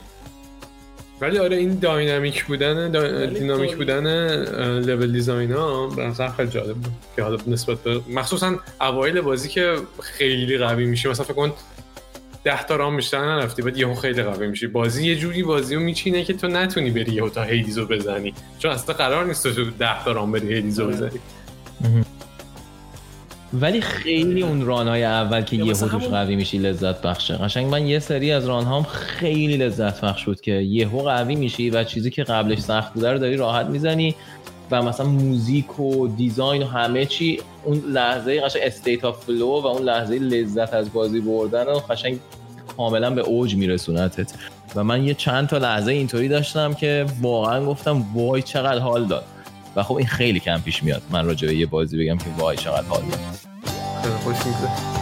C: ولی آره این داینامیک بودن دا... دینامیک بودن لول دیزاین ها به نظر خیلی جالب بود. که حالا نسبت به مخصوصا اوایل بازی که خیلی قوی میشه. مثلا فکر کن ده تا رام بیشتر نرفتی بعد یهو خیلی قوی میشی. بازی یه جوری بازی رو میچینه که تو نتونی بری یهو تا هیدیزو بزنی. چون اصلا قرار نیست تو ده تا رام بری هیدیزو
D: آره.
C: بزنی.
B: ولی خیلی اون رانهای اول که یهو توش
D: همون-
B: قوی میشی لذت بخشه. قشنگ من یه سری از رانهام خیلی لذت بخش بود که یهو قوی میشی و چیزی که قبلش سخت بوده رو داری راحت می‌زنی. و مثلا موزیک و design و همه چی اون لحظه قشنگ state of flow و اون لحظه لذت از بازی بردن و قشنگ کاملا به اوج میرسونتت. و من یه چند تا لحظه اینطوری داشتم که واقعا گفتم وای چقدر حال داد. و خب این خیلی کم پیش میاد. من راجع به یه بازی بگم که وای چقدر حال داد.
C: خیلی خوش میگذره.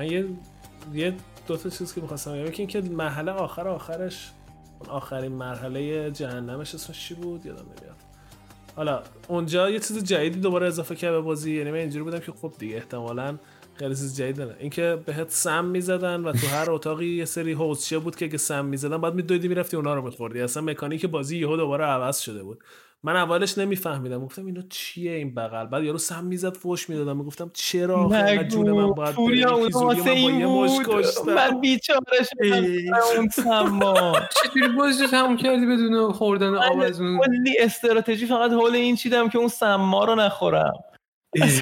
D: من یه یه دو تا چیز که می‌خواستم بگم. یکی اینکه مرحله آخر آخرش اون آخرین مرحله جهنمش اسمش چی بود؟ یادم نمیاد. حالا اونجا یه چیز جدیدی دوباره اضافه کرد به بازی یعنی من اینجوری بودم که خب دیگه احتمالاً خیلی چیز جدید نه اینکه بهت سم می‌زدن و تو هر اتاقی یه سری حوضچه بود که اگه سم می‌زدن بعد میدویدی می‌رفتی اونا رو میخوردی. اصلا مکانیک بازی یهو دوباره عوض شده بود. من اولش نمیفهمیدم. گفتم اینو چیه این بغل؟ بعد یارو سم می‌زد فوش می‌دادم. می‌گفتم چرا آخه؟ جون من باید
B: پوریا؟ اون واسه این بود. من بیچاره شدم. اون سما.
C: چطوری بازی تموم کردی بدون خوردن آب از اون؟
B: کلی استراتژی فقط حول این چیدم که اون سما رو نخورم.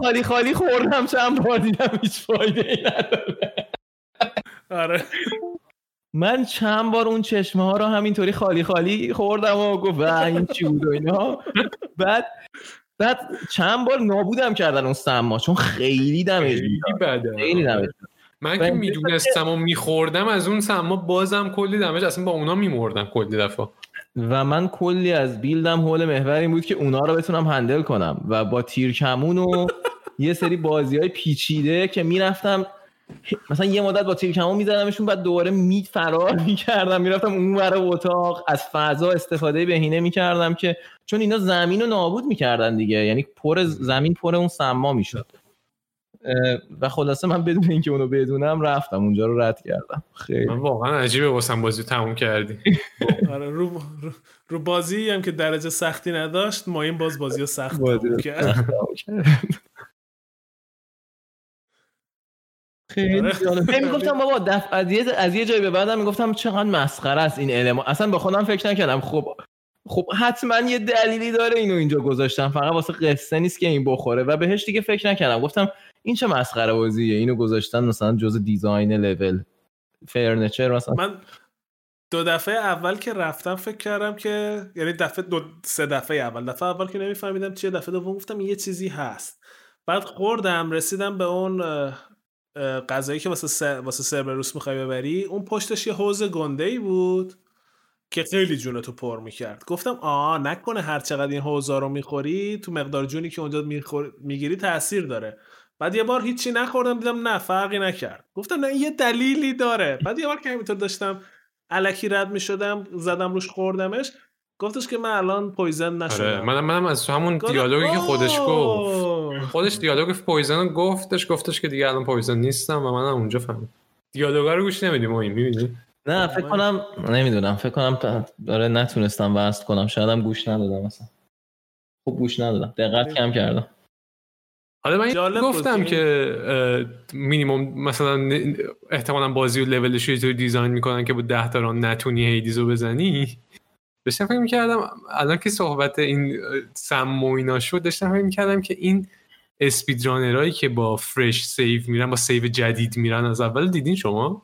B: خالی خالی خوردم چند بار دیدم هیچ فایده ای نداره.
D: آره.
B: من چند بار اون چشمه ها رو همینطوری خالی خالی خوردم و گفت و این چی بود و اینا. بعد بعد چند بار نابودم کردن اون سما چون خیلی دمج
C: خیلی
B: دمج
C: من که می‌دونستم و میخوردم از اون سما بازم کلی دمج اصلا با اونا میمردم کلی دفعه.
B: و من کلی از بیلدم حول محور این بود که اونا رو بتونم هندل کنم. و با تیر کمون و یه سری بازی های پیچیده که می‌رفتم مثلا یه مدت با تیر کمون میزدمشون بعد دوباره می فرار می‌کردم. می‌رفتم اون ور اتاق از فضا استفاده بهینه می‌کردم که چون اینا زمین رو نابود می‌کردن دیگه. یعنی پر زمین پر اون سما می‌شد. و خلاصه من بدون اینکه اونو بدونم رفتم اونجا رو رد کردم. خیلی.
C: من واقعا عجیبه واسم بازی رو تموم کردی.
D: آره رو, رو, رو بازی هم که درجه سختی نداشت ما این باز بازی رو سخت
B: بازی رو
D: تموم کرد
B: خیلی
D: آره.
B: می‌گفتم بابا دف... از یه از یه جایی به بعدم می‌گفتم چقدر مسخره است این المان اصلا به خودم فکر نکردم. خب خب حتما یه دلیلی داره اینو اینجا گذاشتم. فقط واسه قصه نیست که این بخوره. و بهش دیگه فکر نکردم. گفتم این چه مسخره بازیه؟ اینو گذاشتن مثلا جز design level. furniture مثلا.
D: من دو دفعه اول که رفتم فکر کردم که یعنی دفعه دو سه دفعه اول. دفعه اول که نمیفهمیدم چیه. دفعه دوم گفتم یه چیزی هست. بعد خوردم رسیدم به اون غذایی که واسه سر... واسه Cerberus می‌خوای ببری اون پشتش یه حوض گنده ای بود که خیلی جونتو پر می‌کرد. گفتم آه نکنه هر چقدر این حوضا رو می‌خوری تو مقدار جونی که اونجا میخور... می‌گیری تاثیر داره. بعد یه بار هیچی نخوردم دیدم نه فرقی نکرد. گفتم نه یه دلیلی داره. بعد یه بار که همینطور داشتم الکی رد می‌شدم زدم روش خوردمش. گفتش که من الان poison
C: آره
D: نشدم.
C: منم منم از همون دیالوگی که خودش گفت. خودش دیالوگ poison رو گفتش گفتش که دیگه الان poison نیستم و منم اونجا فهمیدم دیالوگا رو گوش نمیدیم این می‌بینی؟
B: نه فکر کنم نمی‌دونم. فکر کنم داره نتونستم وصل کنم. شایدم گوش ندادم مثلا خب گوش ندادم. دقت کم کردم.
C: حالا من گفتم
D: که
C: مینیمم مثلا احتمالا بازی و لولش رو design می‌کنن که با 10 تا run نتونی Hades و بزنی. داشتم فکر می‌کردم الان که صحبت این سم و اینا شد داشتم فکر می‌کردم که این speedrunner ایی که با fresh save میرن با save جدید میرن از اول دیدین شما؟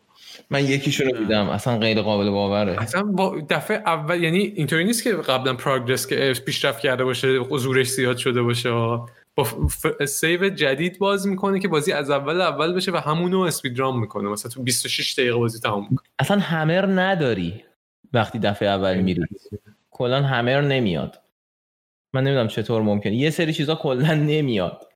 B: من یکیشو رو دیدم اصلا غیر قابل باوره.
C: اصلا با دفعه اول یعنی اینطوری نیست که قبلا پروگرس که پیشرفت کرده باشه حضورش زیاد شده باشه. با ف... سیو جدید باز می‌کنه که بازی از اول اول بشه و همونو اسپیدرام می‌کنه. مثلا تو 26 دقیقه بازی تمام می‌کنه.
B: اصلا همر نداری. وقتی دفعه اول میری کلا همر نمیاد. من نمی‌دونم چطور ممکنه. یه سری چیزا کلا نمیاد.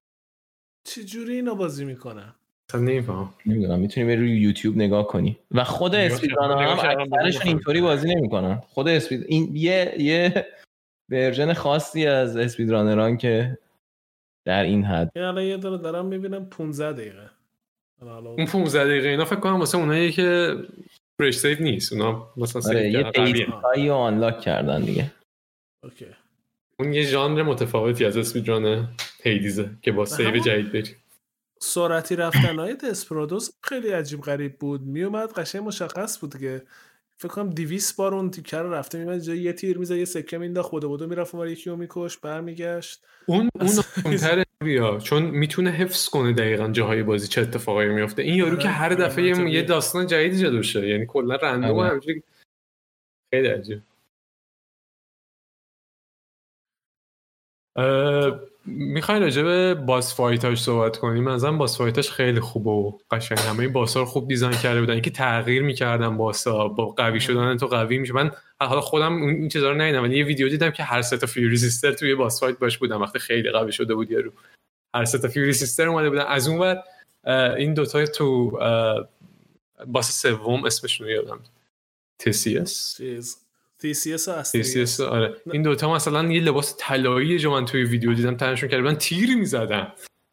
D: چجوری اینا بازی می‌کنن
C: اصلا نمیفهم
B: نمی‌دونم. می‌تونی بری روی یوتیوب نگاه کنی. و خود
C: کردم.
B: هم. اکثرشون اینطوری بازی نمی‌کنن. خود اسپید این یه یه version خاصی از speedrun ران که در این حد.
D: این الان یه داره دارم می‌بینم 15 دقیقه.
C: اون 15 دقیقه اینا فکر کنم واسه اونایی که fresh save نیست. اونا مثلا
B: آره یه رو unlock کردن دیگه.
D: okay.
C: اون یه ژانر متفاوتی از speedrun هیدیزه که با save
D: همون-
C: جدید بری
D: سرعتی رفتن های دسپرادوس خیلی عجیب غریب بود. میومد قشنگ مشخص بود که فکر کنم 200 بار اون تیکه رو رفته میمد جای یه تیر می‌زد یه سکه مینداخت خود بودو می‌رفت اونور یکی رو میکش برمیگشت.
C: اون اون بیا چون می‌تونه حفظ کنه دقیقا جاهای بازی چه اتفاقایی میفته این یارو
D: آره،
C: که هر
D: آره،
C: دفعه یه- داستان جدیدی جلوشه یعنی کلا رندوم
B: آره.
C: همینجوری خیلی عجیب. می‌خوای راجع به باس فایتاش صحبت کنیم؟ مثلا باس فایتاش خیلی خوبه و قشنگ. همه باسا رو خوب دیزاین کرده بودن. اینکه تغییر می‌کردن باسا با قوی شدن تو قوی میشه. من حالا خودم این چیزا رو ندیدم ولی یه ویدیو دیدم که هر سه تا Fury sister توی boss fight باش بودن. وقتی خیلی قوی شده بود یارو هر سه تا Fury sister اومده بودن. از اون ور این دوتا تو boss سوم اسمشون رو یادم.
D: Theseus و اصلی
C: Theseus آره. این دوتا مثلا یه لباس طلایی جو من توی ویدیو دیدم تنشون کرده من تیر می‌زدم.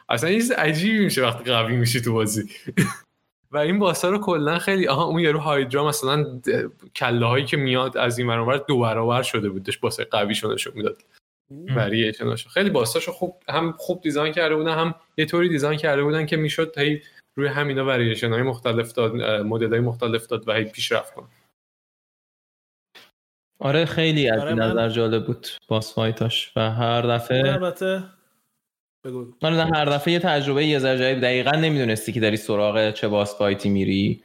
C: اصلا یه چیز عجیبی میشه وقتی قوی میشی تو بازی. و این boss ا رو کلا خیلی آها اون یارو هایدرا مثلا کله هایی که میاد از این برابر دو برابر شده بود داشت boss ه قوی شده نشون می‌داد وریشناشو خیلی boss اشو خوب هم خوب design کرده بودن هم یه طوری design کرده بودن که می‌شد هی روی همینا وریشن های مختلف داد مدل های مختلف داد و هی پیشرفت کنه
B: آره خیلی از
D: آره، من-
B: نظر جالب بود boss fight اش و هر دفعه
D: البته بگو.
B: آره هر دفعه یه تجربه یه ذره جدید دقیقا نمی‌دونستی که داری سراغ چه boss fight ی میری.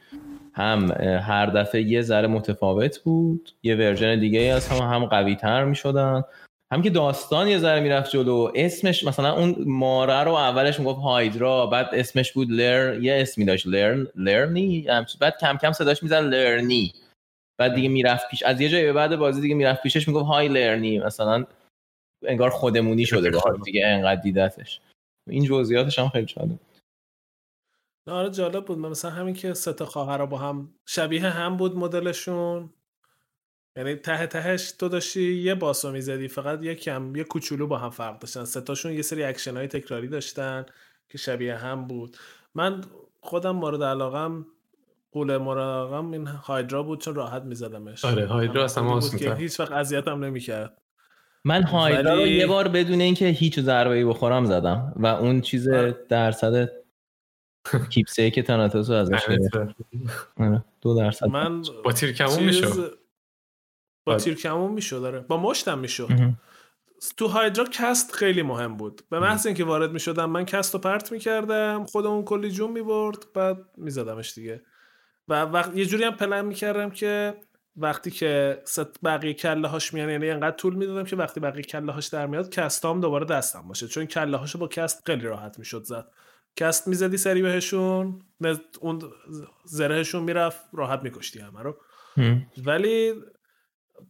B: هم هر دفعه یه ذره متفاوت بود یه ورژن دیگه ای از هم هم قوی تر می‌شدن. هم که داستان یه ذره می‌رفت جلو. اسمش مثلا اون ماره رو اولش می‌گفت هایدرا بعد اسمش بود لر یه اسمی داشت لرن لرنی بعد کم کم صداش میزن لرنی. بعد دیگه می‌رفت پیش از یه جایی به بعد بازی دیگه می‌رفت پیشش می‌گفت های لرنی مثلا انگار خودمونی شده باهاش دیگه انقدر دیدتش. این جزئیاتش هم خیلی جالب
D: نه، آره جالب بود. من مثلا همین که سه تا خواهر با هم شبیه هم بود مدلشون. یعنی ته تهش تو داشتی یه boss و می‌زدی فقط یه کم یه کوچولو با هم فرق داشتن. سه تاشون یه سری اکشن های تکراری داشتن که شبیه هم بود. من خودم مورد علاقم غول مراقم این هایدرا بود چون راحت میزدمش.
C: آره، هایدرا اصلا آسون
D: که. هیچ وقت اذیتم نمی‌کرد.
B: من هایدرا رو
D: ولی-
B: یه بار بدون اینکه هیچ ضربه ای بخورم زدم و اون چیز
D: آره.
B: درصد keepsake ه که تاناتوس رو ازش گرفت. آره، دو درصد.
D: من
C: با تیر کمون
D: چیز-
C: می‌شد؟
D: با
C: آره.
D: تیر کمون می‌شد داره با مشتم می‌شد. تو هایدرا cast خیلی مهم بود. به محض اینکه وارد می‌شدم من cast رو پرت می‌کردم خودمون کلی جون می‌برد بعد میزدمش دیگه. و وقت یه جوری هم پلن می‌کردم که وقتی که ست بقیه کله هاش میان یعنی انقدر طول می‌دادم که وقتی بقیه کله هاش در میاد cast ام دوباره دستم باشه. چون کله هاشو با cast خیلی راحت می‌شد زد. کست می‌زدی سری بهشون اون زرهشون می‌رفت راحت میکشتی همه رو. ولی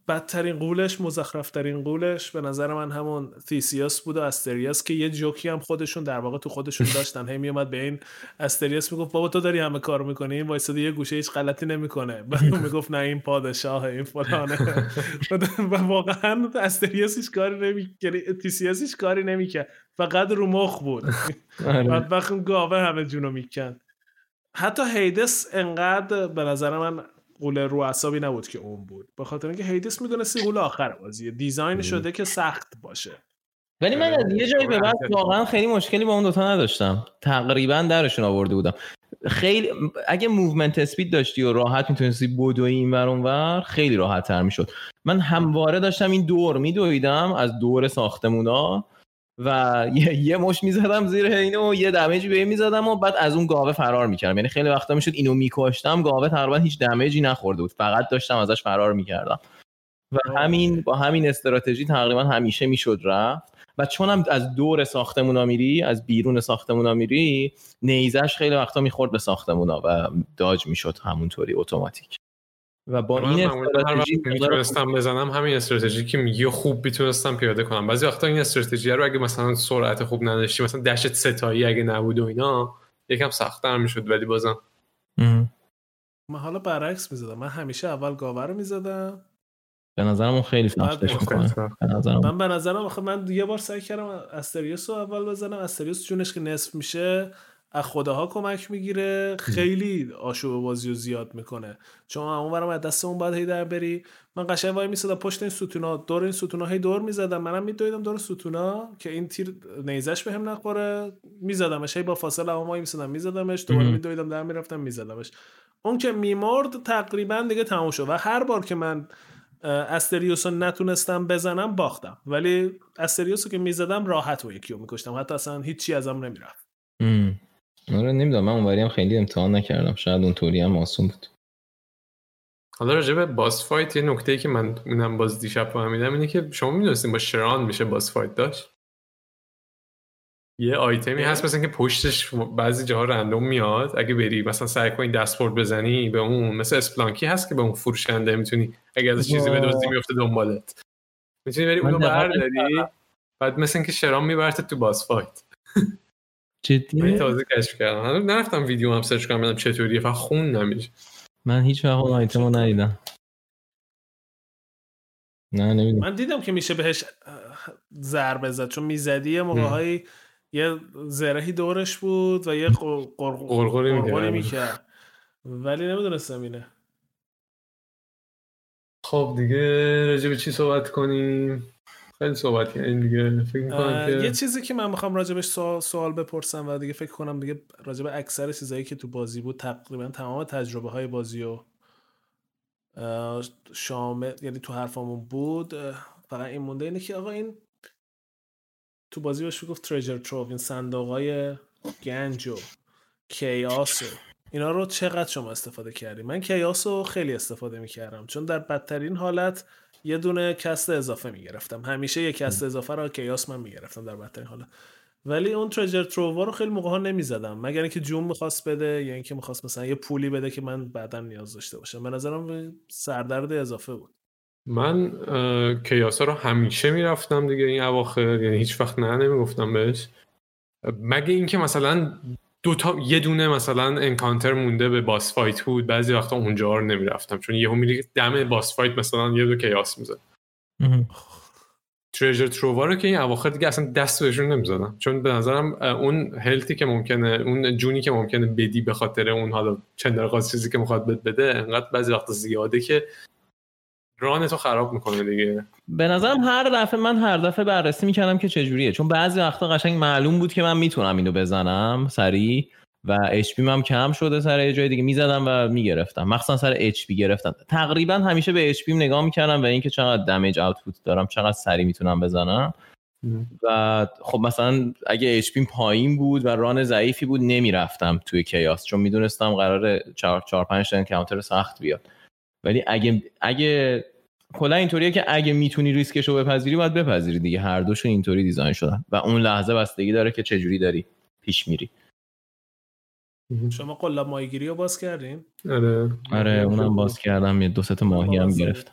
D: بدترین قولش مزخرفترین قولش. به نظر من همون تیسیاس بود و استریاس که یه جوکی هم خودشون در واقع تو خودشون داشتن. هی میومد به این استریاس می‌گفت بابا تو داری همه کار می‌کنی؟ این وایساده یه گوشه هیچ غلطی نمی‌کنه. بعد می‌گفت نه این پادشاه این فلانه. و واقعا استریاس هیچ کاری نمی Theseus هیچ کاری نمی‌کرد. فقط رو مخ بود.
B: آره.
D: بعد وقت گاوه همه جونو میکن حتی هیدس انقدر به نظر من غول رو اعصابی نبود که اون بود. به خاطر اینکه هیدس می‌دونستی غول آخر بازیه design شده که سخت باشه.
B: ولی من از یه جایی به بعد واقعا خیلی مشکلی با اون دوتا نداشتم. تقریبا درشون آورده بودم. خیلی اگه movement speed داشتی و راحت می‌تونستی بدوی این ور اون ور خیلی راحت تر می‌شد. من همواره داشتم این دور میدویدم از دور ساختمونا. و یه, یه مش می‌زدم زیر اینو و یه دمیجی به این می‌زدم و بعد از اون گاوه فرار می‌کردم. یعنی خیلی وقتا می‌شد اینو میکشتم گاوه تقریبا هیچ دمیجی نخورده بود. فقط داشتم ازش فرار می‌کردم. و همین با همین استراتژی تقریبا همیشه می‌شد رفت. و چون هم از دور ساختمونا میری از بیرون ساختمونا میری نیزش خیلی وقتا می‌خورد به ساختمونا و داج می‌شد همونطوری اتوماتیک. و با
C: من
B: این استراتژی
C: می‌تونستم بزنم همین استراتژی که میگی خوب می‌تونستم پیاده کنم. بعضی وقتا این استراتژی رو اگه مثلا سرعت خوب نداشتی مثلا دشت ستایی اگه نبود و اینا یکم سختتر می‌شد. ولی بازم
B: مهم.
D: من حالا برعکس می‌زدم. من همیشه اول گاوه رو می‌زدم.
B: به نظرم اون خیلی
D: بعد
B: می‌کنه به نظرم
D: من به نظرم آخه من یه بار سعی کردم استریوس رو اول بزنم. استریوس جونش که نصف میشه از خداها کمک می‌گیره خیلی آشوب بازی رو زیاد می‌کنه. چون اون برم از دست اون باید هی در بری. من قشنگ وای میسادم پشت این ستونا دور این ستونا هی دور می‌زدم. منم میدویدم دور ستونا که این تیر نیزش بهم نخوره. میزدمش هی با فاصله اما وای میسادم. میزدمش دوباره. میدویدم در می‌رفتم میزدمش. اون که میمرد تقریبا دیگه تموم شد. و هر بار که من استریوس رو نتونستم بزنم باختم. ولی Asterius رو که می‌زدم راحت و یکی رو میکشتم. حتی اصلا هیچی ازم نمی‌رفت.
B: آره نمی‌دونم من اونوری هم خیلی امتحان نکردم. شاید اونطوری هم آسون بود.
C: حالا راجع به boss fight یه نکته که من اونم باز دیشب فهمیدم اینه که شما می‌دونستین با Charon میشه boss fight داشت؟ یه آیتمی هست مثلا که پشتش بعضی جاها random میاد. اگه بری مثلا سعی کنی دستبرد بزنی به اون مثل Spelunky هست که به اون فروشنده می‌تونی اگه از چیزی به دزدی میفته دنبالت. می‌تونی بری اونو برداری بعد مثل اینکه شران میبرت تو باس فایت. من
B: جدی
C: تازه کشف کردم. هنوز نرفتم ویدیو هم سرچ کنم ببینم چطوریه فقط خون نمیشه.
B: من هیچ وقت اون آیتم رو ندیدم. نه نمی‌دونم.
D: من دیدم که میشه بهش ضربه زد چون می‌زدی یه موقعهایی یه زرهی دورش بود و یه.
C: قرقری می‌کرد.
D: ولی نمی‌دونستم اینه.
C: خب دیگه راجع به چی صحبت کنیم؟ خیلی صحبت کردیم دیگه. فکر
D: اه،
C: که
D: یه چیزی که من می‌خوام راجبش سوال, سوال بپرسم و دیگه فکر کنم دیگه راجب اکثر چیزایی که تو بازی بود تقریبا تمام تجربه های بازی و شامل یعنی تو حرفامون بود فقط این مونده اینه که آقا این تو بازی بهش گفت تریجر تروف این صندوق های گنج و کیاس و اینا رو چقدر شما استفاده کردی؟ من Chaos رو خیلی استفاده می‌کردم چون در بدترین حالت یه دونه cast اضافه می‌گرفتم. همیشه یه cast اضافه رو Chaos من می‌گرفتم در بدترین حالت ولی اون treasure trove ا رو خیلی موقع ها نمی‌زدم. مگر اینکه جون می‌خواست بده یا اینکه می‌خواست مثلا یه پولی بده که من بعدا نیاز داشته باشم. به نظرم سردرد اضافه بود.
C: من Chaos ا رو همیشه می‌رفتم دیگه این اواخر. یعنی هیچ وقت نه نمی‌گفتم بهش. مگه اینکه مثلا دو تا یه دونه مثلا encounter مونده به boss fight بود. بعضی وقتا اونجا رو نمی‌رفتم چون یهو میری دم boss fight مثلا یه دو Chaos می‌زد. treasure trove ا رو که این اواخر دیگه اصلا دست بهشون نمی‌زدم. چون به نظرم اون health ی که ممکنه اون جونی که ممکنه بدی به خاطر اون حالا چند چیزی که می‌خواد بده انقدر بعضی وقت زیاده که run تو خراب می‌کنه دیگه.
B: به نظرم هر دفعه من هر دفعه بررسی می‌کردم که چجوریه. چون بعضی وقتا قشنگ معلوم بود که من می‌تونم اینو بزنم سریع و HP هم کم شده سر یه جای دیگه می‌زدم و می‌گرفتم. مخصوصا سر HP گرفتم تقریبا همیشه به HP نگاه می‌کردم و اینکه چقدر damage output دارم چقدر سریع می‌تونم بزنم. و خب مثلا اگه HP پایین بود و run ضعیفی بود نمی‌رفتم توی Chaos چون می‌دونستم قرار 4 4 5 تا encounter سخت بیاد. ولی اگه اگه کلا اینطوریه که اگه می‌تونی ریسکش رو بپذیری باید بپذیری دیگه. هر دوشون اینطوری design شدن. و اون لحظه بستگی داره که چه جوری داری پیش میری.
D: شما قلاب ماهیگیری رو باز کردین؟
C: آره.
B: آره اونم باز کردم. یه دو ست ماهی هم گرفتم.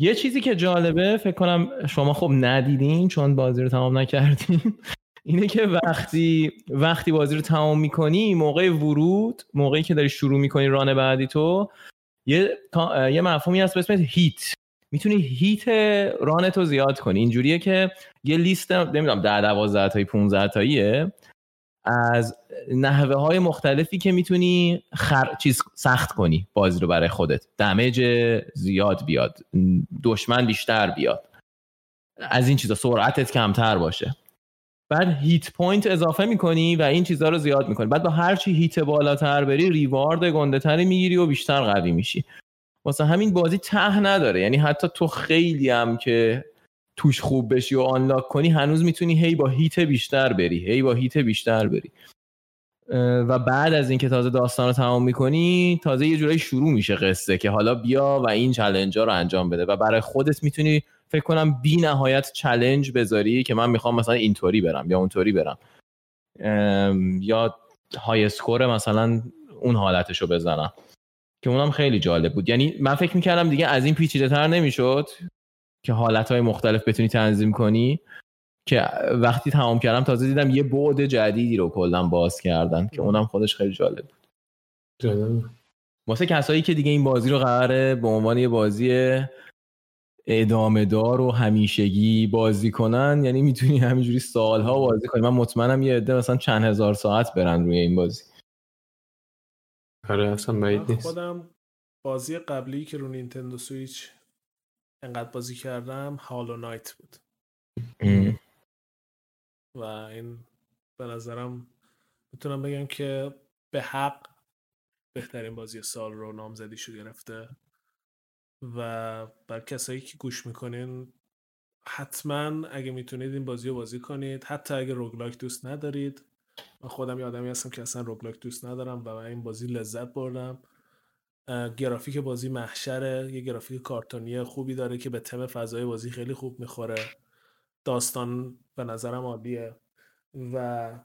B: یه چیزی که جالبه فکر کنم شما خب ندیدین چون بازی رو تمام نکردین اینه که وقتی وقتی بازی رو تمام می‌کنی موقع ورود موقعی که داری شروع می‌کنی ران بعدی تو یه یه مفهومی هست به اسم هیت. می‌تونی هیت ران تو زیاد کنی. اینجوریه که یه لیست نمی‌دونم 10 12 تایی 15 تاییه. از نحوه های مختلفی که می‌تونی خر... چیز سخت کنی بازی رو برای خودت. damage زیاد بیاد. دشمن بیشتر بیاد. از این چیزا سرعتت کمتر باشه. بعد heat point اضافه می‌کنی و این چیزها رو زیاد می‌کنی. بعد با هر چی heat بالاتر بری reward گنده تری می‌گیری و بیشتر قوی میشی. واسه همین بازی ته نداره. یعنی حتی تو خیلی هم که توش خوب بشی و unlock کنی هنوز می‌تونی هی با heat بیشتر بری. هی با heat بیشتر بری. و بعد از اینکه تازه داستان رو تمام می‌کنی تازه یه جورایی شروع میشه قصه که حالا بیا و این challenge رو انجام بده. و برای خودت می‌تونی فکر کنم بی نهایت challenge بذاری که من می‌خوام مثلا اینطوری برم یا اونطوری برم. یا high score مثلا اون حالتش رو بزنم. که اونم خیلی جالب بود. یعنی من فکر می‌کردم دیگه از این پیچیده تر نمی‌شد که حالت های مختلف بتونی تنظیم کنی که وقتی تمام کردم تازه دیدم یه بعد جدیدی رو کلا باز کردن که اونم خودش خیلی جالب بود.
C: جالب.
B: واسه کسایی که دیگه این بازی رو قراره به عنوان یه بازی ادامه دار و همیشگی بازی کنن. یعنی می‌تونی همینجوری سالها بازی کنی. من مطمئنم یه عده مثلا چند هزار ساعت برن روی این بازی.
C: آره اصلا بعید
D: من
C: نیست.
D: خودم بازی قبلی که رو نینتندو سویچ انقدر بازی کردم هالو نایت بود. و این به نظرم می‌تونم بگم که به حق بهترین بازی سال رو نامزدیشو گرفته. و بر کسایی که گوش می‌کنین حتما اگه می‌تونید این بازی رو بازی کنید. حتی اگه روگلاک دوست ندارید. من خودم یه آدمی هستم که اصلا روگلاک دوست ندارم و من این بازی لذت بردم. گرافیک بازی محشره. یه گرافیک کارتونی خوبی داره که به تم فضای بازی خیلی خوب می‌خوره. داستان به نظرم عالیه. و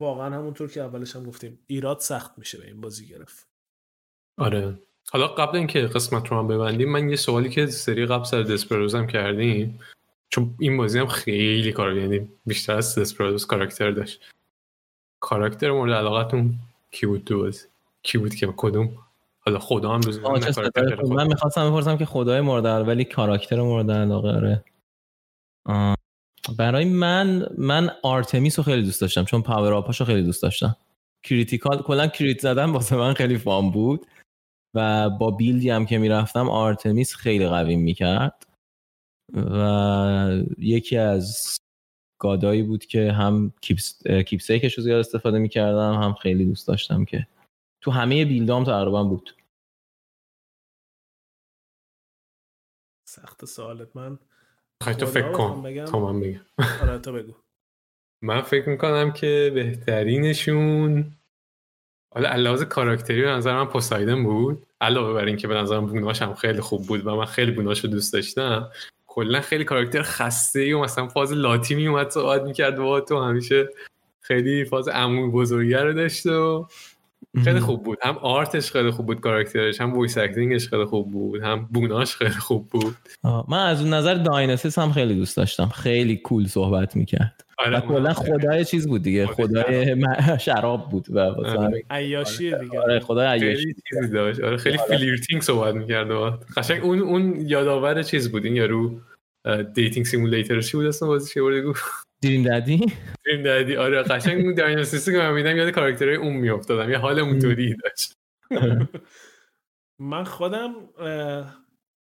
D: واقعا همونطور که اولش هم گفتیم ایراد سخت میشه به این بازی گرفت.
C: آره. حالا قبل اینکه قسمت رو هم ببندیم من یه سوالی که سری قبل سر دسپروز هم کردیم چون این بازی هم خیلی کار یعنی بیشتر از Desperados کاراکتر داشت. کاراکتر مورد علاقتون کی بود تو بازی؟ کی بود که کدوم؟ حالا خدا هم روز.
B: من می‌خواستم بپرسم که خدای مورد علاقه ولی کاراکتر مورد علاقه آره. آه. برای من من آرتمیس رو خیلی دوست داشتم چون power up اشو خیلی دوست داشتم. critical کلا crit زدن واسه من خیلی fun بود. و با build ی هم که می‌رفتم آرتمیس خیلی قوی می‌کرد و یکی از گادایی بود که هم کیپس کیپسیکش رو زیاد استفاده می‌کردم هم خیلی دوست داشتم که تو همه بیلدام تقریبا بود.
D: سخت سوالت من.
C: خواهی تو فکر کن.
D: بگم.
C: تا من بگم.
D: آره تو بگو.
C: من فکر می‌کنم که بهترینشون حالا علاوه کاراکتری به نظر من پوسایدن بود. علاوه بر اینکه به نظرم بوناش هم خیلی خوب بود و من خیلی بوناش رو دوست داشتم کلا خیلی کاراکتر خسته ای و مثلا فاز لاتی می اومد صحبت می‌کرد با تو همیشه خیلی فاز عموی بزرگه رو داشته و خیلی خوب بود. هم art ش خیلی خوب بود کاراکترش هم voice acting ش خیلی خوب بود هم boon اش خیلی خوب بود.
B: آه، من از اون نظر Dionysus هم خیلی دوست داشتم. خیلی cool صحبت می‌کرد.
C: آره،
B: و کلا خدای چیز بود دیگه. خدای شراب. بود و
C: آره.
B: همین-
D: عیاشیه دیگه.
B: آره خدای عیاشی.
C: داشت. آره خیلی flirting صحبت می‌کرد قشنگ اون اون یادآور چیز بود. این یارو dating simulator چی بود اصلا بازی چه گفت
B: Dream Daddy
C: Dream Daddy آره قشنگ اون Dionysus ی که من می‌دیدم یاد کاراکترهای اون میافتادم. یه حال اونطوری داشت.
D: من خودم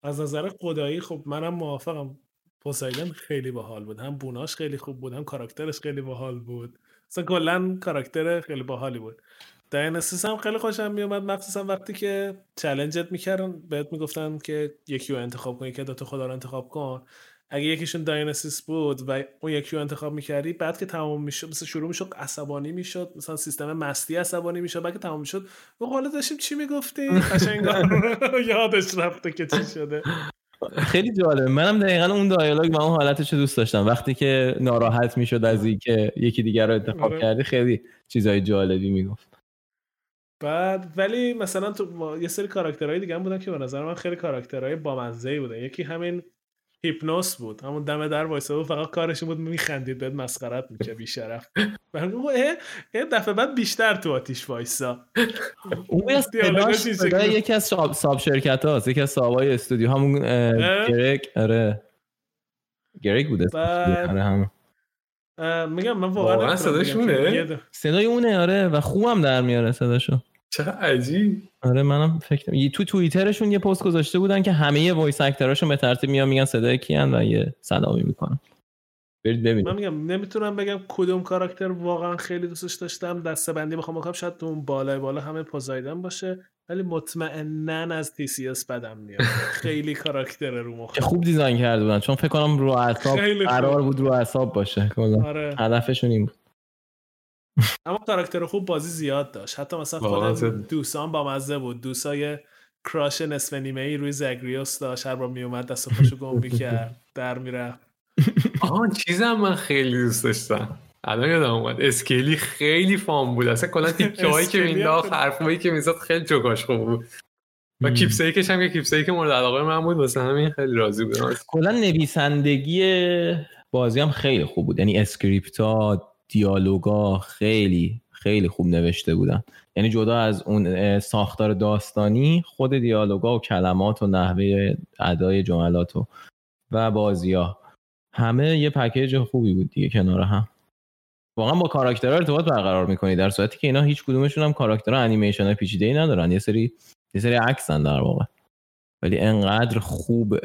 D: از نظر خدایی خب منم موافقم. Poseidon خیلی باحال بود. هم boon اش خیلی خوب بود هم کاراکترش خیلی باحال بود. اصلا کلا کاراکتر خیلی باحالی بود. دایناسیس هم خیلی خوشم میومد مخصوصا وقتی که چلنجت می‌کردن بهت می‌گفتن که یکی رو انتخاب کن یکی دوتا خدا رو انتخاب کن. اگه یکیشون دایناسیس بود و اون یکی رو انتخاب می‌کردی بعد که تمام می‌شد مثلا شروع می‌شد عصبانی می‌شد مثلا سیستم مستی عصبانی می‌شد بعد که تمام می‌شد و حالا داشتیم چی می‌گفتی قشنگ یادش رفته که چی شده.
B: خیلی جالب منم دقیقا اون دیالوگ و اون حالتش رو دوست داشتم. وقتی که ناراحت می‌شد از اینکه یکی دیگر رو انتخاب
D: آره.
B: کردی خیلی چیزای جالبی می‌گفت.
D: بعد ولی مثلا تو یه سری کاراکترهای دیگه هم بودن که به نظر من خیلی کاراکترهای بامزه بودن. یکی همین هیپنوس بود. همون دم در وایسا بود فقط کارش بود میخندید بهت مسخرت می‌کرد بیشرف. اه اه دفعه بعد بیشتر تو آتیش وایسا.
B: اون یه صداش. یکی از ساب, شرکت هاست یکی از سابای استودیو. همون؟ گرگ آره. گرگ بوده آره همون.
D: اه، میگم من واقعا یه د-
B: صدای اونه آره و خوبم در میاره صداشو.
C: چقدر عجیب.
B: آره منم فکر یه- تو توییترشون یه پست گذاشته بودن که همه voice actor اشون به ترتیب میان میگن صدای کی‌ان و یه سلامی می‌کنن. برید
D: من
B: ببینید
D: میگم نمی‌تونم بگم کدوم کاراکتر واقعا خیلی دوستش داشتم. دسته بندی بخوام بکنم شاید تو اون بالای بالا همه Poseidon باشه ولی مطمئنا از Theseus بدم میاد. خیلی کاراکتر رو مخ
B: که خوب دیزاین کرده بودن چون فکر کنم رو اعصاب
D: خیلی خوب.
B: قرار بود رو اعصاب باشه. کلا
D: آره.
B: هدفشون این بود.
D: اما کاراکتر خوب بازی زیاد داشت. حتی مثلا خود. دوسان با مزه بود. دوسای کراش نصف نیمه ای روی زگریوس داشت. هر بار میومد دست و پاشو گم می‌کرد. در می‌رفت.
C: آها چیزم من خیلی دوست داشتم. الان یادم اومد. اسکیلی خیلی فام بود. اصلا کلا تیکه هایی که مینداخت حرفایی که می‌زد خیلی جوکاش خوب بود. و.
B: keepsake
C: ش هم که keepsake مورد علاقه من بود. واسه همین خیلی راضی بودم.
B: کلا نویسندگی بازی هم خیلی خوب بود. یعنی script ا دیالوگا خیلی خیلی خوب نوشته بودن. یعنی جدا از اون ساختار داستانی خود دیالوگا و کلمات و نحوه ادای جملات و و بازی ها همه یه پکیج خوبی بود دیگه کنار هم. واقعا با کاراکترها ارتباط برقرار می‌کنی در صورتی که اینا هیچ کدومشون هم کاراکترها انیمیشن پیچیده ای ندارن. یه سری یه سری عکسن در واقع. ولی انقدر خوب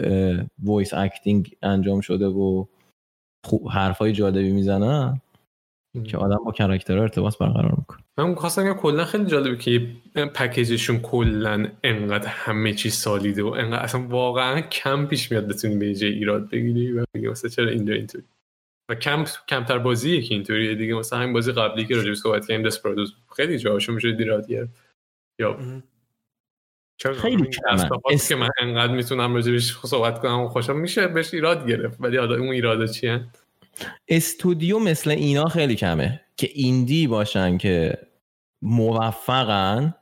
B: voice acting انجام شده و خوب حرفای جالبی می‌زنن. که آدم با کاراکترها ارتباط برقرار می‌کنه.
C: من خواستم بگم کلا خیلی جالبه که پکیجشون کلا انقدر همه چی solid ه و انقدر اصلا واقعا کم پیش میاد بتونی به جای ایراد بگیری و بگی مثلا چرا اینجا اینطوری. و کم کمتر بازیه که اینطوریه دیگه. مثلا همین بازی قبلی که راجع صحبت کردیم Desperados خیلی جاهاشو میشه ایراد گرفت. یا چرا
B: خیلی کمه. اس-
C: که من انقدر می‌تونم راجبش صحبت کنم و خوشم میشه بهش ایراد گرفت. ولی حالا اون ایرادا چیه؟
B: استودیو مثل اینا خیلی کمه که indie باشن که موفقن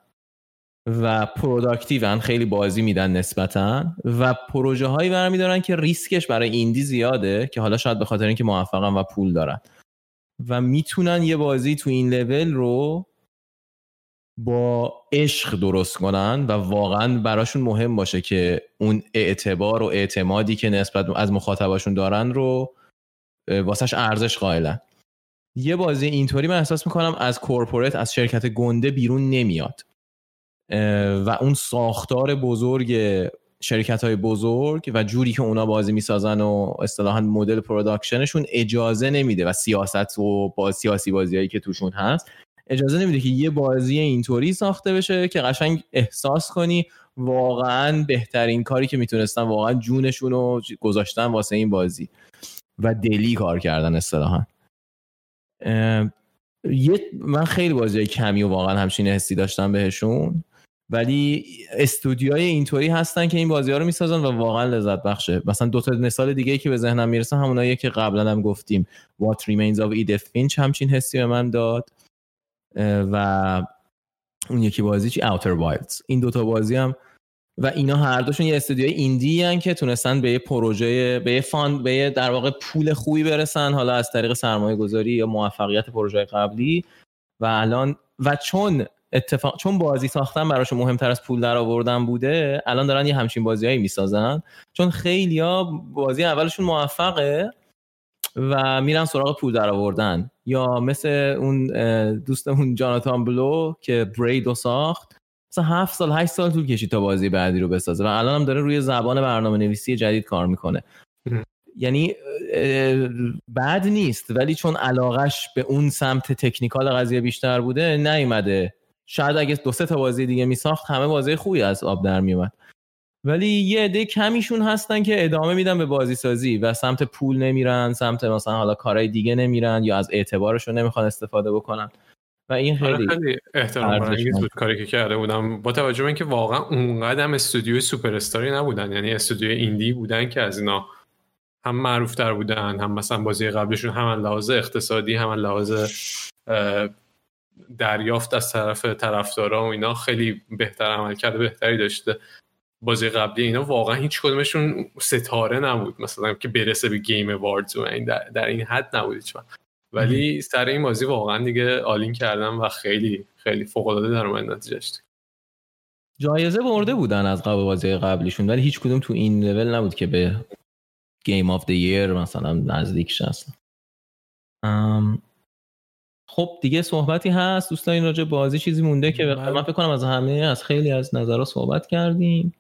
B: و production خیلی بازی میدن نسبتا و پروژه هایی برمیدارن که ریسکش برای indie زیاده که حالا شاید به خاطر اینکه موفقن و پول دارن. و می‌تونن یه بازی تو این لول رو با عشق درست کنن و واقعا براشون مهم باشه که اون اعتبار و اعتمادی که نسبت از مخاطباشون دارن رو واسش ارزش قائلن. یه بازی اینطوری من احساس می‌کنم از corporate از شرکت گنده بیرون نمیاد. و اون ساختار بزرگ شرکت های بزرگ و جوری که اونا بازی می‌سازن و اصطلاحا مدل production شون اجازه نمیده و سیاست و با سیاسی بازیایی که توشون هست اجازه نمیده که یه بازی اینطوری ساخته بشه که قشنگ احساس کنی واقعا بهترین کاری که می‌تونستن واقعا جونشون رو گذاشتن واسه این بازی. و دلی کار کردن اصطلاحا. یه من خیلی بازی کمی و واقعا همچین حسی داشتم بهشون ولی استودیوهای اینطوری هستن که این بازی ها رو می‌سازن و واقعا لذت بخشه. مثلا دو تا مثال دیگه که به ذهنم می‌رسه همونایی که قبلا هم گفتیم. What Remains of Edith Finch همچین حسی به من داد. و اون یکی بازی چی؟ Outer Wilds. این دوتا بازی هم و اینا هر دوشون یه استودیوی ایندی هن که تونستن به یه پروژه به یه فاند به یه در واقع پول خوبی برسن حالا از طریق سرمایه گذاری یا موفقیت پروژه قبلی. و الان و چون اتفاق چون بازی ساختن براشون مهمتر از پول در آوردن بوده الان دارن یه همچین بازیهایی می‌سازن. چون خیلیا بازی اولشون موفقه و میرن سراغ پول در آوردن. یا مثل اون دوستمون جاناتان بلو که بریدو ساخت. مثلا هفت سال هشت سال طول کشید تا بازی بعدی رو بسازه و الان هم داره روی زبان برنامه نویسی جدید کار می‌کنه. یعنی بد نیست ولی چون علاقش به اون سمت تکنیکال قضیه بیشتر بوده نیومده. شاید اگه دو سه تا بازی دیگه میساخت همه بازی خوبی از آب در میومد ولی یه عده کمیشون هستن که ادامه میدن به بازی سازی و سمت پول نمیرن سمت مثلا حالا کارهای دیگه نمیرن یا از اعتبارشون نمی‌خوان استفاده بکنن. و این خیلی,
C: خیلی احترام برانگیز بود کاری که کرده بودم. با توجه به اینکه واقعا اونقدر هم استودیوی سوپر استاری نبودن یعنی استودیو ایندی بودن که از اینا هم معروف تر بودن هم مثلا بازی قبلشون هم لحاظ اقتصادی هم لحاظ دریافت از طرف طرفدارا و اینا خیلی بهتر عمل کرده بهتری داشته. بازی قبلی اینا واقعا هیچ کدومشون ستاره نبود مثلا که برسه به Game Awards و این در, در این حد نبود هیچ ولی سر این بازی واقعا دیگه all in کردم و خیلی خیلی فوق العاده در اومد نتیجهش.
B: جایزه برده بودن از قبل بازی قبلیشون ولی هیچ کدوم تو این لول نبود که به game of the year مثلا نزدیک شه خب دیگه صحبتی هست. دوستان این راجع بازی چیزی مونده که من, من فکر کنم از همه از خیلی از نظرها صحبت کردیم.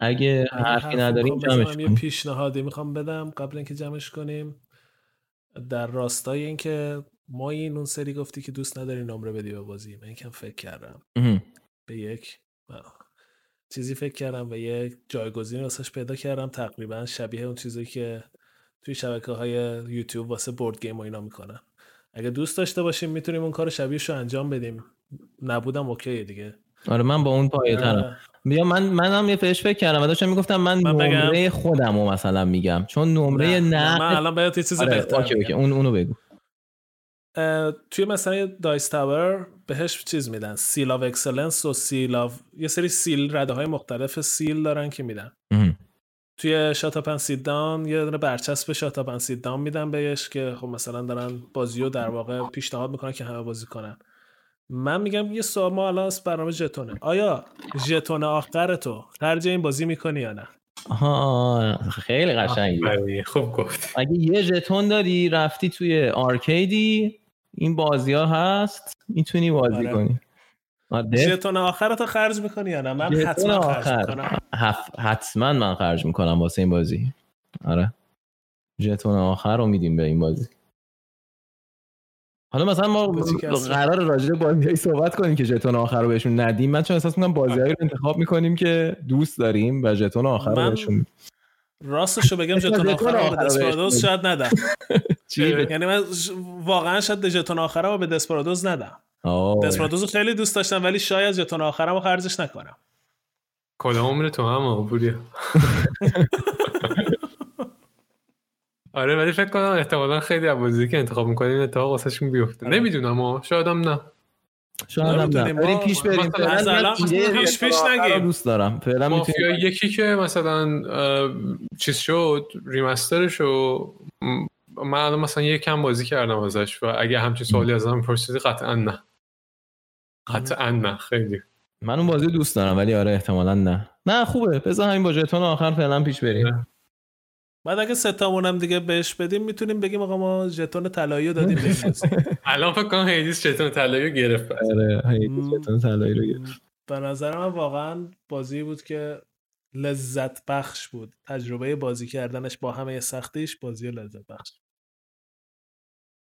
B: اگه حرفی نداریم جمعش
D: یه پیشنهادی می‌خوام بدم قبل اینکه جمعش کنیم. در راستای اینکه ما این اون سری گفتی که دوست نداری نمره بدی به بازی من یکم فکر کردم. به یک چیزی فکر کردم و یک جایگزین واسش پیدا کردم. تقریبا شبیه اون چیزی که توی شبکه های یوتیوب واسه بورد گیم و اینا می‌کنن. اگه دوست داشته باشیم می‌تونیم اون کار شبیهش رو انجام بدیم. نبودم اوکی دیگه.
B: آره من با اون پایه ترم. بیا من منم یه فش فکر کردم و داشتم می‌گفتم من, من نمره خودم رو مثلا میگم. چون نمره نه,
D: نه. من الان باید یه چیز آره، بهتر
B: اوکی اوکی اون اونو بگو.
D: توی مثلا Dice Tower بهش چیز میدن. Seal of Excellence و Seal of یه سری seal رده های مختلف seal دارن که میدن. توی Shut Up & Sit Down یه دونه برچسب Shut Up & Sit Down میدن بهش که خب مثلا دارن بازی رو در واقع پیشنهاد می‌کنن که همه بازی کنن. من میگم یه سوال ما الان برنامه ژتونه. آیا ژتون آخر تو خرج این بازی می‌کنی یا نه؟
B: آها خیلی قشنگه.
C: خوب گفت.
B: اگه یه ژتون داری رفتی توی آرکیدی این بازی ها هست می‌تونی بازی آره. کنی.
D: ژتون آخر تو خرج می‌کنی یا نه؟ من حتما خرج می‌کنم.
B: حتما من خرج می‌کنم واسه این بازی. آره. ژتون آخر رو میدیم به این بازی. حالا مثلا ما قرار راجع به بازیایی صحبت کنیم که ژتون آخر رو بهشون ندیم. من چون احساس می‌کنم بازیایی رو انتخاب می‌کنیم که دوست داریم و ژتون آخر رو بهشون
D: راستش رو بگم ژتون آخر رو به دسپرادوس شاید ندم. یعنی من واقعا شاید ژتون آخر رو به دسپرادوس ندم. دسپرادوس خیلی دوست داشتم ولی شاید ژتون آخرم رو خرجش نکنم.
C: کدام عمر تو هم پوریا آره ولی فکر کنم احتمالا خیلی از بازی که انتخاب می‌کنیم اتفاق واسهشون بیفته. آره. نمی‌دونم اما شاید هم نه.
B: شاید هم نه. بریم پیش بریم.
D: پیش پیش نگیم.
B: دوست دارم.
C: فعلا مافیا یکی که مثلا چیز شد ریمستر شد من الان مثلا یکم بازی کردم ازش و اگه همچین سوالی از هم پرسیدی قطعا نه. قطعا نه خیلی.
B: من اون بازی دوست دارم ولی آره احتمالا نه. نه خوبه. بذار همین با ژتون آخر فعلا پیش بریم.
D: بعد اگه سه تامون هم دیگه بهش بدیم می‌تونیم بگیم آقا ما ژتون طلایی رو دادیم
C: الان فکر کنم Hades ژتون طلایی رو گرفت.
B: آره Hades ژتون طلایی رو گرفت.
D: به نظر من واقعا بازی بود که لذت بخش بود. تجربه بازی کردنش با همه سختیش بازی لذت بخش.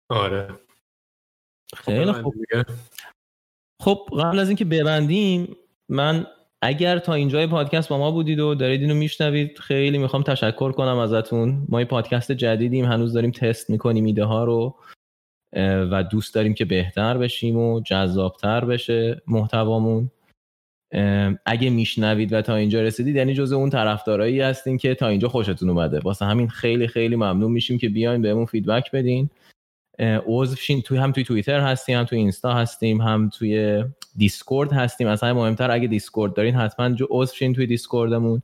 C: آره.
B: خیلی خوب. خب قبل از اینکه ببندیم من اگر تا اینجای پادکست با ما بودید و دارید اینو میشنوید خیلی می‌خوام تشکر کنم ازتون. ما یه پادکست جدیدیم هنوز داریم تست می‌کنیم ایده ها رو و دوست داریم که بهتر بشیم و جذابتر بشه محتوامون. اگه میشنوید و تا اینجا رسیدید یعنی جز اون طرفدارایی هستین که تا اینجا خوشتون اومده. واسه همین خیلی خیلی ممنون میشیم که بیاین بهمون فیدبک بدین. عضو شین توی هم توی توییتر هستیم هم توی اینستا هستیم هم توی Discord هستیم. همه مهمتر اگه Discord دارین حتما عضو شین توی Discord مون.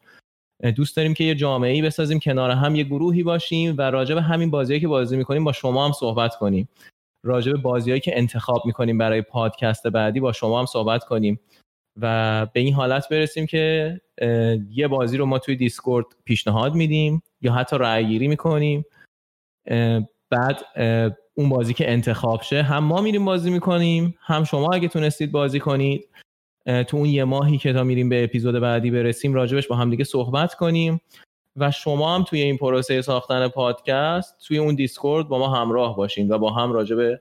B: دوست داریم که یه جامعه ای بسازیم کنار هم یه گروهی باشیم و راجع به همین بازیایی که بازی می‌کنیم با شما هم صحبت کنیم. راجع به بازیایی که انتخاب می‌کنیم برای پادکست بعدی با شما هم صحبت کنیم و به این حالت برسیم که یه بازی رو ما توی Discord پیشنهاد میدیم یا حتی رأی گیری می‌کنیم بعد اون بازی که انتخاب شه. هم ما میریم بازی می‌کنیم هم شما اگه تونستید بازی کنید. تو اون یه ماهی که تا میریم به اپیزود بعدی برسیم راجبش با هم دیگه صحبت کنیم. و شما هم توی این پروسه ساختن پادکست توی اون Discord با ما همراه باشین و با هم راجب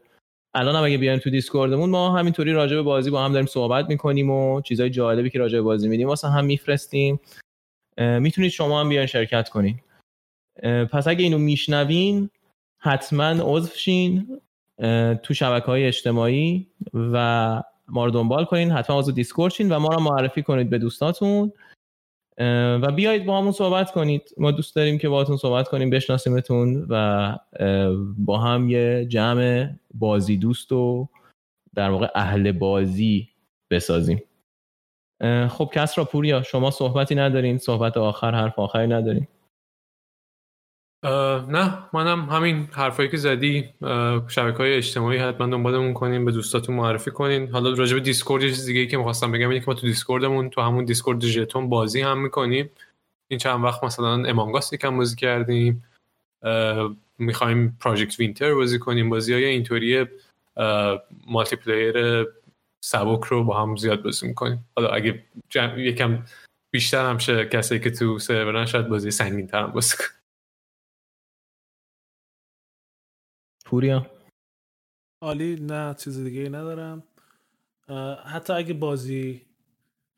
B: الان هم اگه بیاین تو Discord مون ما همینطوری راجع بازی با هم داریم صحبت می‌کنیم و چیزای جالبی که راجع بازی میدیم واسه هم میفرستیم. می‌تونید شما هم بیاین شرکت کنین. پس اگه اینو میشنوین حتما عضو شین تو شبکه های اجتماعی و ما رو دنبال کنین. حتما عضو دیسکورد شین و ما رو معرفی کنید به دوستاتون. و بیایید با همون صحبت کنید. ما دوست داریم که باهاتون صحبت کنیم بشناسیمتون و با هم یه جمع بازی دوست و در واقع اهل بازی بسازیم. خب کس را پوریا شما صحبتی ندارین صحبت آخر حرف آخری ندارین.
C: نه منم همین حرفایی که زدی شبکه های اجتماعی حتما دنبالمون کنیم به دوستاتون معرفی کنین. حالا راجع به Discord چیز دیگه که می‌خواستم بگم اینه که ما تو Discord مون تو همون Discord ژتون بازی هم می‌کنیم. این چند وقت مثلا Among Us یکم بازی کردیم. می‌خوایم Project Winter بازی کنیم. بازی های اینطوری multiplayer سبک رو با هم زیاد بازی می‌کنیم. حالا اگه یکم بیشتر هم شه کسایی که تو سرورن شاید بازی سنگین تر بازی کنیم
B: پوریا؟
D: عالی نه چیز دیگه ندارم. حتی اگه بازی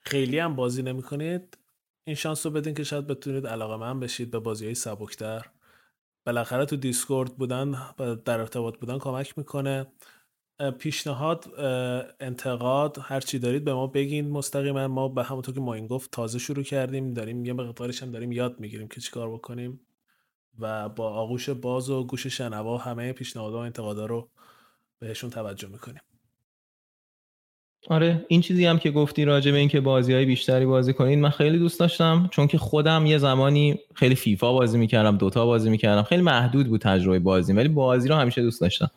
D: خیلی هم بازی نمی کنید این شانس رو بدین که شاید بتونید علاقه من بشید به بازی های سبکتر. بالاخره تو دیسکورد بودن در ارتباط بودن کمک می‌کنه. پیشنهاد انتقاد هر چی دارید به ما بگین مستقیما. ما به همونطور که ما این گفت تازه شروع کردیم داریم یه مقدارش هم داریم یاد می‌گیریم که چیکار بکنیم. و با آغوش باز و گوش شنوا همه پیشنهادها و انتقادا رو بهشون توجه می‌کنیم.
B: آره این چیزی هم که گفتی راجع به اینکه بازی های بیشتری بازی کنید من خیلی دوست داشتم چون که خودم یه زمانی خیلی فیفا بازی می‌کردم دوتا بازی می‌کردم خیلی محدود بود تجربه بازی ولی بازی رو همیشه دوست داشتم.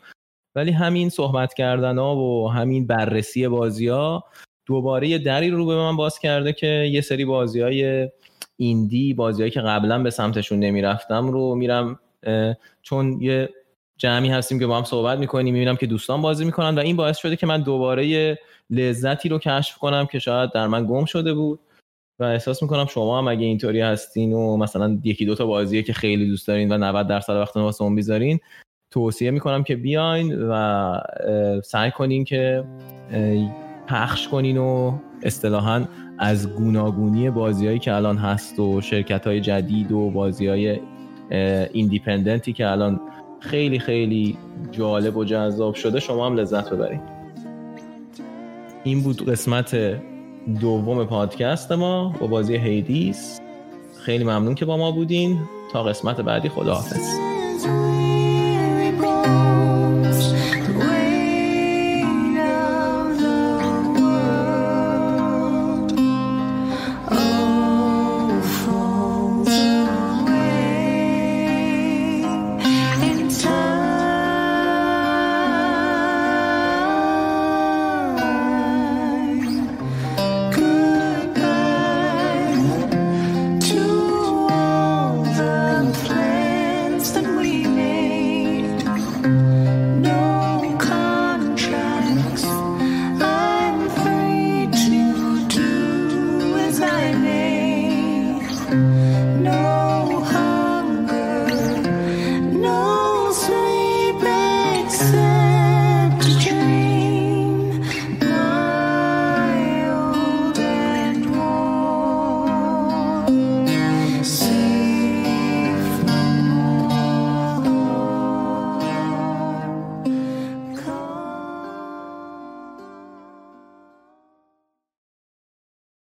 B: ولی همین صحبت کردن ها و همین بررسی بازی ها دوباره یه دری رو به من باز کرده که یه سری بازی های ایندی بازیهایی که قبلا به سمتشون نمی‌رفتم رو میرم چون یه جمعی هستیم که با هم صحبت می‌کنیم می‌بینم که دوستان بازی می‌کنن و این باعث شده که من دوباره یه لذتی رو کشف کنم که شاید در من گم شده بود. و احساس می‌کنم شما هم اگه اینطوری هستین و مثلا یکی دوتا بازیه که خیلی دوست دارین و 90 درصد وقت واسه اون بیذارین توصیه می‌کنم که بیاین و سعی کنین که پخش کنین و اصطلاحا از گوناگونی بازیهایی که الان هست و شرکت های جدید و بازی های independent ی که الان خیلی خیلی جالب و جذاب شده شما هم لذت ببرید. این بود قسمت دوم پادکست ما با بازی Hades. خیلی ممنون که با ما بودین. تا قسمت بعدی خداحافظ.